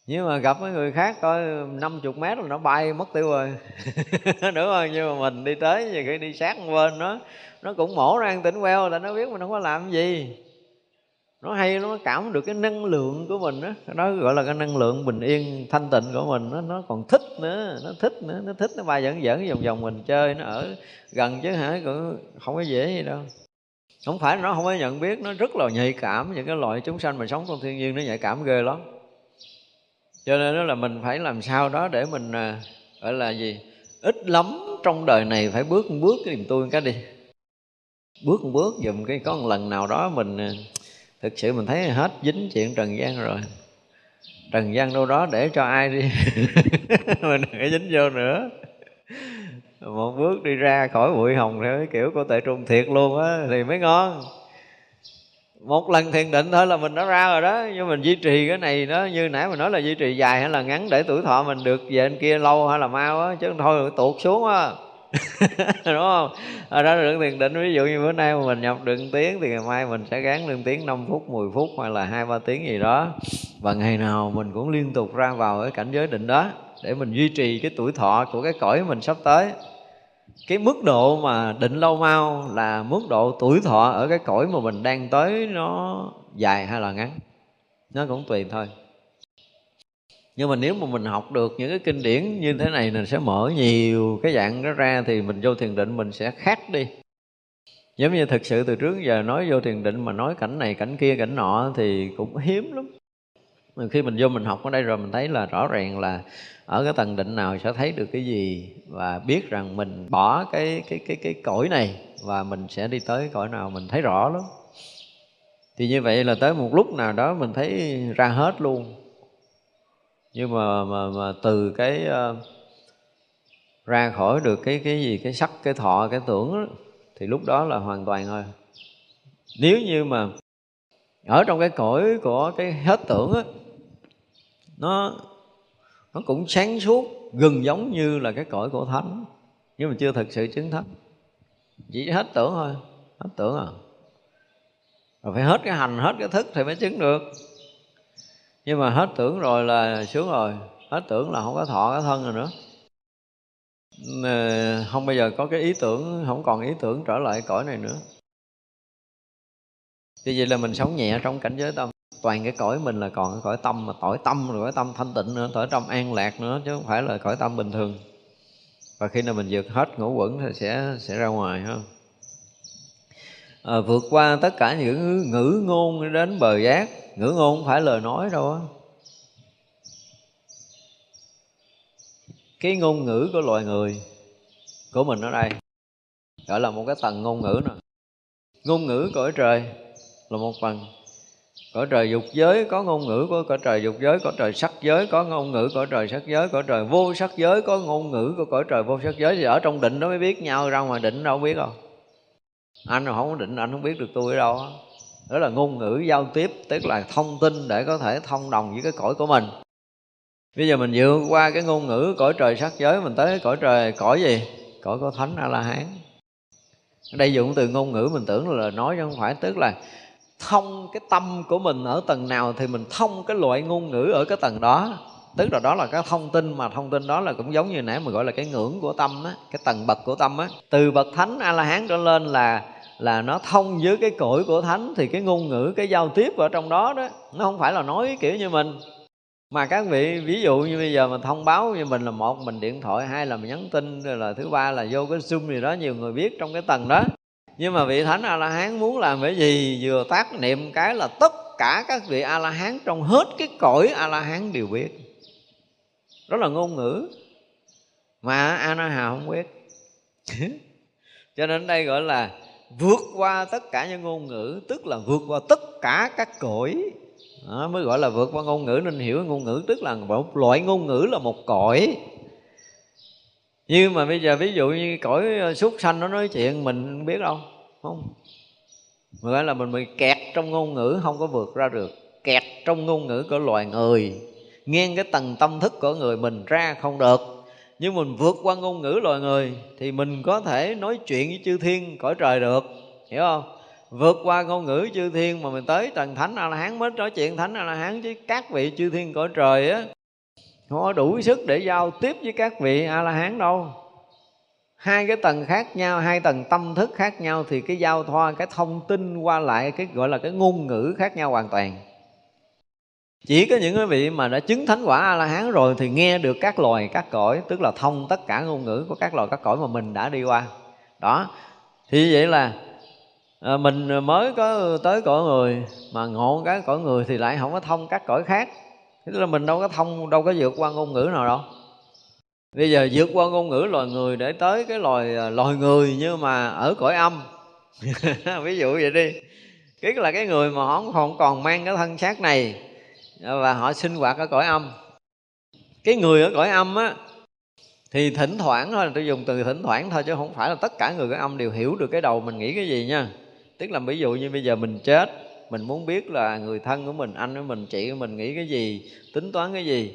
Nhưng mà gặp mấy người khác coi 50 mét là nó bay, mất tiêu rồi. <laughs> Đúng không? Nhưng mà mình đi tới, nhiều khi đi sát bên nó nó cũng mổ ra tỉnh queo là nó biết mình không có làm gì. Nó hay, nó cảm được cái năng lượng của mình đó nó gọi là cái năng lượng bình yên, thanh tịnh của mình nó nó còn thích nữa, nó thích nữa, nó thích, nó bay dẫn dẫn vòng vòng mình chơi, nó ở gần chứ hả? Cũng không có dễ gì đâu không phải nó không có nhận biết, nó rất là nhạy cảm những cái loại chúng sanh mà sống trong thiên nhiên, nó nhạy cảm ghê lắm. Cho nên đó là mình phải làm sao đó để mình à, gọi là gì, ít lắm trong đời này phải bước một bước cái niềm tôi cái đi. Bước một bước dùm cái có một lần nào đó mình à, thực sự mình thấy hết dính chuyện trần gian rồi. Trần gian đâu đó để cho ai đi. <laughs> Mình đừng có dính vô nữa một bước đi ra khỏi bụi hồng theo cái kiểu của tệ trung thiệt luôn á, thì mới ngon. Một lần thiền định thôi là mình đã ra rồi đó, nhưng mình duy trì cái này nó như nãy mình nói là duy trì dài hay là ngắn để tuổi thọ mình được về bên kia lâu hay là mau á, chứ thôi tuột xuống á. <laughs> Đúng không? Ở đó được thiền định, ví dụ như bữa nay mà mình nhập được tiếng thì ngày mai mình sẽ gán lên tiếng 5 phút 10 phút hoặc là hai, ba tiếng gì đó. Và ngày nào mình cũng liên tục ra vào cái cảnh giới định đó để mình duy trì cái tuổi thọ của cái cõi mình sắp tới cái mức độ mà định lâu mau là mức độ tuổi thọ ở cái cõi mà mình đang tới nó dài hay là ngắn? Nó cũng tùy thôi. Nhưng mà nếu mà mình học được những cái kinh điển như thế này mình sẽ mở nhiều cái dạng đó ra thì mình vô thiền định mình sẽ khác đi. Giống như thực sự từ trước giờ nói vô thiền định mà nói cảnh này, cảnh kia, cảnh nọ thì cũng hiếm lắm. Mà khi mình vô mình học ở đây rồi mình thấy là rõ ràng là ở cái tầng định nào sẽ thấy được cái gì và biết rằng mình bỏ cái cái cái cái cõi này và mình sẽ đi tới cõi nào mình thấy rõ lắm. Thì như vậy là tới một lúc nào đó mình thấy ra hết luôn. Nhưng mà mà mà từ cái uh, ra khỏi được cái cái gì cái sắc cái thọ cái tưởng đó, thì lúc đó là hoàn toàn thôi. Nếu như mà ở trong cái cõi của cái hết tưởng á nó nó cũng sáng suốt, gần giống như là cái cõi của thánh, nhưng mà chưa thực sự chứng thánh. Chỉ hết tưởng thôi, hết tưởng à. Rồi phải hết cái hành, hết cái thức thì mới chứng được. Nhưng mà hết tưởng rồi là sướng rồi, hết tưởng là không có thọ cái thân rồi nữa. Không bao giờ có cái ý tưởng, không còn ý tưởng trở lại cõi này nữa. Như vậy là mình sống nhẹ trong cảnh giới tâm toàn cái cõi mình là còn cái cõi tâm mà tỏi tâm rồi cõi tâm thanh tịnh nữa tỏi tâm an lạc nữa chứ không phải là cõi tâm bình thường. Và khi nào mình vượt hết ngũ quẩn thì sẽ sẽ ra ngoài ha à, vượt qua tất cả những ngữ ngôn đến bờ giác. Ngữ ngôn không phải lời nói đâu á. Cái ngôn ngữ của loài người của mình ở đây gọi là một cái tầng ngôn ngữ nè. Ngôn ngữ cõi trời là một phần cõi trời dục giới, có ngôn ngữ của cõi trời dục giới cõi trời sắc giới, có ngôn ngữ cõi trời sắc giới cõi trời vô sắc giới, có ngôn ngữ của cõi trời vô sắc giới. Thì ở trong định đó mới biết nhau, ra ngoài định đâu biết đâu anh không có định, anh không biết được tôi ở đâu đó là ngôn ngữ giao tiếp, tức là thông tin để có thể thông đồng với cái cõi của mình. Bây giờ mình vượt qua cái ngôn ngữ cõi trời sắc giới, mình tới cõi trời, cõi gì? Cõi của thánh a la hán. Ở đây dùng từ ngôn ngữ mình tưởng là nói chứ không phải, tức là thông cái tâm của mình ở tầng nào thì mình thông cái loại ngôn ngữ ở cái tầng đó. Tức là đó là cái thông tin mà thông tin đó là cũng giống như nãy mình gọi là cái ngưỡng của tâm á, cái tầng bậc của tâm á. Từ bậc thánh a la hán trở lên là là nó thông với cái cõi của thánh thì cái ngôn ngữ, cái giao tiếp ở trong đó đó, nó không phải là nói kiểu như mình. Mà các vị, ví dụ như bây giờ mình thông báo như mình là một mình điện thoại, hai là mình nhắn tin, rồi là thứ ba là vô cái zoom gì đó, nhiều người biết trong cái tầng đó nhưng mà vị thánh a la hán muốn làm cái gì? Vừa tác niệm cái là tất cả các vị a la hán trong hết cái cõi a la hán đều biết. Đó là ngôn ngữ. Mà a na hà không biết. <laughs> Cho nên đây gọi là vượt qua tất cả những ngôn ngữ tức là vượt qua tất cả các cõi. Đó, mới gọi là vượt qua ngôn ngữ. Nên hiểu ngôn ngữ tức là một loại ngôn ngữ là một cõi nhưng mà bây giờ ví dụ như cõi ờ, súc sanh nó nói chuyện, mình biết đâu, không? Gọi là mình bị kẹt trong ngôn ngữ, không có vượt ra được. Kẹt trong ngôn ngữ của loài người. Nghiêng cái tầng tâm thức của người mình ra không được. Nhưng mình vượt qua ngôn ngữ loài người, thì mình có thể nói chuyện với chư thiên cõi trời được. Hiểu không? Vượt qua ngôn ngữ chư thiên mà mình tới tầng thánh a la hán mới nói chuyện thánh a la hán chứ các vị chư thiên cõi trời á không có đủ sức để giao tiếp với các vị a la hán đâu. Hai cái tầng khác nhau hai tầng tâm thức khác nhau thì cái giao thoa cái thông tin qua lại cái gọi là cái ngôn ngữ khác nhau hoàn toàn. Chỉ có những cái vị mà đã chứng thánh quả a la hán rồi thì nghe được các loài các cõi tức là thông tất cả ngôn ngữ của các loài các cõi mà mình đã đi qua. Đó. Thì vậy là à, mình mới có tới cõi người mà ngộ cái cõi người thì lại không có thông các cõi khác tức là mình đâu có thông, đâu có vượt qua ngôn ngữ nào đâu. Bây giờ vượt qua ngôn ngữ loài người để tới cái loài à, loài người nhưng mà ở cõi âm. <laughs> Ví dụ vậy đi. Cái là cái người mà họ không còn mang cái thân xác này à, và họ sinh hoạt ở cõi âm. Cái người ở cõi âm á, thì thỉnh thoảng thôi, tôi dùng từ thỉnh thoảng thôi chứ không phải là tất cả người cõi âm đều hiểu được cái đầu mình nghĩ cái gì nha. Tức là ví dụ như bây giờ mình chết mình muốn biết là người thân của mình, anh của mình, chị của mình nghĩ cái gì, tính toán cái gì,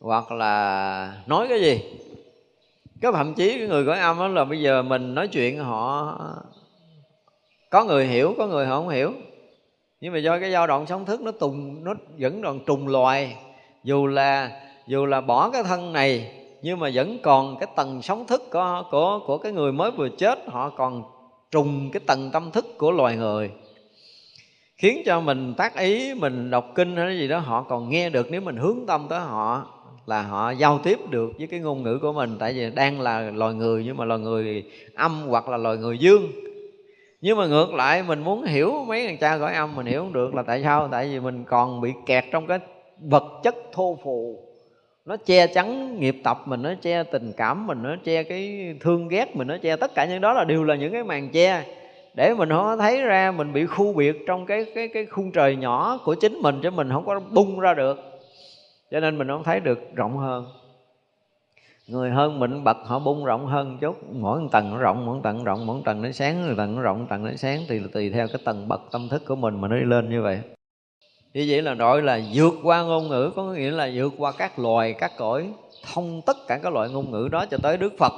hoặc là nói cái gì. Cái thậm chí cái người cõi âm đó là bây giờ mình nói chuyện họ, có người hiểu, có người họ không hiểu. Nhưng mà do cái dao động sóng thức nó tùng, nó vẫn còn trùng loài. Dù là dù là bỏ cái thân này, nhưng mà vẫn còn cái tầng sóng thức của của của cái người mới vừa chết, họ còn trùng cái tầng tâm thức của loài người khiến cho mình tác ý, mình đọc kinh hay gì đó, họ còn nghe được. Nếu mình hướng tâm tới họ là họ giao tiếp được với cái ngôn ngữ của mình. Tại vì đang là loài người, nhưng mà loài người âm hoặc là loài người dương. Nhưng mà ngược lại, mình muốn hiểu mấy thằng cha gọi âm, mình hiểu không được là tại sao? Tại vì mình còn bị kẹt trong cái vật chất thô phù. Nó che chắn nghiệp tập mình, nó che tình cảm mình, nó che cái thương ghét mình, nó che tất cả những đó là đều là những cái màn che để mình không thấy ra mình bị khu biệt trong cái cái cái khung trời nhỏ của chính mình cho mình không có bung ra được. Cho nên mình không thấy được rộng hơn. Người hơn mình bật họ bung rộng hơn chút. Mỗi tầng nó rộng, mỗi tầng rộng, mỗi tầng nó sáng, mỗi tầng nó rộng tầng nó sáng. Thì tùy theo cái tầng bậc tâm thức của mình mà nó đi lên như vậy. Như vậy là gọi là vượt qua ngôn ngữ, có nghĩa là vượt qua các loài, các cõi, thông tất cả các loại ngôn ngữ đó cho tới đức phật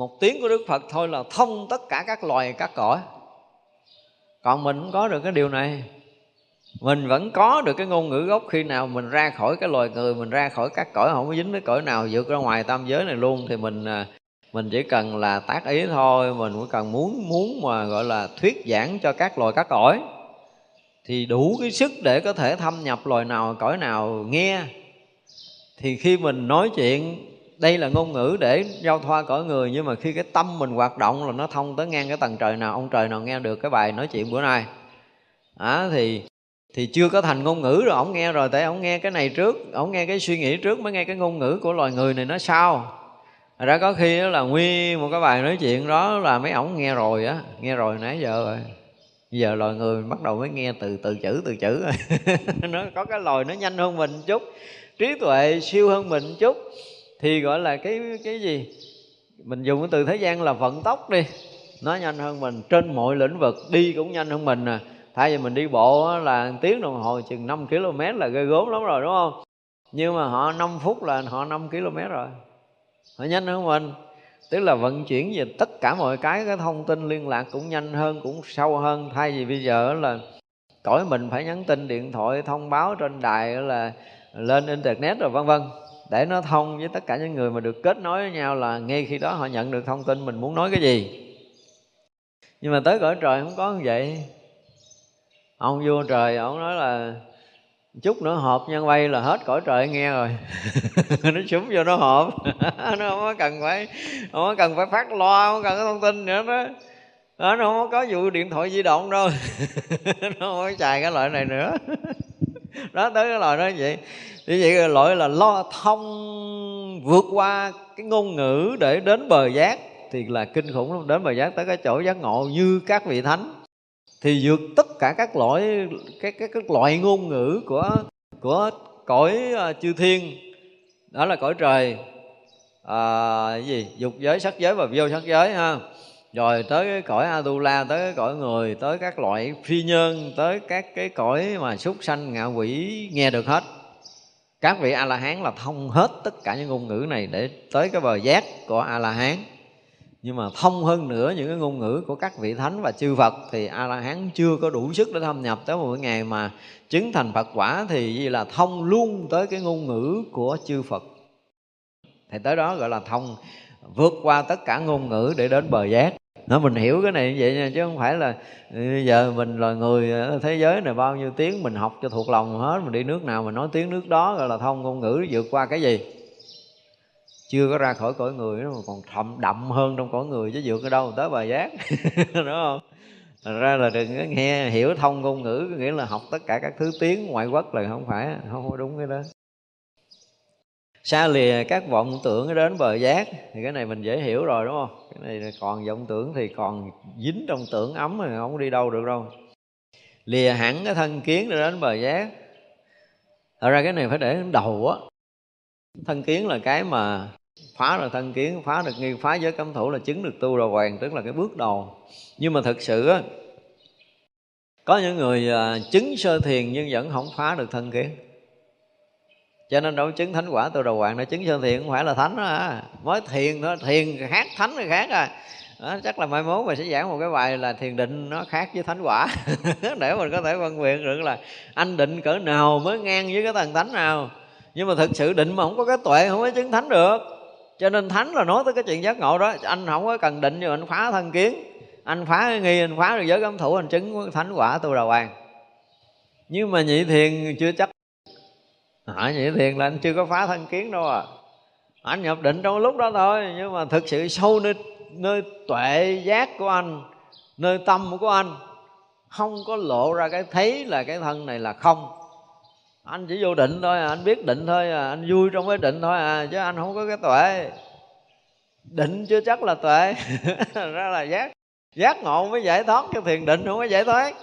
một tiếng của đức phật thôi là thông tất cả các loài, các cõi. Còn mình không có được cái điều này. Mình vẫn có được cái ngôn ngữ gốc khi nào mình ra khỏi cái loài người, mình ra khỏi các cõi, không có dính với cõi nào, vượt ra ngoài tam giới này luôn, thì mình à, mình chỉ cần là tác ý thôi, mình cũng cần muốn muốn mà, gọi là, thuyết giảng cho các loài, các cõi. Thì đủ cái sức để có thể thâm nhập loài nào, cõi nào nghe. Thì khi mình nói chuyện đây là ngôn ngữ để giao thoa cõi người nhưng mà khi cái tâm mình hoạt động là nó thông tới ngang cái tầng trời nào ông trời nào nghe được cái bài nói chuyện bữa nay. À, thì thì chưa có thành ngôn ngữ rồi ông nghe rồi tại ông nghe cái này trước ông nghe cái suy nghĩ trước mới nghe cái ngôn ngữ của loài người này nó sao ra có khi là nguyên một cái bài nói chuyện đó là mấy ổng nghe rồi á nghe rồi nãy giờ rồi. Giờ loài người bắt đầu mới nghe từ từ chữ từ chữ. <laughs> Nó có cái loài nó nhanh hơn mình chút trí tuệ siêu hơn mình chút thì gọi là cái cái gì? Mình dùng cái từ thế gian là vận tốc đi. Nó nhanh hơn mình trên mọi lĩnh vực, đi cũng nhanh hơn mình nè à. Thay vì mình đi bộ là tiếng đồng hồ, chừng 5 km là ghê gốm lắm rồi, đúng không? Nhưng mà họ 5 phút là họ 5 km rồi. Họ nhanh hơn mình. Tức là vận chuyển về tất cả mọi cái cái thông tin liên lạc cũng nhanh hơn, cũng sâu hơn. Thay vì bây giờ là cõi mình phải nhắn tin, điện thoại, thông báo trên đài, là lên internet rồi vân vân để nó thông với tất cả những người mà được kết nối với nhau là ngay khi đó họ nhận được thông tin mình muốn nói cái gì. Nhưng mà tới cõi trời không có như vậy. Ông vua trời ông nói là chút nữa hộp nhân bay là hết cõi trời nghe rồi. <laughs> Nó súng vô nó hộp. <laughs> Nó không có cần phải không có cần phải phát loa không cần cái thông tin nữa đó đó, nó không có vụ điện thoại di động đâu. <laughs> Nó không có xài cái loại này nữa. <laughs> đó tới cái loại đó vậy. Như vậy loại là lo thông vượt qua cái ngôn ngữ để đến bờ giác thì là kinh khủng lắm. Đến bờ giác tới cái chỗ giác ngộ như các vị thánh. Thì vượt tất cả các loại các các, các loại ngôn ngữ của của cõi uh, chư thiên. Đó là cõi trời. À, gì? Dục giới sắc giới và vô sắc giới ha rồi tới cái cõi Atula tới cái cõi người, tới các loại phi nhân, tới các cái cõi mà súc sanh, ngạ quỷ, nghe được hết. Các vị a la hán là thông hết tất cả những ngôn ngữ này để tới cái bờ giác của a la hán nhưng mà thông hơn nữa những cái ngôn ngữ của các vị thánh và chư Phật thì A La Hán chưa có đủ sức để thâm nhập tới một ngày mà chứng thành Phật quả thì gì là thông luôn tới cái ngôn ngữ của chư Phật. Thì tới đó gọi là thông vượt qua tất cả ngôn ngữ để đến bờ giác. Nó mình hiểu cái này như vậy nha, chứ không phải là giờ mình là người ờ, thế giới này bao nhiêu tiếng mình học cho thuộc lòng hết, mình đi nước nào mình nói tiếng nước đó, gọi là thông ngôn ngữ vượt qua cái gì? Chưa có ra khỏi cõi người nó mà còn thậm đậm hơn trong cõi người chứ vượt ở đâu tới bà giác, <laughs> đúng không? Thật ra là đừng có nghe hiểu thông ngôn ngữ có nghĩa là học tất cả các thứ tiếng ngoại quốc là không phải, không có đúng cái đó xa lìa các vọng tưởng đến bờ giác. Thì cái này mình dễ hiểu rồi, đúng không? Cái này còn vọng tưởng thì còn dính trong tưởng ấm thì không đi đâu được đâu. Lìa hẳn cái thân kiến để đến bờ giác. Thật ra cái này phải để đến đầu á. Thân kiến là cái mà phá được thân kiến, phá được nghi, phá giới cấm thủ là chứng được tu đồ hoàng, tức là cái bước đầu. Nhưng mà thực sự á, có những người à, chứng sơ thiền nhưng vẫn không phá được thân kiến cho nên đâu chứng thánh quả từ đầu hoàng nó chứng sơ thiện không phải là thánh đó à. mới thiền thôi thiền khác thánh là khác à. Đó, chắc là mai mốt mình sẽ giảng một cái bài là thiền định nó khác với thánh quả. <laughs> Để mình có thể phân biệt được là anh định cỡ nào mới ngang với cái thần thánh nào. Nhưng mà thực sự định mà không có cái tuệ không có chứng thánh được. Cho nên thánh là nói tới cái chuyện giác ngộ đó. Anh không có cần định nhưng anh phá thân kiến. Anh phá cái nghi anh phá được giới cấm thủ anh chứng thánh quả tu đà hoàng. Nhưng mà nhị thiền chưa chắc hỏi nhị thiền là anh chưa có phá thân kiến đâu à. Anh nhập định trong lúc đó thôi nhưng mà thực sự sâu nơi nơi tuệ giác của anh nơi tâm của anh không có lộ ra cái thấy là cái thân này là không. Anh chỉ vô định thôi à, anh biết định thôi à anh vui trong cái định thôi à chứ anh không có cái tuệ. Định chưa chắc là tuệ <laughs> ra là giác. Giác ngộ mới giải thoát cho thiền định không có giải thoát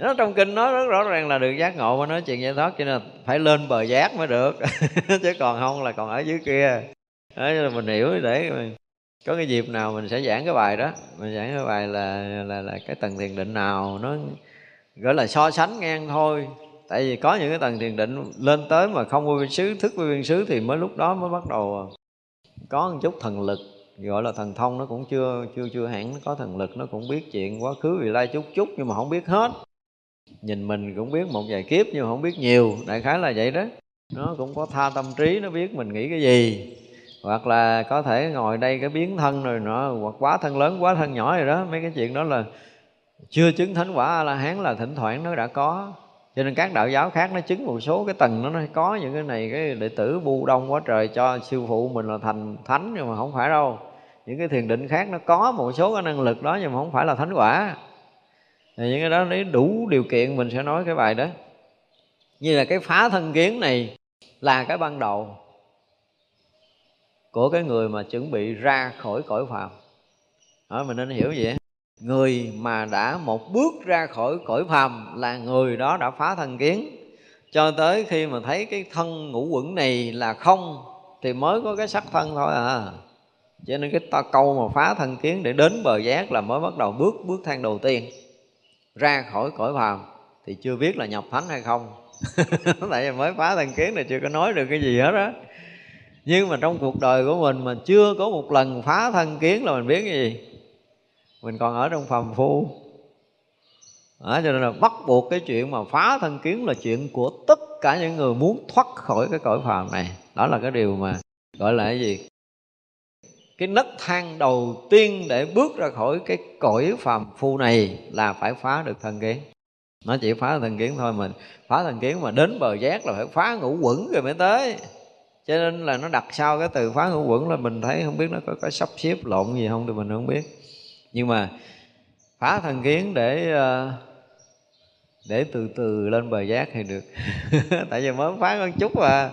nó trong kinh nói rất rõ ràng là được giác ngộ mà nói chuyện giải thoát, cho nên phải lên bờ giác mới được. <laughs> Chứ còn không là còn ở dưới kia. Đó là mình hiểu để mình có cái dịp nào mình sẽ giảng cái bài đó. Mình giảng cái bài là là là cái tầng thiền định nào, nó gọi là so sánh ngang thôi. Tại vì có những cái tầng thiền định lên tới mà không vô viên xứ thức vô viên xứ thì mới lúc đó mới bắt đầu à, có một chút thần lực. Gọi là thần thông nó cũng chưa chưa chưa hẳn nó có thần lực, nó cũng biết chuyện quá khứ, vì lai chút chút nhưng mà không biết hết nhìn mình cũng biết một vài kiếp nhưng mà không biết nhiều. Đại khái là vậy đó. Nó cũng có tha tâm trí nó biết mình nghĩ cái gì. Hoặc là có thể ngồi đây cái biến thân rồi nó hoặc quá thân lớn quá thân nhỏ rồi đó. Mấy cái chuyện đó là chưa chứng thánh quả a la hán là thỉnh thoảng nó đã có. Cho nên các đạo giáo khác nó chứng một số cái tầng nó, nó có những cái này cái đệ tử bu đông quá trời cho sư phụ mình là thành thánh nhưng mà không phải đâu. Những cái thiền định khác nó có một số cái năng lực đó nhưng mà không phải là thánh quả thì những cái đó nếu đủ điều kiện mình sẽ nói cái bài đó. Như là cái phá thân kiến này là cái ban đầu của cái người mà chuẩn bị ra khỏi cõi phàm. Đó mình nên hiểu vậy. Người mà đã một bước ra khỏi cõi phàm là người đó đã phá thân kiến. Cho tới khi mà thấy cái thân ngũ quẩn này là không, thì mới có cái sắc thân thôi à. Cho nên cái ta câu mà phá thân kiến để đến bờ giác là mới bắt đầu bước bước thang đầu tiên ra khỏi cõi phàm thì chưa biết là nhập thánh hay không. <laughs> Tại vì mới phá thân kiến thì chưa có nói được cái gì hết á. Nhưng mà trong cuộc đời của mình mà chưa có một lần phá thân kiến là mình biết cái gì? Mình còn ở trong phàm phu. Đó, cho nên là bắt buộc cái chuyện mà phá thân kiến là chuyện của tất cả những người muốn thoát khỏi cái cõi phàm này. Đó là cái điều mà gọi là cái gì? Cái nấc thang đầu tiên để bước ra khỏi cái cõi phàm phu này là phải phá được thân kiến. Nó chỉ phá thần kiến thôi mình phá thần kiến mà đến bờ giác là phải phá ngũ quẩn rồi mới tới. Cho nên là nó đặt sau cái từ phá ngũ quẩn là mình thấy không biết nó có, có sắp xếp lộn gì không thì mình không biết. Nhưng mà phá thần kiến để ờ, để từ từ lên bờ giác thì được. <laughs> Tại vì mới phá con chút mà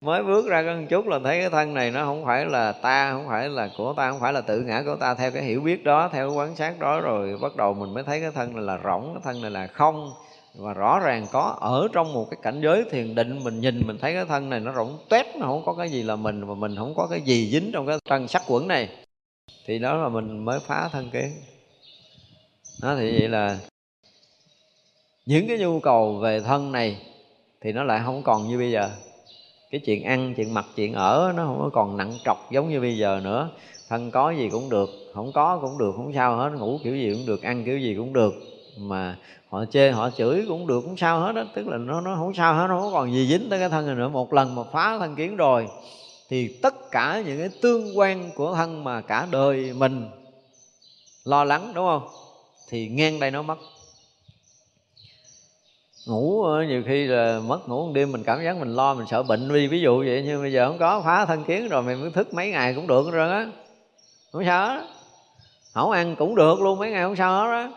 mới bước ra có một chút là thấy cái thân này nó không phải là ta, không phải là của ta, không phải là tự ngã của ta. Theo cái hiểu biết đó, theo cái quán sát đó rồi bắt đầu mình mới thấy cái thân này là rỗng, cái thân này là không. Và rõ ràng có ở trong một cái cảnh giới thiền định, mình nhìn mình thấy cái thân này nó rỗng tét nó không có cái gì là mình và mình không có cái gì dính trong cái thân sắc quẩn này. Thì đó là mình mới phá thân kiến nó thì vậy là những cái nhu cầu về thân này thì nó lại không còn như bây giờ cái chuyện ăn, chuyện mặc, chuyện ở nó không có còn nặng trọc giống như bây giờ nữa. Thân có gì cũng được, không có cũng được, không sao hết. Ngủ kiểu gì cũng được, ăn kiểu gì cũng được. Mà họ chê, họ chửi cũng được cũng sao hết đó tức là nó nó không sao hết, nó không còn gì dính tới cái thân này nữa. Một lần mà phá thân kiến rồi, thì tất cả những cái tương quan của thân mà cả đời mình lo lắng, đúng không? Thì ngang đây nó mất ngủ ờ, nhiều khi là mất ngủ một đêm mình cảm giác mình lo, mình sợ bệnh. Vì ví dụ vậy nhưng bây giờ không có, phá thân kiến rồi mình mới thức mấy ngày cũng được rồi á. Không sao đó. không ăn cũng được luôn, mấy ngày không sao hết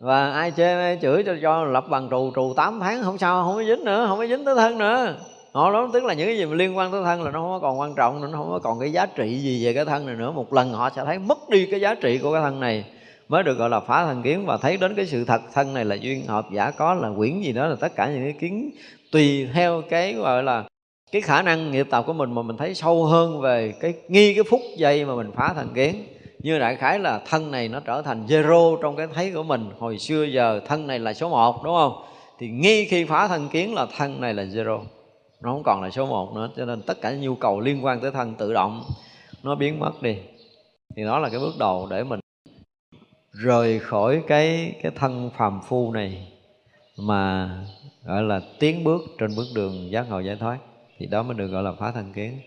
và ai chê, ai chửi cho cho lập bằng trù trù 8 tháng không sao, không có dính nữa, không có dính tới thân nữa. Họ đó tức là những cái gì mà liên quan tới thân là nó không có còn quan trọng nữa, nó không có còn cái giá trị gì về cái thân này nữa. Một lần họ sẽ thấy mất đi cái giá trị của cái thân này mới được gọi là phá thân kiến. Và thấy đến cái sự thật, thân này là duyên hợp, giả có là quyển gì đó, là tất cả những cái kiến tùy theo cái gọi là cái khả năng nghiệp tập của mình, mà mình thấy sâu hơn về cái nghi cái phút giây mà mình phá thân kiến. Như đại khái là thân này nó trở thành zero trong cái thấy của mình. Hồi xưa giờ thân này là số 1 đúng không? Thì nghi khi phá thân kiến là thân này là zero. Nó không còn là số 1 nữa, cho nên tất cả nhu cầu liên quan tới thân tự động nó biến mất đi. Thì đó là cái bước đầu để mình rời khỏi cái cái thân phàm phu này mà, gọi là, tiến bước trên bước đường giác ngộ giải thoát, thì đó mới được gọi là phá thân kiến.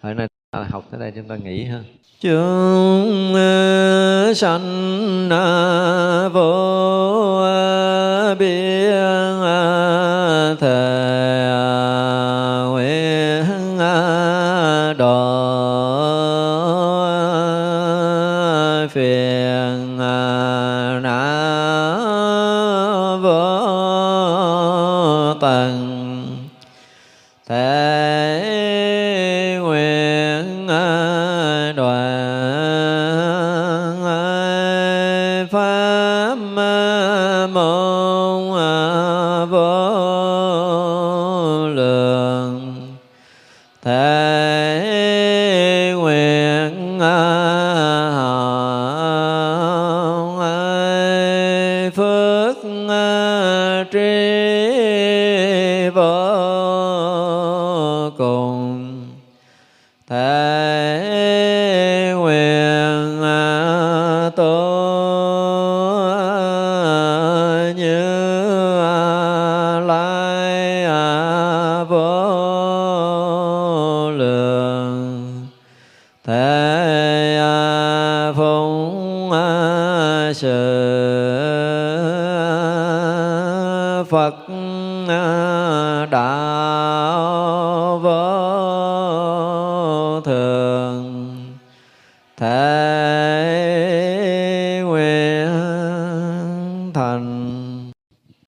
Hồi nay học tới đây chúng ta nghỉ ha. Chúng sanh vô biên.